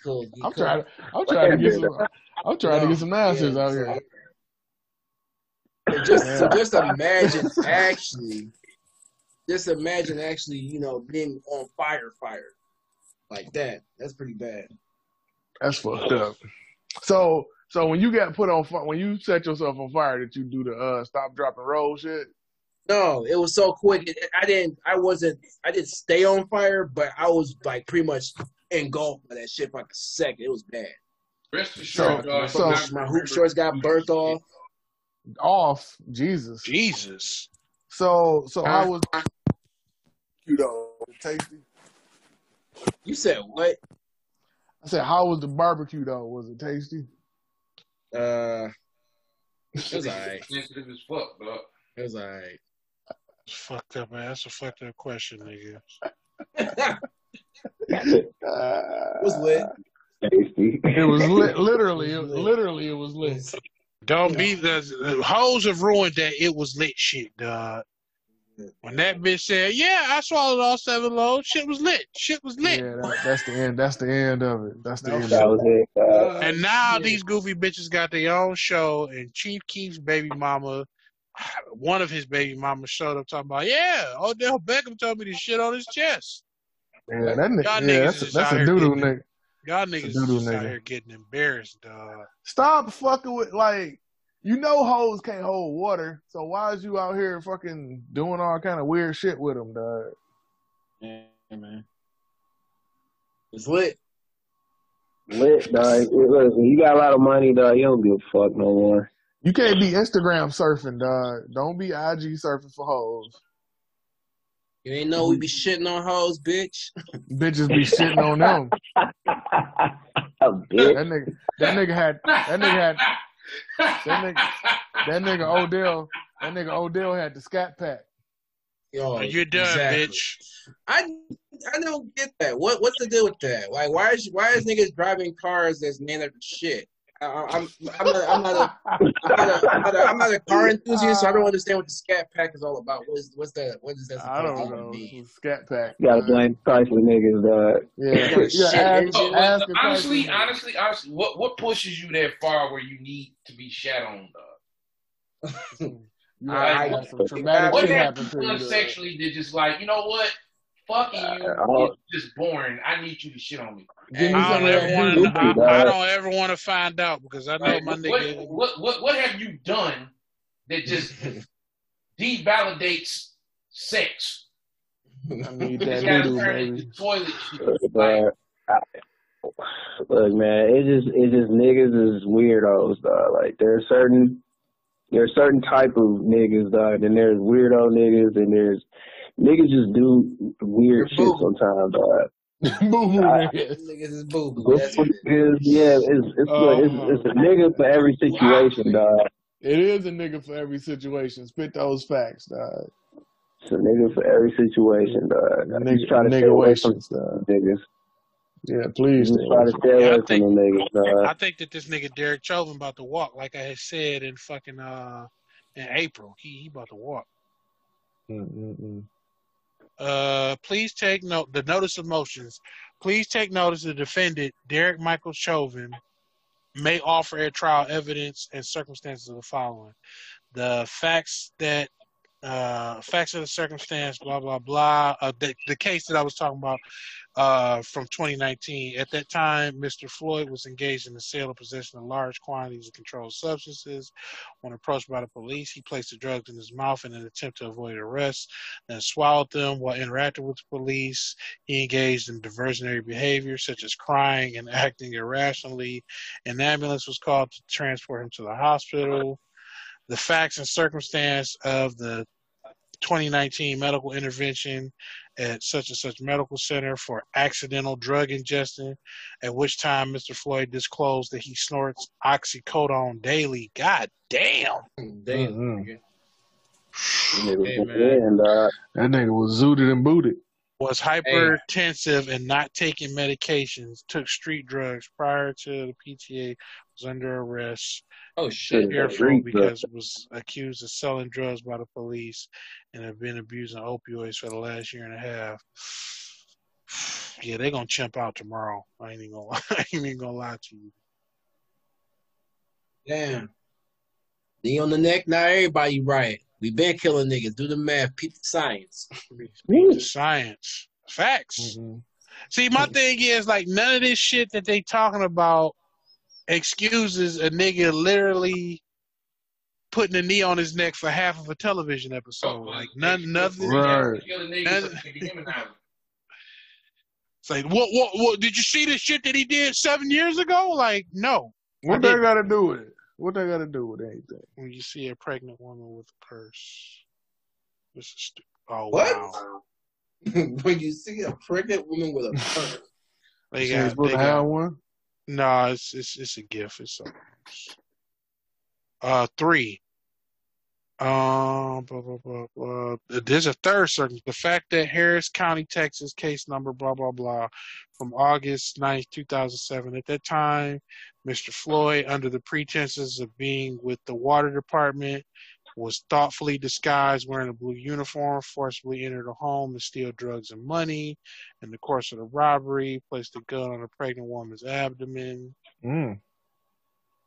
Cool, I'm trying. To, I'm trying to get some. I'm trying to get some answers Yeah, out so- here. So just, so just imagine actually, just imagine actually, you know, being on fire, fire like that. That's pretty bad. That's fucked up. So, so when you got put on fire, when you set yourself on fire, did you do the uh stop, drop, and roll shit? No, it was so quick. It, I didn't. I wasn't. I didn't stay on fire, but I was like pretty much engulfed by that shit for like a second. It was bad. Rest assured, So- dog. so- I'm my hoop shorts got burnt off. Off, Jesus. Jesus. So, so how was you know tasty? You said what? I said, how was the barbecue though? Was it tasty? Uh, it was alright. sensitive as fuck, dog. It was alright. It's fucked up, man. That's a fucked up question, nigga. it was lit. Tasty. It was lit. Literally, it, literally, it was lit. Don't be the, the hoes have ruined that it was lit shit, dog. When that bitch said, "Yeah, I swallowed all seven loads," shit was lit. Shit was lit. Yeah, that, that's the end. That's the end of it. That's the No end. Of That it. was it. Uh, And now these goofy bitches got their own show, and Chief Keef's baby mama, one of his baby mamas showed up talking about, "Yeah, Odell Beckham told me to shit on his chest." Yeah, that nigga. Y'all Yeah, niggas that's a, is that's out a here doo doo nigga. Y'all niggas is doo-doo just out nigga. here getting embarrassed, dog. Stop fucking with like you know hoes can't hold water, so why is you out here fucking doing all kind of weird shit with them, dog? Yeah, man. It's lit. lit, dog. Look, when you got a lot of money, dog, you don't give a fuck no more. You can't be Instagram surfing, dog. Don't be IG surfing for hoes. You ain't know we be shitting on hoes, bitch. Bitches be shitting on them. a bitch. That nigga, that nigga had, that nigga had, that nigga, that nigga Odell, that nigga Odell had the scat pack. Yo, You're done, exactly. bitch. I I don't get that. What what's the deal with that? Like, why is why is niggas driving cars that's named after shit? I, I'm I'm not I'm not a I'm not a, I'm not a, I'm not a car enthusiast, so I don't understand what the scat pack is all about. What is what's that? What is that? I don't know. mean? It's scat pack. You gotta blame Chrysler niggas, dog. Uh, yeah, You yeah. Ask. Oh, ask honestly, question. honestly, honestly, what what pushes you that far where you need to be shat on, dog? You I- got some traumatic What shit have to you. sexually that just like, you know what? Fucking you Uh, is just boring. I need you to shit on me. Me I don't ever wanna, I, I don't ever want to find out because I know Like, my what, nigga. what what what have you done that just devalidates sex? I need that just gotta doo-doo, turn baby. toilet shit. Look, Like. I- Look, man, it just it just niggas is weirdos, dog. Like there's certain there's certain type of niggas, dog. And there's weirdo niggas, and there's niggas just do weird They're shit boo. sometimes, dog. Boo boo niggas. Niggas is boo boo. This it. is, yeah, it's it's, Oh, it's it's a nigga for every situation, dog. It is a nigga for every situation. Spit those facts, dog. It's a nigga for every situation, dog. I just Nigga, try to stay away from niggawations, dog. niggas. Yeah, please. Just try to from stay Yeah, I away from think- them niggas, dog. I think that this nigga Derek Chauvin about to walk, like I had said in fucking uh in April. He he about to walk. Mm-mm-mm. Uh, please take note. The notice of motions. Please take notice. The defendant, Derek Michael Chauvin, may offer at trial evidence and circumstances of the following: the facts that, uh, facts of the circumstance, blah blah blah. Uh, the, the case that I was talking about, uh, from 2019. At that time, Mr. Floyd was engaged in the sale or possession of large quantities of controlled substances. When approached by the police, he placed the drugs in his mouth in an attempt to avoid arrest and swallowed them while interacting with the police. He engaged in diversionary behavior such as crying and acting irrationally. An ambulance was called to transport him to the hospital. The facts and circumstance of the 2019 medical intervention at such and such medical center for accidental drug ingestion, at which time Mr. Floyd disclosed that he snorts oxycodone daily. God damn. Damn. Niggas Hey, man. in, dog. That nigga was zooted and booted. Was hypertensive and not taking medications, took street drugs prior to the PTA, was under arrest, Oh shit. Careful Street because was accused of selling drugs by the police and have been abusing opioids for the last year and a half. Yeah, they're gonna chimp out tomorrow. I ain't even gonna I ain't even gonna lie to you. Damn. Knee on the neck, not everybody right. We been killing niggas. Do the math, peep the science. The science. Facts. Mm-mm. See, my thing is like none of this shit that they talking about excuses a nigga literally putting a knee on his neck for half of a television episode. Oh, like none, nothing. Right. Kill None- so they can demonize him. It's like, what, what, what? Did you see the shit that he did seven years ago? Like, no. What they got to do with it? What they got to do with anything? When you see a pregnant woman with a purse, this is stupid. Oh What? wow. when you see a pregnant woman with a purse. They She ain't got, supposed they to have got. one. No, it's it's it's a gift. It's something. Uh, three. Um, blah, blah, blah, blah. There's a third circumstance. The fact that Harris County, Texas, case number, blah, blah, blah, from August 9th, 2007. At that time, Mr. Floyd, under the pretenses of being with the water department, was thoughtfully disguised wearing a blue uniform, forcibly entered a home to steal drugs and money. In the course of the robbery, placed a gun on a pregnant woman's abdomen, Mm.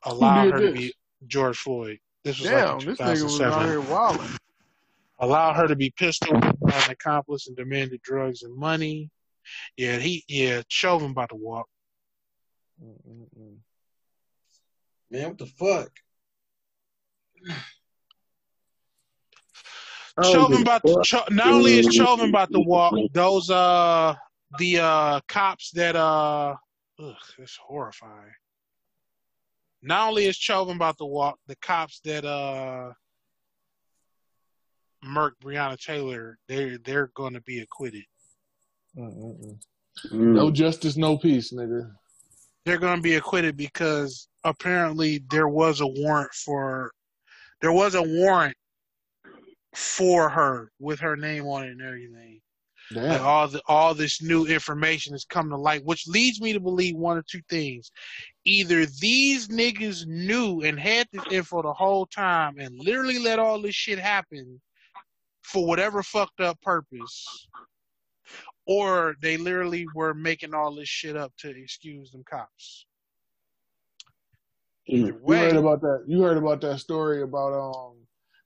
allowed did her to be George Floyd. This was Damn, like in this nigga was out here wilding. allowed her to be pistol by an accomplice and demanded drugs and money. Yeah, he yeah, Chauvin about to walk. Mm-mm-mm. Man, what the fuck? I Chauvin about to, fuck. Cho, not only is Chauvin about to walk, those uh the uh cops that uh ugh, it's horrifying. Not only is Chauvin about to walk, the cops that uh murked Breonna Taylor, they're they're gonna be acquitted. Mm-mm-mm. Mm. No justice, no peace, nigga. they're going to be acquitted because apparently there was a warrant for there was a warrant for her with her name on it and everything. Like all the all this new information has come to light, which leads me to believe one or two things. Either these niggas knew and had this info the whole time and literally let all this shit happen for whatever fucked up purpose. Or they literally were making all this shit up to excuse them cops. Either way, You heard about that? You heard about that story about um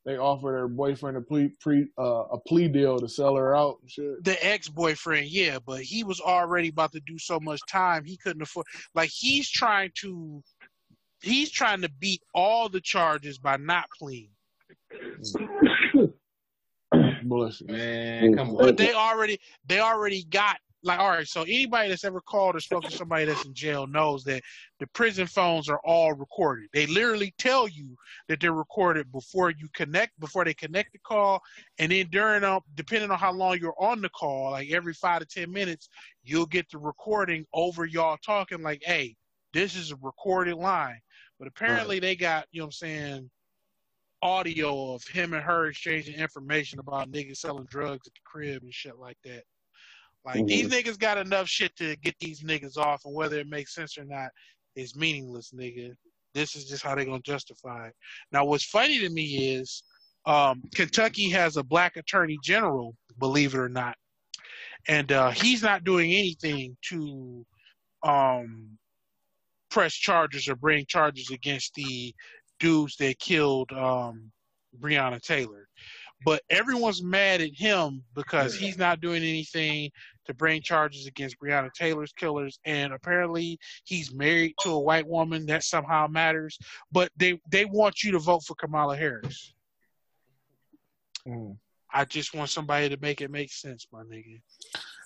they offered her boyfriend a plea pre uh, a plea deal to sell her out and shit. the ex boyfriend, yeah, but he was already about to do so much time he couldn't afford. Like he's trying to, he's trying to beat all the charges by not pleading. Bullshit. Man, come on. But they already, they already got like all right, so anybody that's ever called or spoken to somebody that's in jail knows that the prison phones are all recorded. They literally tell you that they're recorded before you connect, before they connect the call, and then during um, depending on how long you're on the call, like every five to ten minutes, you'll get the recording over y'all talking like, hey, this is a recorded line. But apparently they got, you know what I'm saying, audio of him and her exchanging information about niggas selling drugs at the crib and shit like that. Like Mhm. these niggas got enough shit to get these niggas off, and whether it makes sense or not is meaningless, nigga. This is just how they're gonna justify it. Now, what's funny to me is um, Kentucky has a black attorney general, believe it or not, and uh, he's not doing anything to um, press charges or bring charges against the dudes that killed um, Breonna Taylor. But everyone's mad at him because he's not doing anything to bring charges against Breonna Taylor's killers, and apparently he's married to a white woman that somehow matters. But they they want you to vote for Kamala Harris. Mm. I just want somebody to make it make sense, my nigga.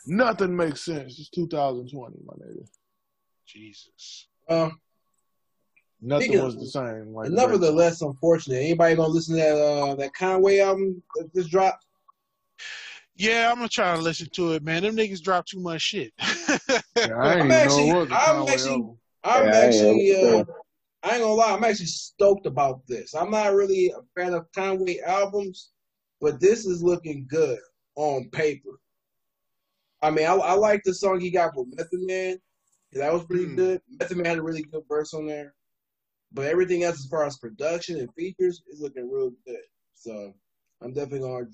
Nothing makes sense. It's 2020, my nigga. Jesus. Uh, Nothing Nigga, was the same. Like nevertheless, unfortunate. Anybody gonna listen to that uh, that Conway album that just dropped? Yeah, I'm gonna try to listen to it, man. Them niggas drop too much shit. Yeah, I ain't I'm actually- know what the I'm actually- I'm Yeah, I actually, uh. I ain't gonna lie, I'm actually stoked about this. I'm not really a fan of Conway albums, but this is looking good on paper. I mean, I, I like the song he got with Method Man. That was pretty Hmm. good. Method Man had a really good verse on there. But everything else, as far as production and features, is looking real good. So I'm definitely gonna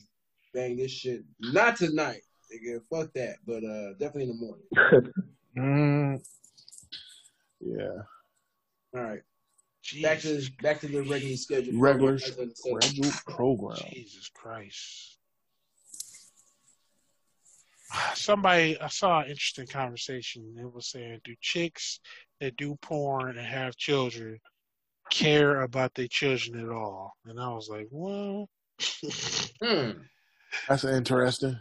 bang this shit. Not tonight, nigga. Fuck that. But uh, definitely in the morning. Mm. Yeah. All right. Back to back to the regular schedule. Regular As I said. Scheduled program. Jesus Christ. Somebody, I saw an interesting conversation. It was saying, do chicks that do porn and have children care about their children at all? And I was like, well, Hmm. That's interesting.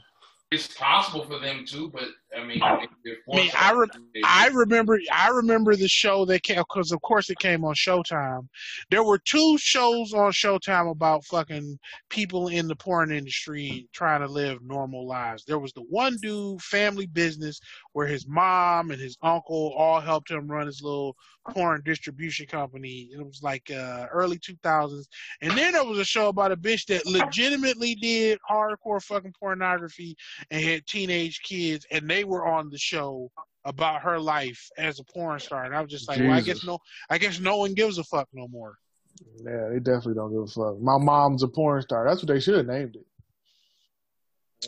It's possible for them to, but I mean, if I mean, I re- I remember, I remember the show that came because, of course, it came on Showtime. There were two shows on Showtime about fucking people in the porn industry trying to live normal lives. There was the one dude, Family Business, where his mom and his uncle all helped him run his little porn distribution company. It was like uh, early 2000s. And then there was a show about a bitch that legitimately did hardcore fucking pornography and had teenage kids, and they were on the show about her life as a porn star. And I was just like, well, I guess no, I guess no one gives a fuck no more. Yeah, they definitely don't give a fuck. My mom's a porn star. That's what they should have named it.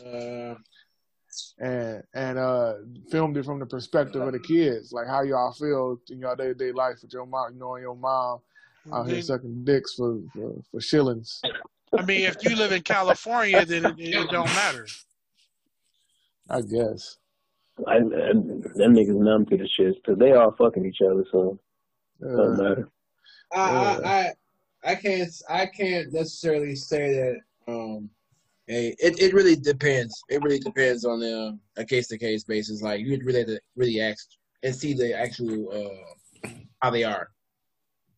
Uh, And and uh filmed it from the perspective of the kids. Like how y'all feel in y'all day to day life with your mom, knowing your mom out here sucking dicks for, for, for shillings. I mean, if you live in California, then it, it don't matter. I guess. I, I, them niggas numb to the shit because they all fucking each other, so it doesn't Uh, matter. I, I, I, I can't, I can't necessarily say that. Um, hey, it, it really depends. It really depends on the a case to case basis. Like you really have to really ask and see the actual uh how they are.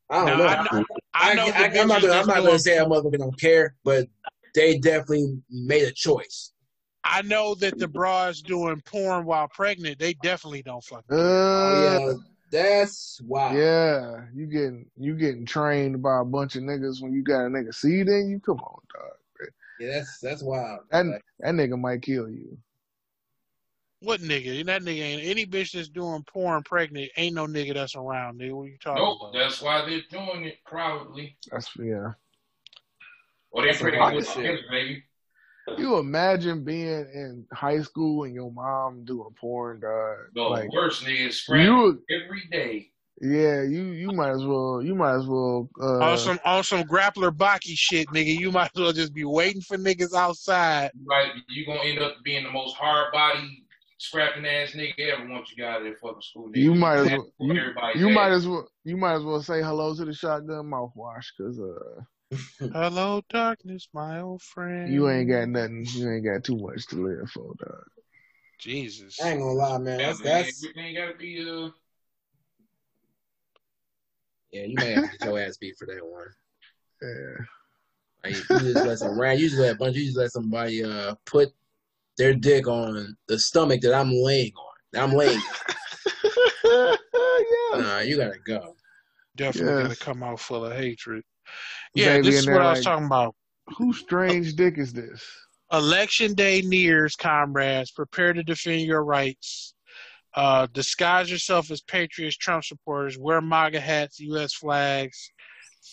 I don't Now, know. I know, I I, know I, the am not gonna, I'm not gonna say a motherfucker don't care, but they definitely made a choice. I know that the bras doing porn while pregnant, they definitely don't fuck. uh, Oh yeah, that's wow. yeah, you getting you getting trained by a bunch of niggas when you got a nigga seed in you. Come on, dog. Yeah, that's that's wild. And Like, that nigga might kill you. What nigga? That nigga ain't any bitch that's doing porn pregnant. Ain't no nigga that's around. Nigga, what you talking nope, about? that's why they're doing it probably. That's yeah. Or they're That's some pregnant wild with shit. kids, maybe. You imagine being in high school and your mom doing porn, dog. The like worst nigga is scratching you, every day. yeah, you you might as well you might as well uh, on some on some grappler Baki shit, nigga. You might as well just be waiting for niggas outside. Right, you gonna end up being the most hard body scrapping ass nigga ever once you got out of that fucking school. Nigga. You might as well you, you might as well you might as well say hello to the shotgun mouthwash because uh Hello, darkness, my old friend. you ain't got nothing you ain't got too much to live for, dog. Jesus. I ain't gonna lie, man. Yeah, That's man, that's everything gotta be uh. yeah. You may have to get your ass beat for that one. Yeah. Like, you just let some ran. You just let a bunch. You just let somebody uh put their dick on the stomach that I'm laying on. That I'm laying. on. yeah. Nah, you gotta go. Definitely Yes. gonna come out full of hatred. Yeah, this is what I was like- talking about. Whose strange dick is this? Election day nears, comrades. Prepare to defend your rights. Uh, disguise yourself as patriots, Trump supporters. Wear MAGA hats, U.S. flags.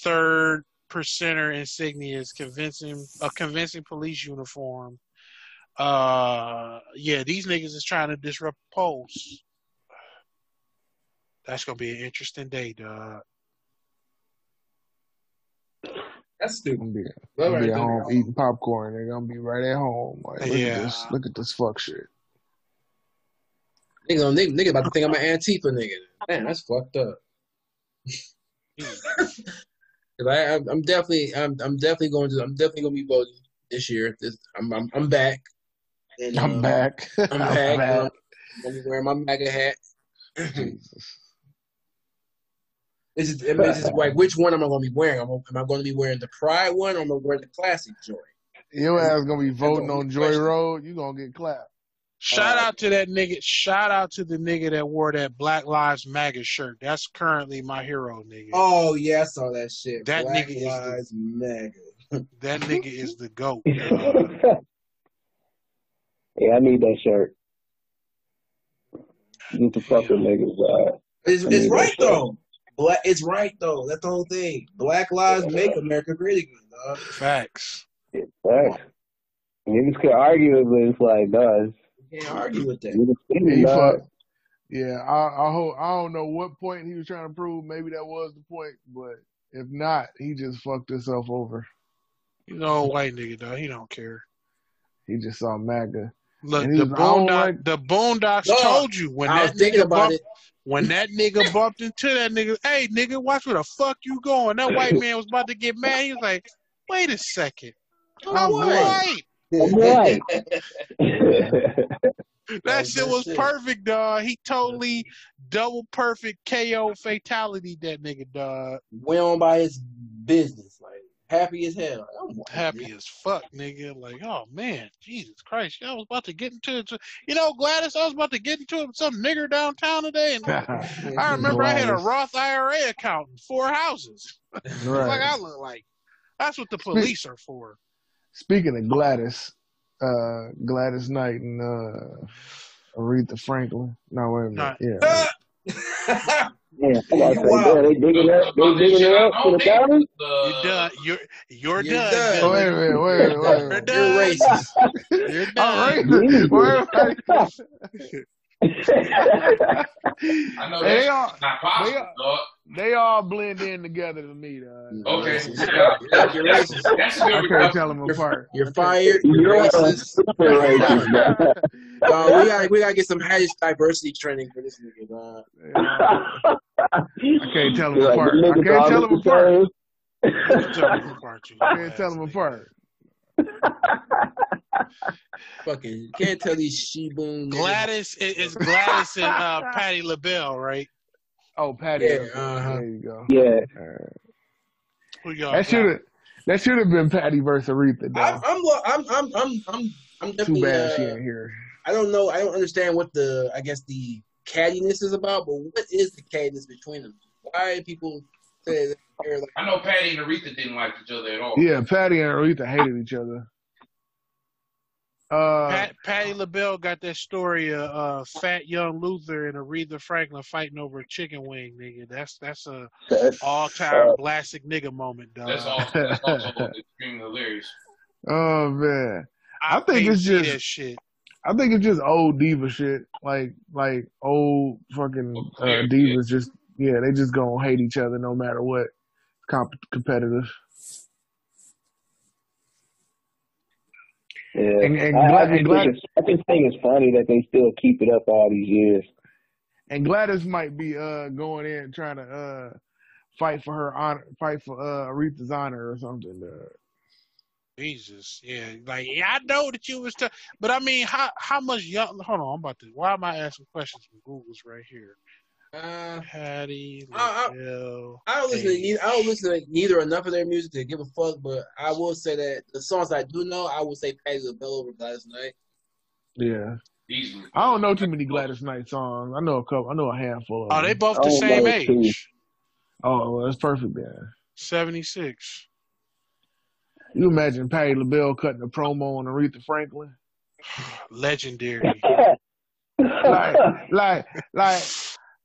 Third percenter insignias, convincing a convincing police uniform. Uh, yeah, these niggas is trying to disrupt polls. That's gonna be an interesting day, dog. That's They're stupid. gonna be, Love gonna be at home eating popcorn. They're gonna be right at home. Like, look Yeah. at this. Look at this fuck shit. Nigga, nigga, nigga about to think I'm an Antifa nigga. Man, that's fucked up. Cause I, I'm I'm definitely, I'm, I'm definitely going to, I'm definitely going to be voting this year. This, I'm, I'm, I'm back. And, I'm uh, back. I'm back. I'm, I'm gonna be wearing my MAGA hat. Jesus. This is, I mean, it's just like, which one am I going to be wearing? Am I, am I going to be wearing the Pride one, or am I wearing the classic Joy? Your ass gonna be voting the on Joy question. Road. You're gonna get clapped. Shout Uh, out to that nigga. Shout out to the nigga that wore that Black Lives MAGA shirt. That's currently my hero, nigga. Oh yeah, I saw that shit. That Black nigga is the- Lives Matter. That nigga is the goat. dog. yeah, I need that shirt. Get the fucking niggas, uh, It's, it's mean, right that's right. though. Black, it's right though. That's the whole thing. Black lives make America great again, dog. Facts. Facts. Niggas could argue it, but it's like, dog, You can't argue with that. Yeah, thinking, he dog. fuck. Yeah, I I hope I don't know what point he was trying to prove. Maybe that was the point, but if not, he just fucked himself over. You know, white nigga, dog. He don't care. He just saw MAGA. Look, the was, boondock, like- the boondocks Dog, told you when I was that thinking nigga about bumped, it. When that nigga bumped into that nigga. Hey, nigga, watch where the fuck you going. That white man was about to get mad. He was like, "Wait a second, I'm I'm white." Right. That That's shit was shit. perfect, dog. He totally double perfect KO fatality that nigga, dog. Went on by his business, like happy as hell. I'm Happy as fuck, nigga. Like, oh man, Jesus Christ. I was about to get into it. You know, Gladys, I was about to get into it with some nigger downtown today. And I remember I had a Roth IRA account in four houses. That's like I look like. That's what the police are for. Speaking of Gladys, uh, Gladys Knight and uh, Aretha Franklin. No, wait a minute. Nah. Yeah. Yeah, I gotta say, Wow. they digging her, they digging her up to the county. You're done. You're you're, You're done. done. Wait a minute. Wait a minute. Wait a You're minute. done. You're racist. You're All done. right. Wait a minute. I know They all, possible, they- dog. they all blend in together to me, dog. Okay, yeah, You're that's, that's a I good can't recovery. tell them apart. You're fired. You're You're racist. super racist. Uh, we got we gotta get some Haddish diversity training for this nigga. dog. I can't tell them apart. I can't tell them apart. same. Tell them apart, you I can't tell them apart. Fucking can't tell these sheboon niggas. Gladys is, is Gladys and uh, Patti LaBelle, right? Oh, Patti. Yeah, uh-huh. There you go. Yeah, All right. Who y'all That should have. That should have been Patti versus Aretha. Though. I'm I'm I'm I'm I'm I'm, I'm Too definitely. bad she uh, ain't here. I don't know. I don't understand what the I guess the cattiness is about. But what is the cattiness between them? Why people say that they're like I know Patti and Aretha didn't like each other at all. Yeah, Patti and Aretha hated each other. Uh, Pat, Patti LaBelle got that story of uh, fat young Luther and Aretha Franklin fighting over a chicken wing, nigga. That's that's a all time classic nigga moment, dog. That's also that's also extremely hilarious. oh man, I think it's just- that shit. I think it's just old diva shit. Like like old fucking uh, Yeah, divas. Just yeah, they just gonna hate each other no matter what. Comp- competitive. yeah. And- and I, Gla- I, and just think it's, I just think it's funny that they still keep it up all these years. And Gladys might be uh going in trying to uh fight for her honor, fight for uh Aretha's honor or something. Uh, Jesus, yeah, like yeah, I know that you was, t- but I mean, how how much young? Hold on, I'm about to. Why am I asking questions from Google's right here? Uh, Patti, I- I- I don't listen to neither, I don't listen to neither enough of their music to give a fuck, but I will say that the songs I do know, I will say Patti LaBelle over Gladys Knight. Yeah. Easily. I don't know too many Gladys Knight songs. I know a couple. I know a handful of Oh, them. they both the same those two. age, Oh, well, that's perfect then. seventy six. You imagine Patti LaBelle cutting a promo on Aretha Franklin? Legendary. Like, like, like,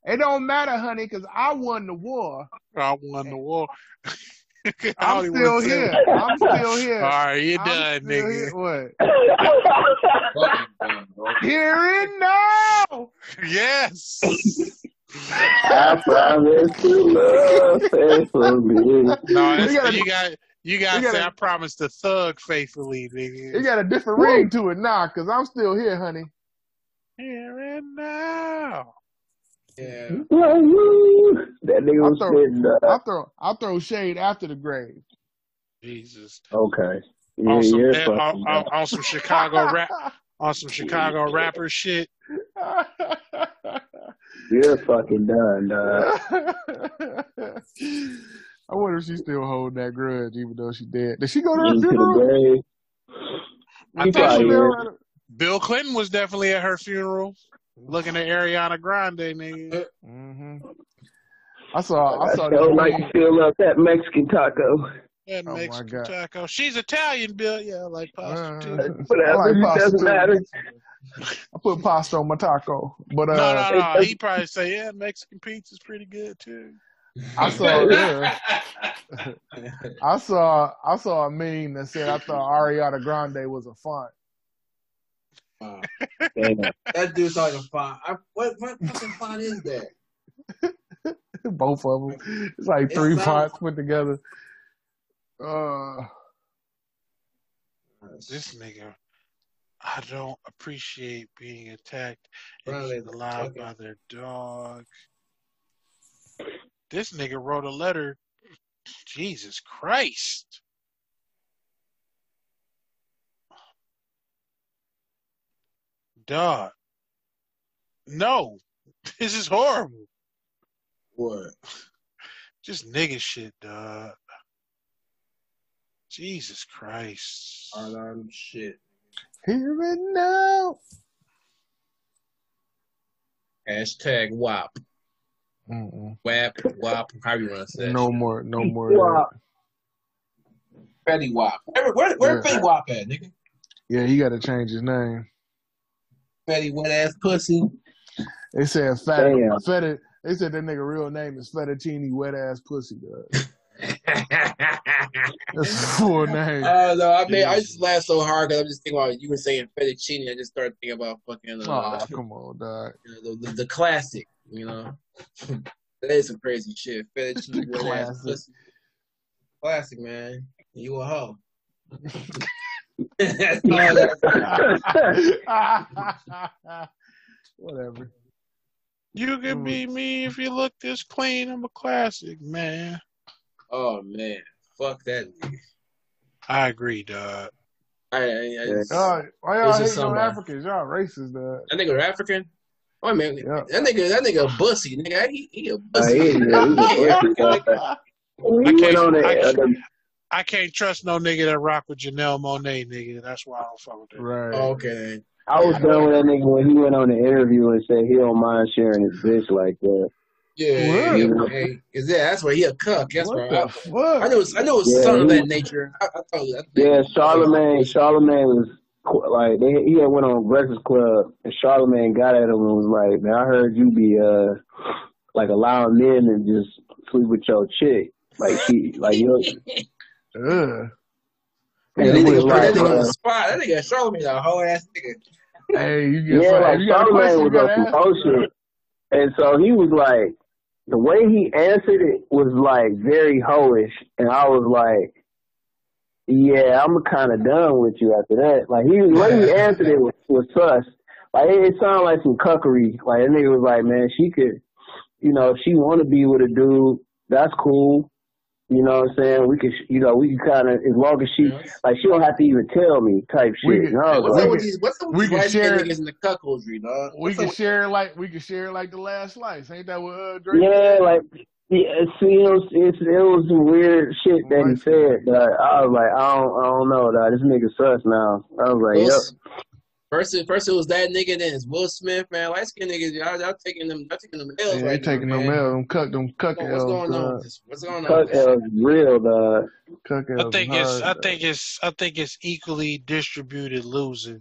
it don't matter, honey, because I won the war. I won the war. I I'm still here. seven. I'm still here. All right, you I'm done, nigga. here. What? Fucking done, bro. Here and now. Yes. I promise to love faithfully. No, that's, You gotta- you got you got to say I promise to thug faithfully, nigga. You got a different ring to it now, because I'm still here, honey. Here and now. Yeah. that nigga was I'll throw- sitting uh, I'll throw I'll throw shade after the grave. Jesus. Okay. Yeah, On some, you're eh, on, on, on some Chicago rap, on some Chicago rapper shit. You're fucking done, dog. I wonder if she's still holding that grudge, even though she dead. Did she go to her funeral? the grave. I You think she- is. Bill Clinton was definitely at her funeral, looking at Ariana Grande, nigga. hmm I saw. I I saw. still this like meme. to fill up that Mexican taco. That Oh, Mexican taco. She's Italian, Bill. Yeah, like pasta Uh, too. Whatever, I like pasta doesn't too. matter. I put pasta on my taco, but uh, no, no, no. He probably say, yeah, Mexican pizza's pretty good too. I saw. Yeah, I saw. I saw a meme that said I thought Ariana Grande was a font. Wow. That dude's like a font. I, what what fucking font is that? Both of them. It's like It three sounds- fonts put together. Uh, This nigga, I don't appreciate being attacked and Bro, eaten they alive by their dog. This nigga wrote a letter. Jesus Christ. Dog. No. This is horrible. What? Just nigga shit, dog. Jesus Christ. Alarm shit. here and now. Hashtag WAP. Mm-mm. WAP, WAP, however you want to say it. No more. No more. WAP. Wow. Fetty WAP. Where, where, where Yeah. Fetty WAP at, nigga? Yeah, he got to change his name. Fetty wet ass pussy. They said fat, Damn. feta. They said that nigga real name is Fettuccine wet ass pussy. Dog. That's his full name. Oh no, I mean I just laughed so hard because I'm just thinking about you were saying fettuccine. I just started thinking about fucking uh, Aw, come on, dog. you know, the, the, the classic. You know, that is some crazy shit. Fettuccine wet ass classic. pussy. Classic man. You a hoe. Whatever. You can Mm. be me if you look this clean. I'm a classic, man. oh man, fuck that. nigga. I agree, dog. I, I, I just, Y'all, why y'all It's hating just on somebody. Africans? Y'all racist, dog. that nigga African. Oh man, Yeah. that nigga, that nigga a bussy, nigga. He, he a Uh, bussy. he, yeah, he's a pussy, dog. We I went can't- on a, I can't- uh, I can't trust no nigga that rock with Janelle Monáe, nigga. That's why I don't fuck with that. right. okay. I was done with that nigga when he went on the interview and said he don't mind sharing his bitch like that. Yeah, What? yeah, yeah. Cause yeah, that's why he a cuck. That's what where the I, fuck? I knew it I knew it was Yeah, something of that nature. I, I thought I Yeah, Charlamagne. Charlamagne was like they, he had went on Breakfast Club and Charlemagne got at him and was like, "Man, I heard you be uh like allowing men to just sleep with your chick, like she like you." Ugh. Yeah, And that he nigga was put that nigga on the spot. That nigga Charlamagne a whole ass nigga. Hey, you get yeah, like If you got a question, was on some ask. and so he was like, the way he answered it was like very hoish, and I was like. Yeah, I'm kind of done with you after that. Like he, the way he answered it was, was sus. Like it, it sounded like some cuckery. Like that nigga was like, man, she could, you know, if she want to be with a dude, that's cool. You know what I'm saying? We could, you know, we can kind of, as long as she, Yeah. like, she don't have to even tell me type We shit. could- And I was What's we up like, with these? What's up with we these could light share- niggas in the cuckoldry, dog? We can up- share like we can share like the last slice. Ain't that what uh, Drake? yeah, like, yeah, see, it was, it's, it was some weird shit that he said, but I was like, I don't, I don't know, dog. This nigga sus now. I was like, yep. S- First, it- first it was that nigga, then it's Will Smith, man. Light skinned niggas, y'all, y'all taking them, y'all taking them L's Yeah, they right taking now, them man. L, them cuck, them cuck What's L's, going on? dog. with this? What's going on? Cut with this? L is real, dog. Cuck I think is it's I think it's I think it's equally distributed losing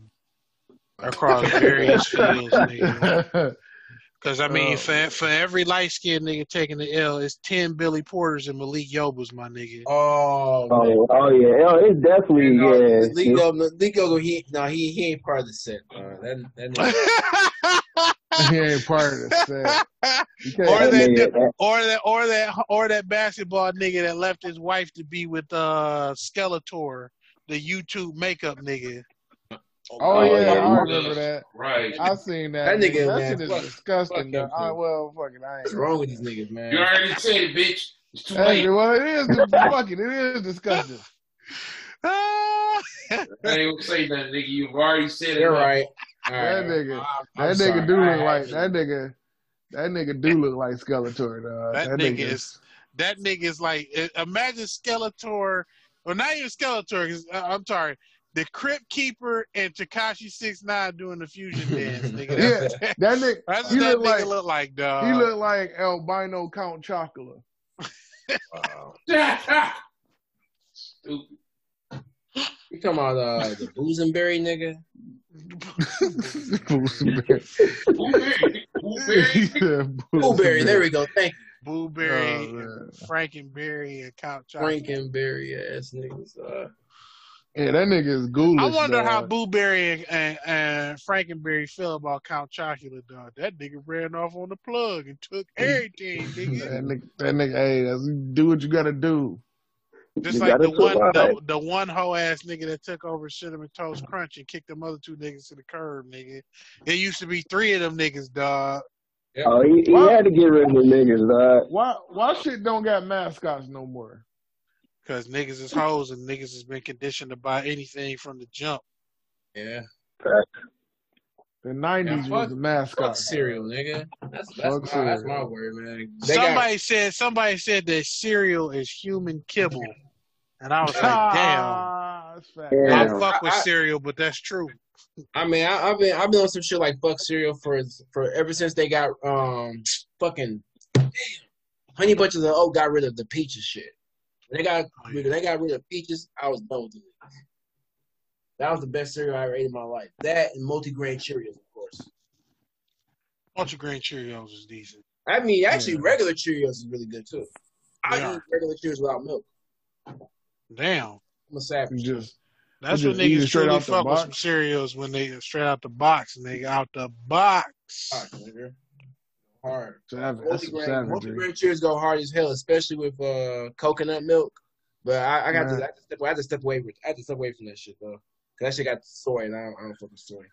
across various fields, nigga. dog. Because I mean, Oh, for for every light skinned nigga taking the L, it's ten Billy Porters and Malik Yobas, my nigga. Oh, man. Oh, oh yeah, L, it's definitely, No, yeah. Ligo, Ligo, he no, he he ain't part of the set. Uh, that that he ain't part of the set. Or That that- nigga, that- or that or that or that basketball nigga that left his wife to be with uh Skeletor, the YouTube makeup nigga. Oh, Oh, yeah, yeah. I remember that. Right. I seen that. That nigga, that man, shit is fuck- disgusting. fuck. I, too. well, fucking, I ain't. what's wrong with these niggas, man? You already said it, bitch. It's too Hey, late. well, it is fucking. It is disgusting. I ain't gonna say nothing, nigga. You've already said it. You're right. All That right. nigga, I'm- that I'm nigga sorry. do look like that nigga. That nigga do look like Skeletor. Dog. That nigga is that nigga is like i- imagine Skeletor, or not even Skeletor. 'cause, uh, I'm sorry, the Crypt Keeper and Tekashi Six Nine doing the fusion dance, nigga. Yeah, That's, that nigga. that's He what that look nigga like look like, dog. he look like albino Count Chocula. Wow. Stupid. You talking about uh, the Boozenberry nigga? Blueberry. Blueberry. Blueberry. There we go. Thank you. Blueberry, Oh, man. Frankenberry, and Count Chocolate. you. Frankenberry ass niggas. Uh, Yeah, that nigga is ghoulish. I wonder how dog. Blueberry and, and, and Frankenberry feel about Count Chocula, dog. That nigga ran off on the plug and took everything, that nigga. nigga. That nigga. Hey, that's, do what you gotta do. Just You like the one, survive. the, the one hoe ass nigga that took over Cinnamon Toast Crunch and kicked them other two niggas to the curb, nigga. It used to be three of them niggas, dog. Oh, he, he What? had to get rid of the niggas, dog. Why? Why shit don't got mascots no more? Cause niggas is hoes and niggas has been conditioned to buy anything from the jump. yeah. The nineties Yeah, was fuck- the Fuck mascot. cereal, nigga. That's that's, my, that's my word, man. They got- Somebody said somebody said that cereal is human kibble, and I was like, damn. Ah, that's fat. Yeah. I fuck with I- I- cereal, but that's true. I mean, I, I've been I've been on some shit like fuck cereal for for ever since they got um fucking damn, honey bunches of oh got rid of the peaches shit. When they got Oh, when they got rid of peaches, I was done with it. That was the best cereal I ever ate in my life. That and multi-grain Cheerios, of course. Multigrain Cheerios is decent. I mean, actually, Yeah. regular Cheerios is really good too. I They eat regular Cheerios without milk. Damn. I'm a savage. You just That's You when just eat niggas straight truly out the fuck with box? some cereals when they straight out the box and they out the box. Hard, nigga. Hard. That's some Multigrain, Cheerios go hard as hell, especially with uh, coconut milk. But I, I got to, I had to step, I had to step away. From, I had to step away from that shit though, cause that shit got soy, and I don't, I don't fuck with soy.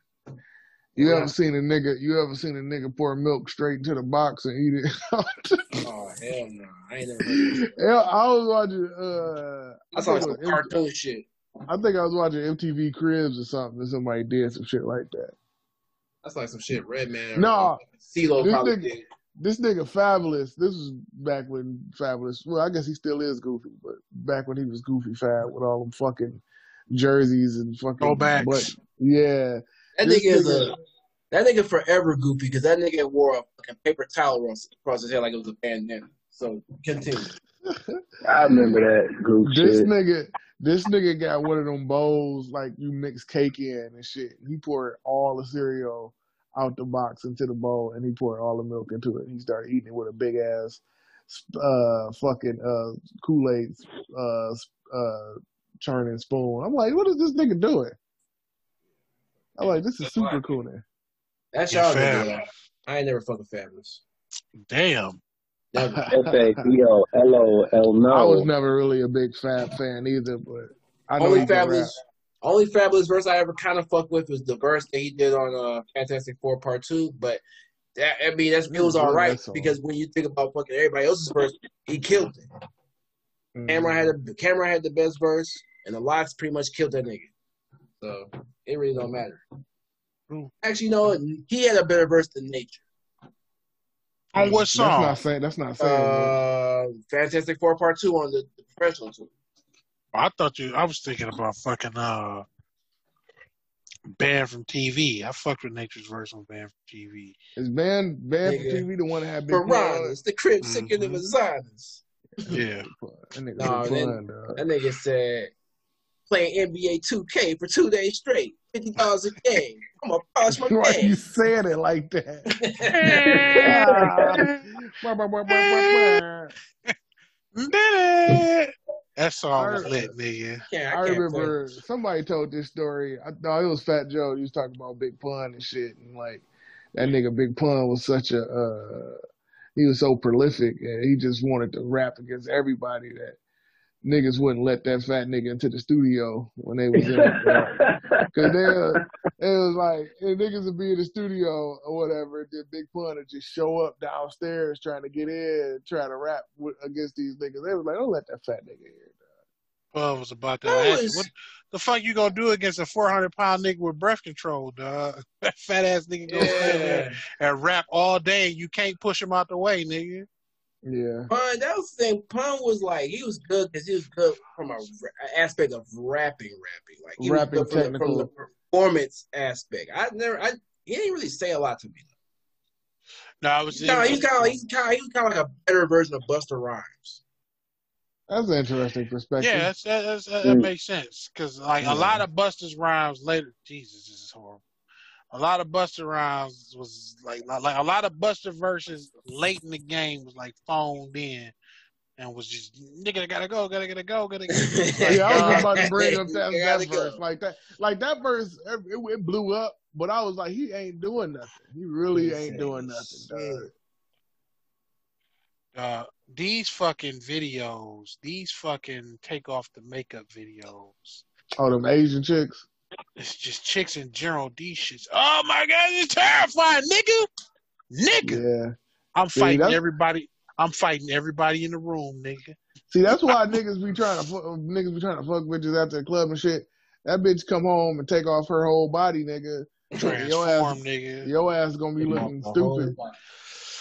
You Yeah. ever seen a nigga? You ever seen a nigga pour milk straight into the box and eat it? Oh hell no, I ain't never. Hell, I was watching. Uh, I, saw some cartoon shit. I think I was watching MTV Cribs or something, and somebody did some shit like that. That's like some shit Redman. No, CeeLo this probably nigga- did. This nigga Fabolous. This was back when Fabolous. Well, I guess he still is goofy, but back when he was goofy fab with all them fucking jerseys and fucking. Throwbacks. But yeah, That this nigga is a. That nigga forever goofy because that nigga wore a fucking paper towel across across his head like it was a bandana. So continue. I remember that goof this shit. nigga, this nigga got one of them bowls like you mix cake in and shit. He poured all the cereal out the box into the bowl, and he poured all the milk into it. He started eating it with a big ass, uh, fucking uh Kool Aid, uh, uh, churning spoon. I'm like, what is this nigga doing? I'm like, this is super cool. Now. That's Yeah, y'all fam. nigga. I ain't never fucking fabulous. Damn. F-A-B-O-L-O-L, no. I was never really a big Fab fan either, but I know only Fabolous. Only Fabolous verse I ever kind of fucked with was the verse that he did on uh, Fantastic Four Part Two. But that, I mean, that's, it was all right because when you think about fucking everybody else's verse, he killed it. Cam'ron had the Cam'ron had the best verse, and the LOX pretty much killed that nigga. So it really don't matter. Actually, no, he had a better verse than Nature. On what song? That's not saying. That's not saying. Uh, Fantastic Four Part Two on the, the professional tour. I thought you. I was thinking about fucking uh, banned from TV. I fucked with Nature's verse on banned from TV. Is band band for Nigga. TV the one that had big Piranhas, the crib sicker than vaginas. Yeah, That nigga Nah, big then- That nigga said, playing NBA 2K for two days straight, fifty dollars a game. I'm gonna polish my Why you game. saying it like that? That song was I- lit, nigga. Can't- I can't remember somebody told this story. I thought it was Fat Joe. He was talking about Big Pun and shit, and like that nigga Big Pun was such a uh, he was so prolific, and he just wanted to rap against everybody that niggas wouldn't let that fat nigga into the studio when they was in it. Cause they, uh, it was like, and niggas would be in the studio or whatever, then Big Pun would just show up downstairs trying to get in, trying to rap with, against these niggas. They was like, don't let that fat nigga in. Pub was about to That ask you, what the fuck you gonna do against a 400 pound nigga with breath control, dog? That fat ass nigga go stand there and rap all day. You can't push him out the way, nigga. Yeah. Pun, that was the thing. Pun was like he was good because he was good from a ra- aspect of rapping, rapping. Like he Rapping was good from the, from the technical. performance aspect. I never, I he didn't really say a lot to me. No, I was. He's kind he's kind of, he's kind of, he's kind of like a better version of Busta Rhymes. That's an interesting perspective. Yeah, that's, that, that's, that, that Mm. makes sense. Because like Yeah. a lot of Busta's rhymes later, Jesus, this is horrible. A lot of Busta Rhymes was like like a lot of Busta verses late in the game was like phoned in and was just nigga gotta go, gotta gotta go, gotta get. Yeah, I was about to bring up that, that gotta go. verse. Like that, like that verse, it, it blew up. But I was like, he ain't doing nothing. He really ain't doing nothing, dog. uh, these fucking videos, these fucking take off the makeup videos. Oh, them Asian chicks. It's just chicks in general. These shits. Oh my god, it's terrifying, nigga. Nigga, Yeah. I'm fighting that's- everybody. I'm fighting everybody in the room, nigga. See, that's why niggas be trying to fuck, niggas be trying to fuck bitches after the club and shit. That bitch come home and take off her whole body, nigga. Your Transform, ass, nigga. your ass is gonna be looking stupid.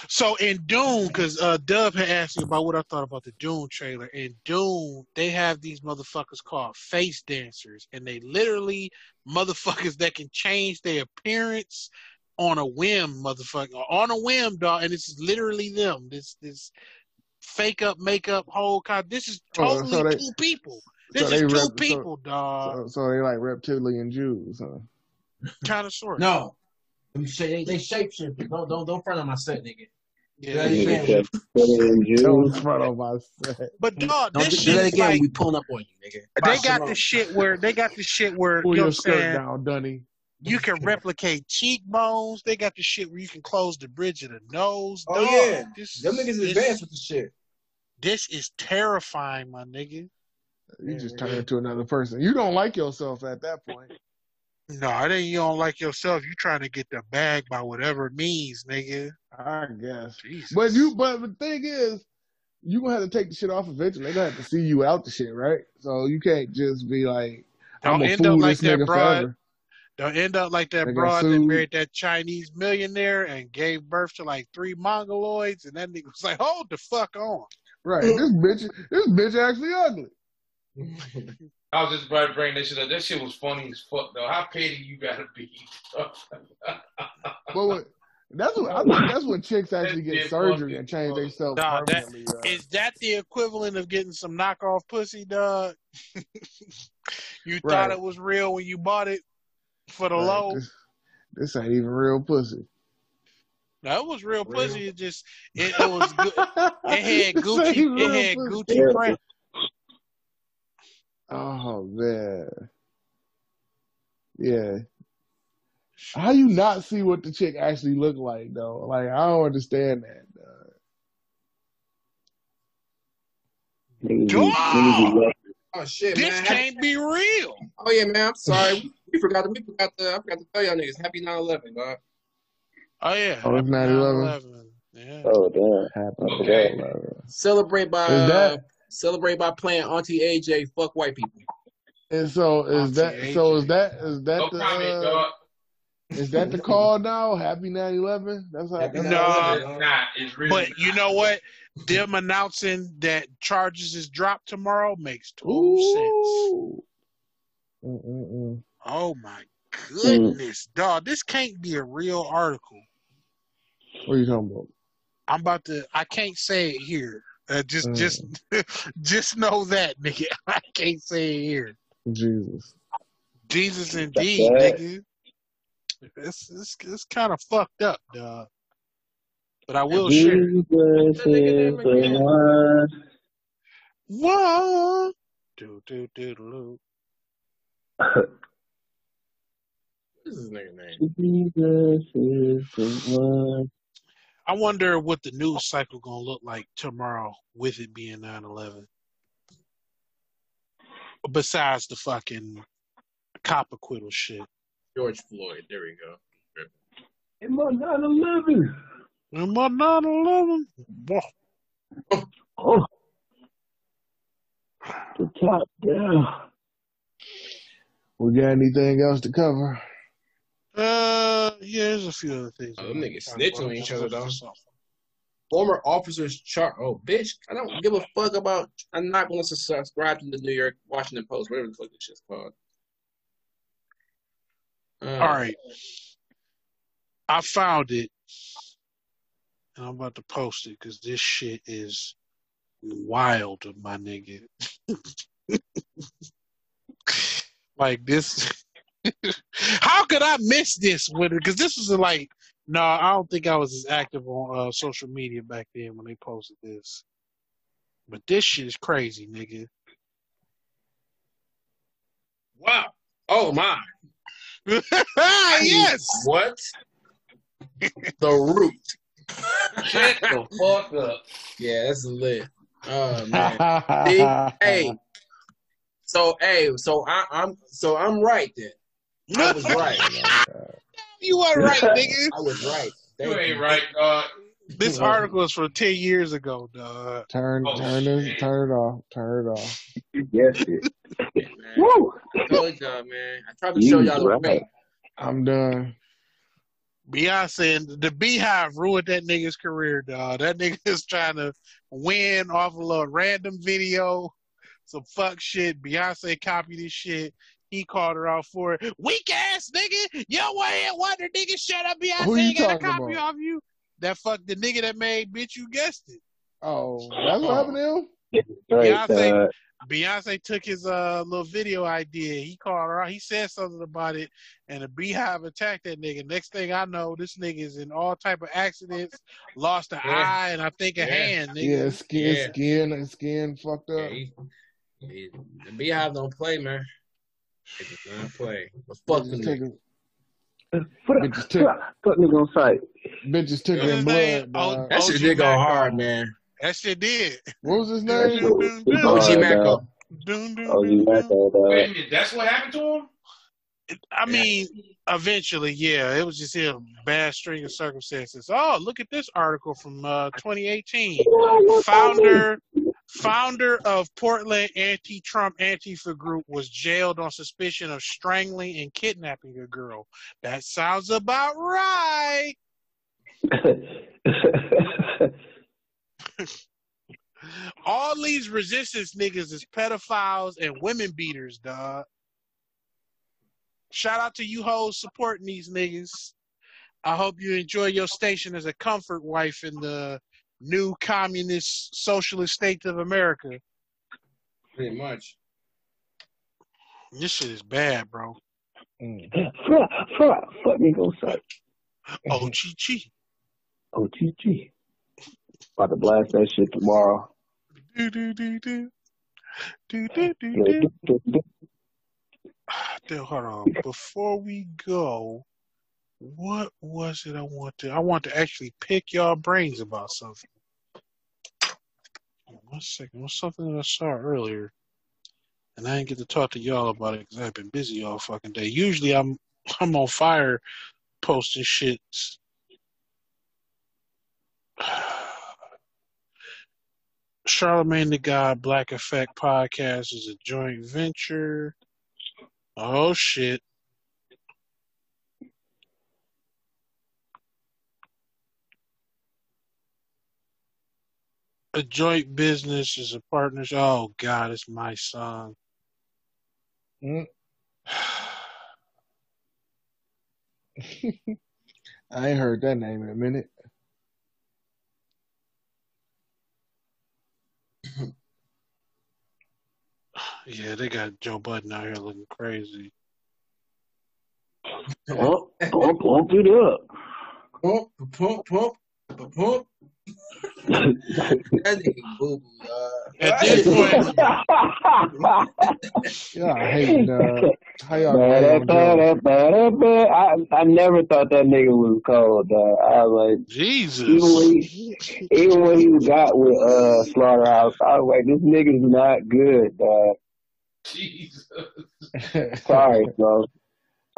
So in Dune, because uh, Dub had asked me about what I thought about the Dune trailer. In Dune, they have these motherfuckers called face dancers, and they literally motherfuckers that can change their appearance on a whim, motherfucker, on a whim, dog. And this is literally them. This this fake up, makeup, whole kind. This is Oh, totally so they- two people. This so is they two rep- so- people, dog. So, so they like reptilian Jews, huh? kind of sort. No, they they, they shape shift. Don't don't don't front on my set, nigga. Yeah, Yeah, yeah. yeah. Don't front on my set. But dog, Don't this do shit that is again. like we pulling up on you, nigga. they got the shit where they got the shit where Pull you know your skirt saying. down, Dunny. You can replicate cheekbones. They got the shit where you can close the bridge of the nose. Oh, Dog, yeah. this, Them niggas this, advanced with the shit. This is terrifying, my nigga. You just turn into another person. You don't like yourself at that point. No, it ain't you don't like yourself. You trying to get the bag by whatever means, nigga. I guess. Jesus. But you, but the thing is, you gonna have to take the shit off eventually. They gonna have to see you out the shit, right? So you can't just be like, I'm don't gonna end fool up like this that nigga broad. forever. Don't end up like that They got broad that married that Chinese millionaire and gave birth to like three mongoloids, and that nigga was like, "Hold the fuck on." Right? this bitch, this bitch actually ugly. I was just about to bring that shit up. That shit was funny as fuck though. How petty you gotta be? But that's what I think. That's when chicks actually That get surgery and change funny. themselves Nah, that- permanently. uh, Is that the equivalent of getting some knockoff pussy, dog? you Right. thought it was real when you bought it for the right, low. This, this ain't even real pussy. No, it was real, Real. pussy. It just it, it was good. It had Gucci. It had pussy. Gucci print. Oh man. Yeah. How you not see what the chick actually look like though? Like I don't understand that. dog. Niggas be- niggas. Oh shit, This man. Happy- can't be real. Oh yeah, man. I'm sorry. We, we forgot. To, we forgot to. I forgot to tell y'all niggas. Happy 9/11, dog. Oh yeah. Oh, it's 9/11. 9/11. Yeah. Oh damn. Happened Okay. today. Celebrate by Is that- uh, Celebrate by playing Auntie AJ. Fuck white people. And so is that Auntie so is that is that No the comment, uh, is that the call now? Happy 9/11? That's how. That's No. how It's not. It's really. But you know what? Them announcing that charges is dropped tomorrow makes total Ooh. sense. Mm-mm-mm. Oh my goodness, dog! This can't be a real article. What are you talking about? I'm about to. I can't say it here. Uh, just, Mm. just, just know that, nigga. I can't say it here. Jesus. Jesus, indeed, That's nigga. It's it's, it's kind of fucked up, dog. But I will share. it. Jesus is. What? Do do do do. What is this nigga name? Jesus is the one. I wonder what the news cycle gonna look like tomorrow with it being 9/11. Besides the fucking cop acquittal shit. George Floyd. There we go. In my 911. And my 9/11. Whoa. Oh. The top down. We got anything else to cover? Uh, yeah, there's a few other things. Oh, them niggas snitch on each other, though. Former officers char. Oh, bitch! I don't give a fuck about. I'm not going to subscribe to the New York Washington Post, whatever the fuck this shit's called. Uh, All right. I found it. And I'm about to post it because this shit is wild, my nigga. like this. How could I miss this with it? Because this was like, no, I don't think I was as active on uh, social media back then when they posted this. But this shit is crazy, nigga. Wow. Oh my. yes. What? the root. Shut the fuck up. Yeah, that's lit. Oh man. See? hey. So hey, so I, I'm so I'm right then. I was right. you were right, nigga. I was right. You Thank ain't right, dog. This article is from ten years ago, dog. Turn, Oh, turn it, turn it off, turn it off. Yes, it. Man. Woo! I told y'all, man. I tried to show You y'all the right. right. I'm done. Beyonce and the Beehive ruined that nigga's career, dog. That nigga is trying to win off a little random video, some fuck shit. Beyonce copied his shit. He called her out for it. Weak ass nigga, yo ain't wonder nigga shut up. Beyonce Who you ain't got a copy about? of you. That fuck the nigga that made bitch. You guessed it. Oh, that's what happened to him. Right, Beyonce- uh, Beyonce took his uh little video idea. He called her out. He said something about it, and the Beehive attacked that nigga. Next thing I know, this nigga is in all type of accidents, lost an Yeah. eye and I think a Yeah. hand. Nigga. Yeah, skin, Yeah. skin, skin fucked Yeah, up. he, he, the Beehive don't play, man. They just don't play. But fuck them. Bitches niggas. took, Put, Bitches took- put, put nigga on site. bitches took What's it in his blood. Oh. That shit OG did go hard, man. That shit did. What was his name? shit was- was OG hard, Mac dog. up. Dun, dun, OG dun, dun. Maco, dog. Wait a minute, that's what happened to him? I mean, eventually, yeah, it was just a bad string of circumstances. Oh, look at this article from uh, 2018. Founder founder of Portland anti-Trump Antifa group was jailed on suspicion of strangling and kidnapping a girl. That sounds about right. All these resistance niggas is pedophiles and women beaters, dog. Shout out to you hoes supporting these niggas. I hope you enjoy your station as a comfort wife in the new communist socialist state of America. Pretty much. This shit is bad, bro. Mm. fuck, fuck, fuck nigga on site. Oh, chi OTG. About to blast that shit tomorrow. Do do do do. Do do do do. Then, hold on. Before we go, what was it I want to? I want to actually pick y'all brains about something. One second. What's something that I saw earlier, and I didn't get to talk to y'all about it because I've been busy all fucking day. Usually, I'm I'm on fire posting shits. Charlemagne the God Black Effect podcast is a joint venture. Oh shit. A joint business is a partnership. Oh God, it's my song. Mm. I ain't heard that name in a minute. Yeah, they got Joe Budden out here looking crazy. Pump, pump, pump it up. Pump, pump, pump, pump, pump. That nigga boo boo, uh, At this point, Yeah, I hate uh, how y'all I, I never thought that nigga was cold, dog. I was like, Jesus. even when he, even when he got with uh Slaughterhouse, I was like, this nigga's not good, dog. Jesus. Sorry, bro.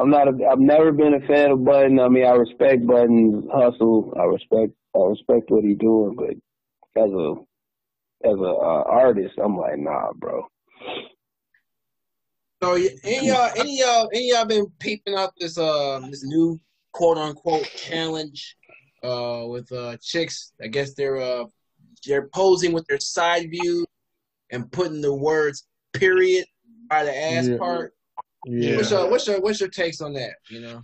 I'm not. A, I've never been a fan of Budden. I mean, I respect Budden's hustle. I respect. I respect what he's doing, but as a as a uh, artist, I'm like, nah, bro. So any y'all, any y'all, any y'all been peeping out this uh this new quote unquote challenge uh with uh chicks? I guess they're uh they're posing with their side view and putting the words period by the ass Yeah. part. Yeah. What's your what's your what's your takes on that? You know?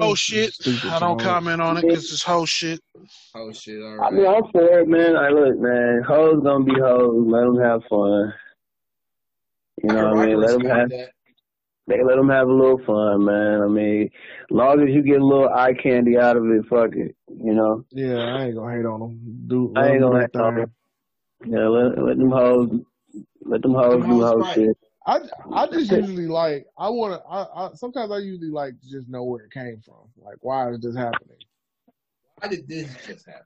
Oh shit. I don't comment on it because it's whole shit. Oh shit! All I mean, I'm for it, man. I look, man. Hoes gonna be hoes. Let them have fun. You know can- what I I mean? Let them have. that. They let them have a little fun, man. I mean, long as you get a little eye candy out of it, fuck it. You know. Yeah, I ain't gonna hate on them. Do, I let ain't 'em do gonna their hate on them. Yeah, let, let them hoes. Let them hoes Them do hoes hoe shit. I I just usually like I want to. I, I sometimes I usually like to just know where it came from. Like why is this happening? Why did this just happen?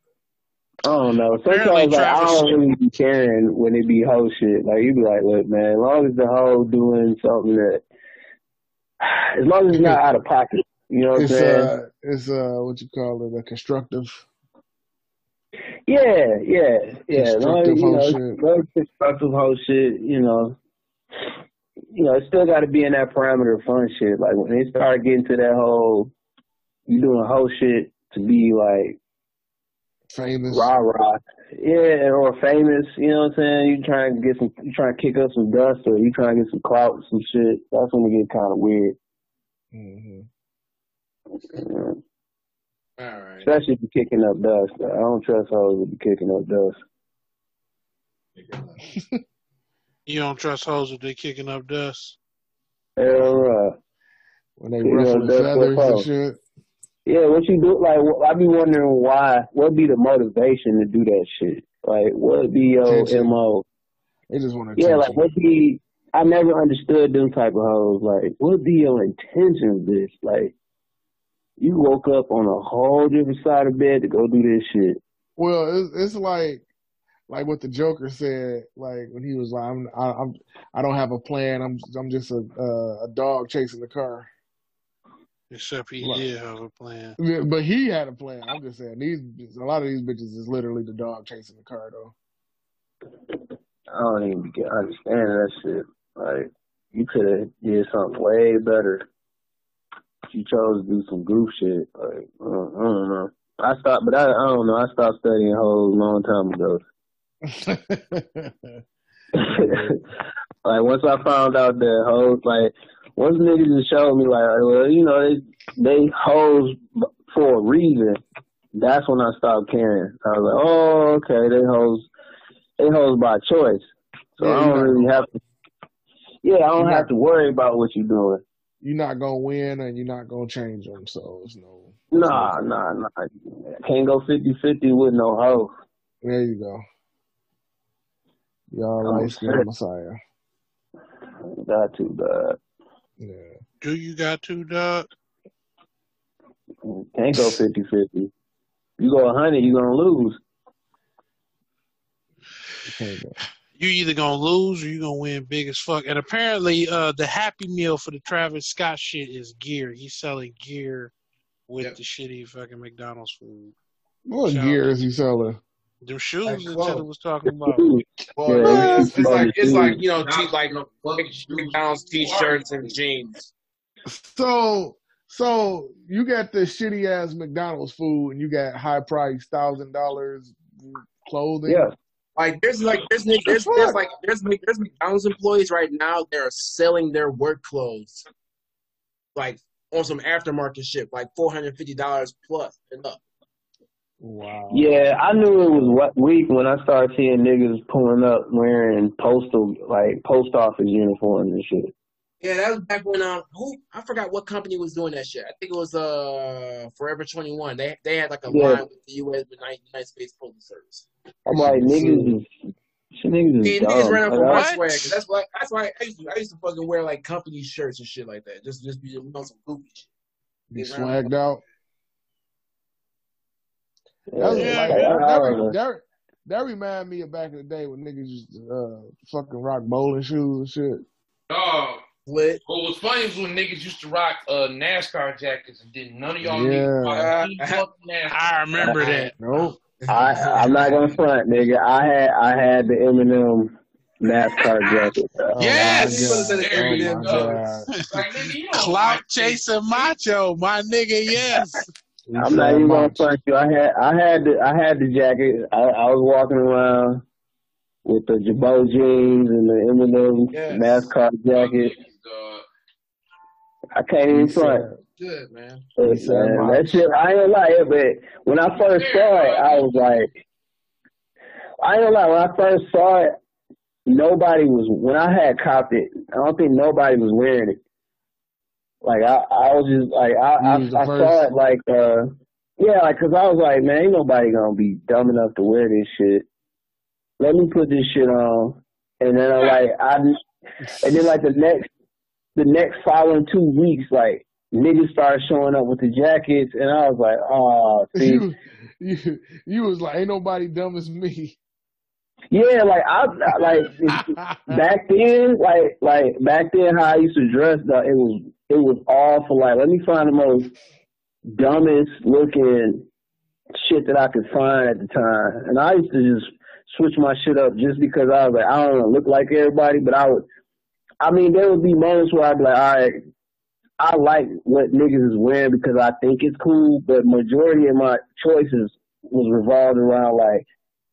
I don't know. Apparently Sometimes like, I don't really be caring when it be hoe shit. Like you be like, look, man, as long as the hoe doing something that, as long as it's not out of pocket, you know what I'm It's saying? uh it's uh what you call it a constructive. yeah, yeah, yeah. As long as, Constructive you hoe know, shit. as long as it's constructive hoe shit. You know, you know, it still got to be in that parameter of fun shit. Like when they start getting to that whole, you doing hoe shit to be like Famous. rah rah. Yeah, or famous, you know what I'm saying? You trying to get some, you trying to kick up some dust, or you trying to get some clout, some shit. That's when it get kind of weird, hmm you know? All right. especially if you're kicking up dust. I don't trust hoes if you're kicking up dust. You don't trust hoes if they kicking up dust. Hell, uh, When they You ruffle feathers and shit. yeah, what you do? Like, I be wondering why. What be the motivation to do that shit? Like, what be your Attention. mo? They just want to Yeah, like what be? I never understood them type of hoes. Like, what be your intention of this? Like, you woke up on a whole different side of bed to go do this shit. Well, it's, it's like like what the Joker said, like when he was like, "I'm I, I'm I don't have a plan. I'm I'm just a uh, a dog chasing the car." Except he Right. did have a plan. Yeah, But he had a plan. I'm just saying these a lot of these bitches is literally the dog chasing the car though. I don't even get understand that shit. Like, you could have did something way better. You chose to do some goof shit. Like, I don't, I don't know. I stopped, but I, I don't know. I stopped studying hoes a long time ago. like once I found out that hoes, like once niggas just showed me, like, well, you know, they they hoes for a reason. That's when I stopped caring. I was like, oh, okay, they hoes, they hoes by choice. So Yeah, I don't really have to. Yeah, I don't have to worry about what you're doing. you're not gonna win and you're not gonna change them. So it's no. Nah, nah, nah. Can't go 50-50 with no hoe. There you go. Y'all light skinned shit. Messiah. Got to, but Yeah. Do you got to, dog? can't go 50-50. You go 100, you're gonna lose. You. You either gonna lose or you gonna win big as fuck. And apparently, uh, the Happy Meal for the Travis Scott shit is gear. He's selling gear with Yep. the shitty fucking McDonald's food. What Shout gear out. is he selling? Them shoes Like that clothes. Was talking about. Well, Yeah, it's, it's like it's like you know, Not t- like no fucking shoes. McDonald's t-shirts and jeans. So, so you got the shitty ass McDonald's food, and you got high price thousand dollars clothing. Yeah. Like there's like there's there's, there's, there's like there's Mc- there's McDonald's employees right now that are selling their work clothes, like on some aftermarket shit, like four hundred fifty dollars plus and up. Wow. Yeah, I knew it was what week when I started seeing niggas pulling up wearing postal like post office uniforms and shit. Yeah, that was back when um who I forgot what company was doing that shit. I think it was uh Forever Twenty One. They they had like a Yeah. line with the U.S. with United United States Postal Service. I'm like niggas is shit niggas is Yeah, dumb. niggas ran up for Like, my What? swag. That's why. That's why I used to. I used to fucking wear like company shirts and shit like that. Just, just be on some goofy shit. You They ran swagged out. I, That, was Yeah, like, I, that, that, don't know. re- that, that remind me of back in the day when niggas used to uh, fucking rock bowling shoes and shit. Dog. Lit. What was funny was when niggas used to rock uh, NASCAR jackets and didn't none of y'all Yeah. niggas rock any fucking NASCAR. I remember that. No. I I'm not gonna front, nigga. I had I had the Eminem NASCAR jacket. bro. Oh, Yes! my God. There you Oh, go. God. Like, nigga, you don't Clout like macho, my nigga. Yes. We I'm not even gonna much. front you. I had I had the I had the jacket. I, I was walking around with the Jabot jeans and the Eminem Yes. NASCAR jacket. Dog. I can't even We front. Good man. Hey, said man, much. that shit, I ain't lie, but when I first saw it, I was like, I ain't lie, when I first saw it, nobody was, when I had copped it, I don't think nobody was wearing it. Like, I, I was just, like, I, I, I saw it, like, uh, yeah, like, cause I was like, man, ain't nobody gonna be dumb enough to wear this shit. Let me put this shit on. And then I'm like, I, and then like the next, the next following two weeks, like, niggas started showing up with the jackets, and I was like, oh, see, You, you, you was like, ain't nobody dumb as me. yeah, like I, like back then, like like back then, how I used to dress, though, it was it was for like, let me find the most dumbest looking shit that I could find at the time, and I used to just switch my shit up just because I was like, I don't want to look like everybody, but I would. I mean, there would be moments where I'd be like, all right, I like what niggas is wearing because I think it's cool, but majority of my choices was revolved around like,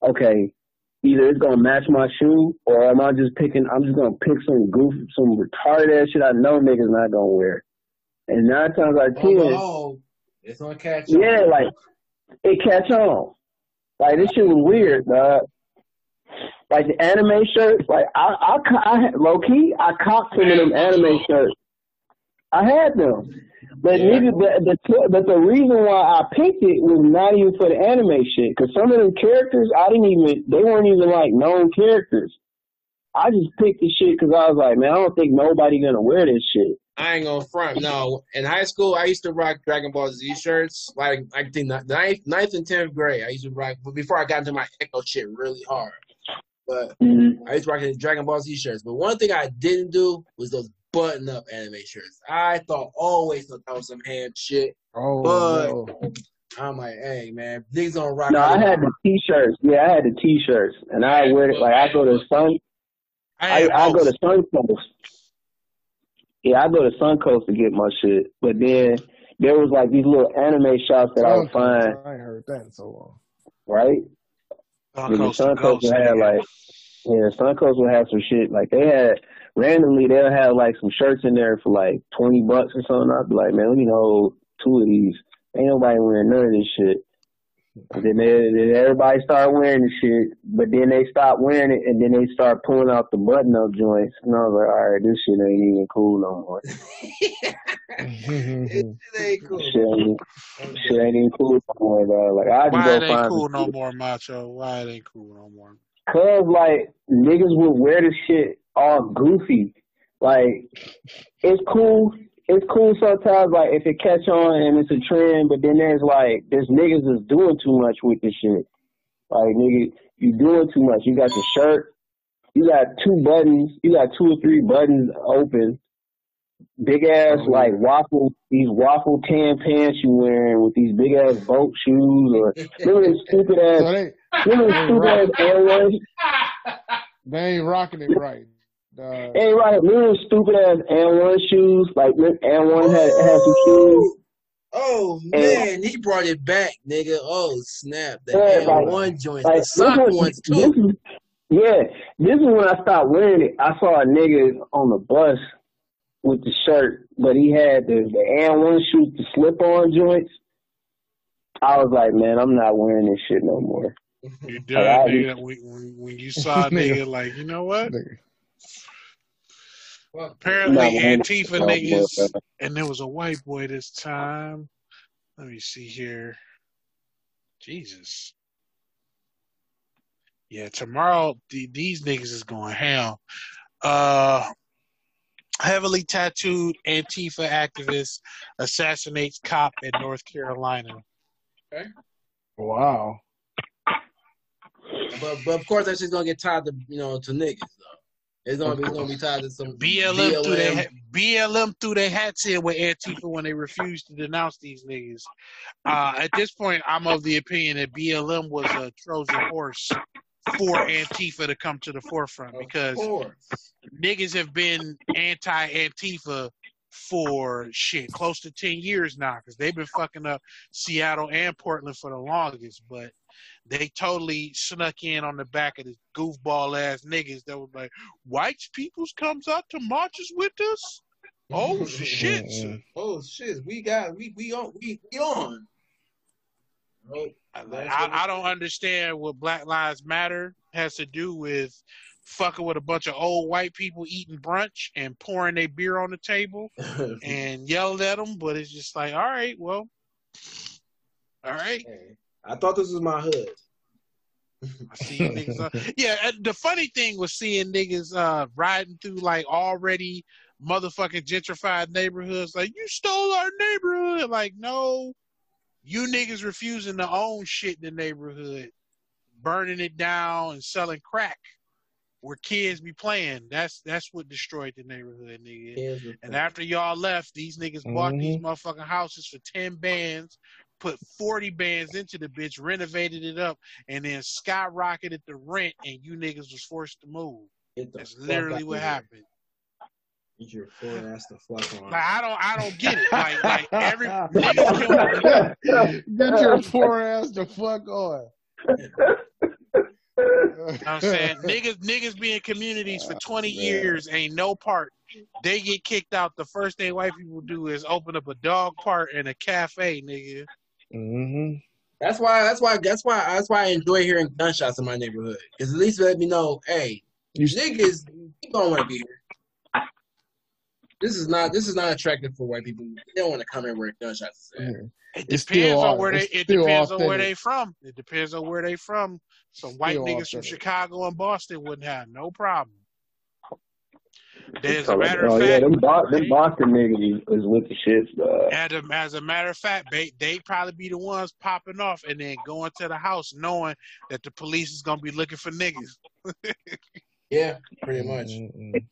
okay, either it's gonna match my shoe or am I just picking I'm just gonna pick some goof some retarded ass shit I know niggas not gonna wear. And nine times out of ten, Oh, it's gonna catch on. yeah, like it catch on. Like this shit was weird, dog. Like the anime shirts, like I, I, I low key, I copped some of them anime shirts. I had them, but Yeah. nigga, the, the but the reason why I picked it was not even for the anime shit, because some of them characters I didn't even, they weren't even like known characters. I just picked the shit because I was like, man, I don't think nobody gonna wear this shit. I ain't gonna front. No, in high school, I used to rock Dragon Ball Z shirts. Like I think ninth, ninth and tenth grade, I used to rock. But before I got into my Ecko shit really hard, but mm-hmm. I used to rock the Dragon Ball Z shirts. But one thing I didn't do was those button-up anime shirts. I thought always thought that was some ham shit. Oh, But- no. I'm like, hey man, niggas don't rock. No, out I had the t-shirts. Yeah, I had the t-shirts, and I wear it like I go to Sun. I I, I go to Suncoast. Yeah, I go to Suncoast to get my shit. But then there was like these little anime shops that I would oh, find, I ain't heard that in so long. right? Suncoast Yeah, to Suncoast Ghost, would have like, yeah, Suncoast would have some shit. Like they had randomly they'll have like some shirts in there for like twenty bucks or something. I'd be like, man, let me hold two of these. Ain't nobody wearing none of this shit. And then, they, then everybody start wearing the shit, but then they stop wearing it, and then they start pulling out the button-up joints. And I was like, all right, this shit ain't even cool no more. it, it ain't cool. Shit ain't, shit ain't even cool no more, dog. Like I Why it ain't cool no shit. more, Macho? Why it ain't cool no more? Cause like niggas would wear the shit all goofy. Like it's cool. It's cool sometimes. Like if it catch on and it's a trend, but then there's like there's niggas that's doing too much with this shit. Like nigga, you doing too much. You got the shirt. You got two buttons. You got two or three buttons open. Big ass Oh, like waffle these waffle tan pants you wearing with these big ass boat shoes or remember stupid ass Remember stupid ass They ain't rocking it right. Uh, Hey, right. Remember the stupid ass AND1 shoes? Like AND1 had had some shoes. Oh man, he brought it back, nigga. Oh snap, the Yeah, like- One joints, Like the sock was- ones this too. is- yeah, this is when I stopped wearing it. I saw a nigga on the bus with the shirt, but he had the the Air One shoes, the slip on joints. I was like, man, I'm not wearing this shit no more. You Like, done, I- nigga. When, when, when you saw a nigga like, you know what? nigga. Fuck. Apparently Nah. Antifa No, niggas, boy. and there was a white boy this time. Let me see here. Jesus. Yeah, tomorrow the, these niggas is going hell. Uh, heavily tattooed Antifa activist assassinates cop in North Carolina. Okay. Wow. But but of course that's just gonna get tied to you know to niggas though. It's gonna be it's gonna be tied to some BLM, through their BLM threw their hats in with Antifa when they refused to denounce these niggas. Uh, at this point, I'm of the opinion that BLM was a Trojan horse for Antifa to come to the forefront because niggas have been anti Antifa for shit close to 10 years now because they've been fucking up Seattle and Portland for the longest, but they totally snuck in on the back of the goofball ass niggas that was like, white peoples comes out to marches with us? Oh shit. Oh shit, we got we we on we, we on. Oh, I, I, I don't understand what Black Lives Matter has to do with fucking with a bunch of old white people eating brunch and pouring their beer on the table and yelled at them, but it's just like, all right, well, all right. Hey, I thought this was my hood. I see niggas. Uh, yeah, the funny thing was seeing niggas uh, riding through like already motherfucking gentrified neighborhoods. Like, you stole our neighborhood. Like, no, you niggas refusing to own shit in the neighborhood, burning it down and selling crack where kids be playing. That's that's what destroyed the neighborhood, nigga. And after y'all left, these niggas bought these motherfucking houses for 10 bands, put 40 bands into the bitch, renovated it up, and then skyrocketed the rent, and you niggas was forced to move. That's literally what here. happened. Get your poor ass the fuck on. Like I don't I don't get it. Like like every niggas Get your poor ass the fuck on. I'm saying niggas niggas be in communities for 20 Man. years ain't no part. They get kicked out. The first thing white people do is open up a dog park and a cafe, nigga. Mm-hmm. That's why. That's why. That's why. That's why I enjoy hearing gunshots in my neighborhood. Because at least let me know, hey, You niggas, you don't want to be here. This is not. This is not attractive for white people. They don't want to come here where gunshots is at. It It's depends on where they. It still depends on where authentic. they from. It depends on where they from. Some white Still niggas from. Chicago and Boston wouldn't have no problem. As a matter of oh, yeah, fact, them, Bo- them Boston niggas is, is with the shits, dog. as a, as a matter of fact, they they probably be the ones popping off and then going to the house knowing that the police is gonna be looking for niggas. Yeah, pretty much. Mm-mm.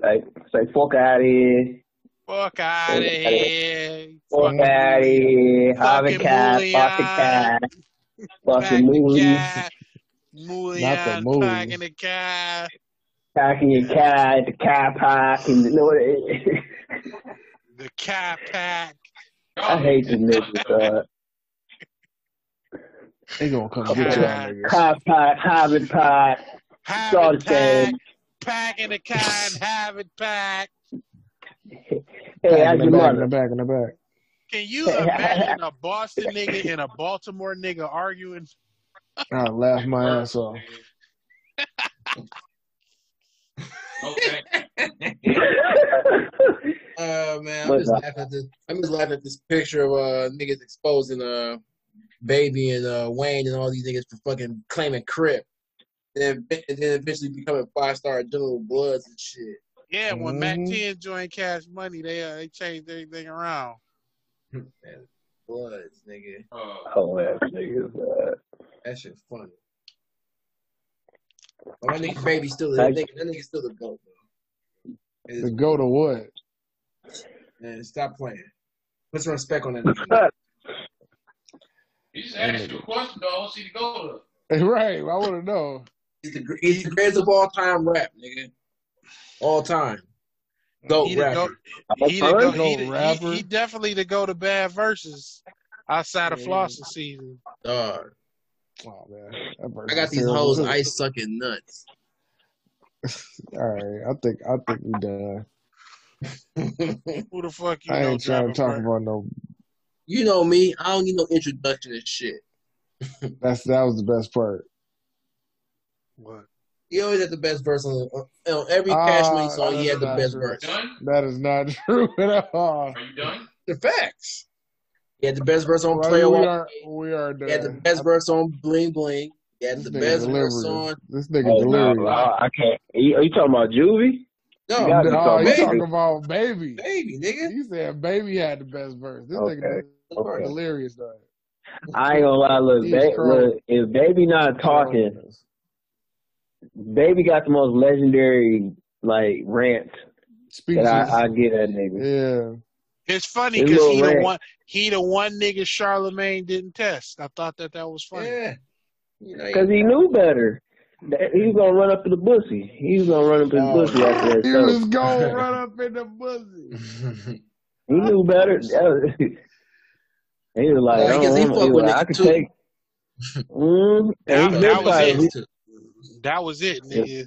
Like, say, fuck out of here. Fuck out of here. Fuck Fucking out of here. Have a fucking cat. Mulian. Fuck a cat. Fucking the movies. cat. Not the movies. packing the cat. Packing your cat, the cat pack, and you know what it- The cat pack. I hate the niggas, dog. They gonna come Come get y'all niggas. Cat pack, habit pack, Have Dog it pack. said. Packing the cat. Have it pack. Hey, Back how's in the your back, in the back, in the back. Can you imagine a Boston nigga and a Baltimore nigga arguing? I laugh my ass off. Okay. Uh man, I'm just uh, laughing at this. I'm just laughing at this picture of uh niggas exposing uh baby and uh Wayne and all these niggas for fucking claiming crip. Then and then eventually becoming five star General Bloods and shit. Yeah, when Mack Mhm. 10 joined Cash Money, they uh, they changed everything around. Man, Bloods, nigga. Uh, Oh, ass niggas, uh, That shit funny. But my nigga baby still that nigga, that nigga still the goat though. It To is- go to what? Man, stop playing. Put some respect on that nigga. he just asked you a question, dog. See to go Right, I want to know. He's the, he's the greatest of all time rap, nigga. All time. Goat He rapper. go- he, the go, Go he, the- rapper. he, he definitely to go to bad verses outside of Yeah. flossing season. Dog. Oh man, I got these terrible, hoes ice sucking nuts. All right, I think I think we done. Who the fuck you I know? ain't trying to talk ver- about no. you know me. I don't need no introduction and shit. That's that was the best part. What? He always had the best verse on, on, on every Ah, Cash Money song. He had the best true. verse. Done? That is not true at all. Are you done? The facts. He had the best verse on Well, Player we One. are we are He had the best verse on Bling Bling. He had This the nigga best verse on. This nigga Oh, no, delirious. I, I can't. Are you, are you talking about Juvie? No, You No, talking you Baby. talking about baby? baby, nigga. You said baby had the best verse. This Okay, nigga okay. delirious though. I ain't gonna lie. Look, ba- look, if Baby not talking, Baby got the most legendary like rant Speeches. that I, I get at nigga. yeah. It's funny because little he the one he the one nigga Charlemagne didn't test. I thought that that was funny. Yeah. Cause he knew better. That- He was gonna run up to the bussy. He was gonna run up to the Oh. bussy after that He show. was gonna run up in the pussy. He knew better. Was- he was like, Yeah, I I, guess he don't fuck know. with He was like, I could too. take. Mm, That- and he that was fighting. it. That was it, nigga.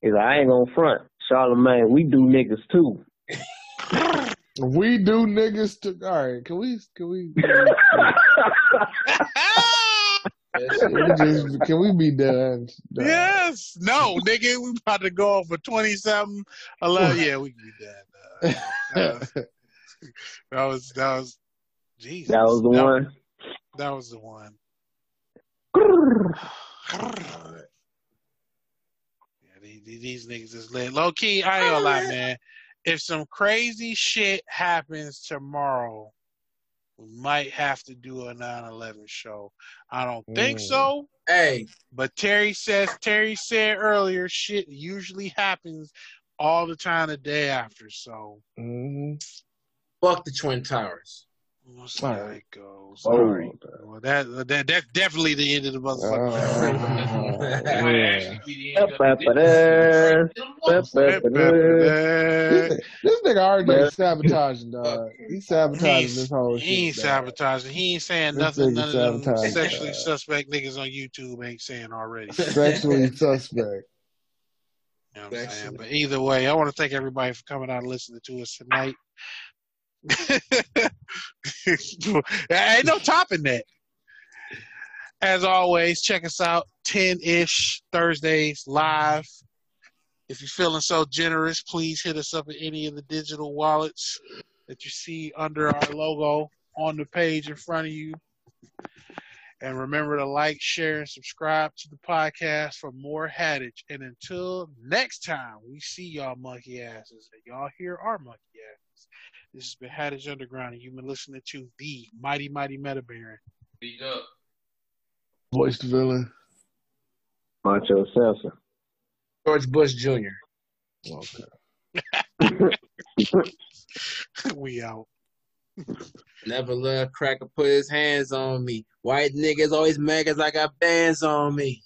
He's like, I ain't gonna front. Charlemagne, we do niggas too. We do niggas to all right. Can we? Can we? Can we, just, can we be done? Done. yes. No, nigga. We about to go on for twenty something. Eleven. Yeah, we can be done. Uh, that was that was. Jesus. that was the that, one. That was the one. Yeah, these, these niggas is lit. Low key, I ain't gonna lie, man. If some crazy shit happens tomorrow, we might have to do a 9/11 show. I don't think Mm. so, Hey, but Terry says Terry said earlier, shit usually happens all the time the day after. So Mhm. fuck the Twin Towers. We'll see how Alright. it goes. Oh. Alright. Well, that, that that's definitely the end of the motherfucker. Oh, yeah. actually be the end of Ba-ba-da, the ba-ba-da. This, this nigga already sabotaging, dog. He's He sabotaging ain't, this whole shit. he ain't dog. sabotaging. He ain't saying This nothing none of them sexually dog. suspect niggas on YouTube ain't saying already. Sexually suspect. know what I'm saying? But either way, I want to thank everybody for coming out and listening to us tonight. Ain't no topping that. As always, check us out 10 ish Thursdays live. If you're feeling so generous, please hit us up at any of the digital wallets that you see under our logo on the page in front of you. And remember to like, share, and subscribe to the podcast for more Hadage. And until next time, we see y'all monkey asses and y'all hear our monkey asses. This has been Hadage Underground, and you've been listening to the Mighty Mighty Meta Baron. Beat up. Voice the villain. Macho Seltzer. George Bush Jr. Okay. we out. Never let a cracker put his hands on me. White niggas always mad 'cause I got bands on me.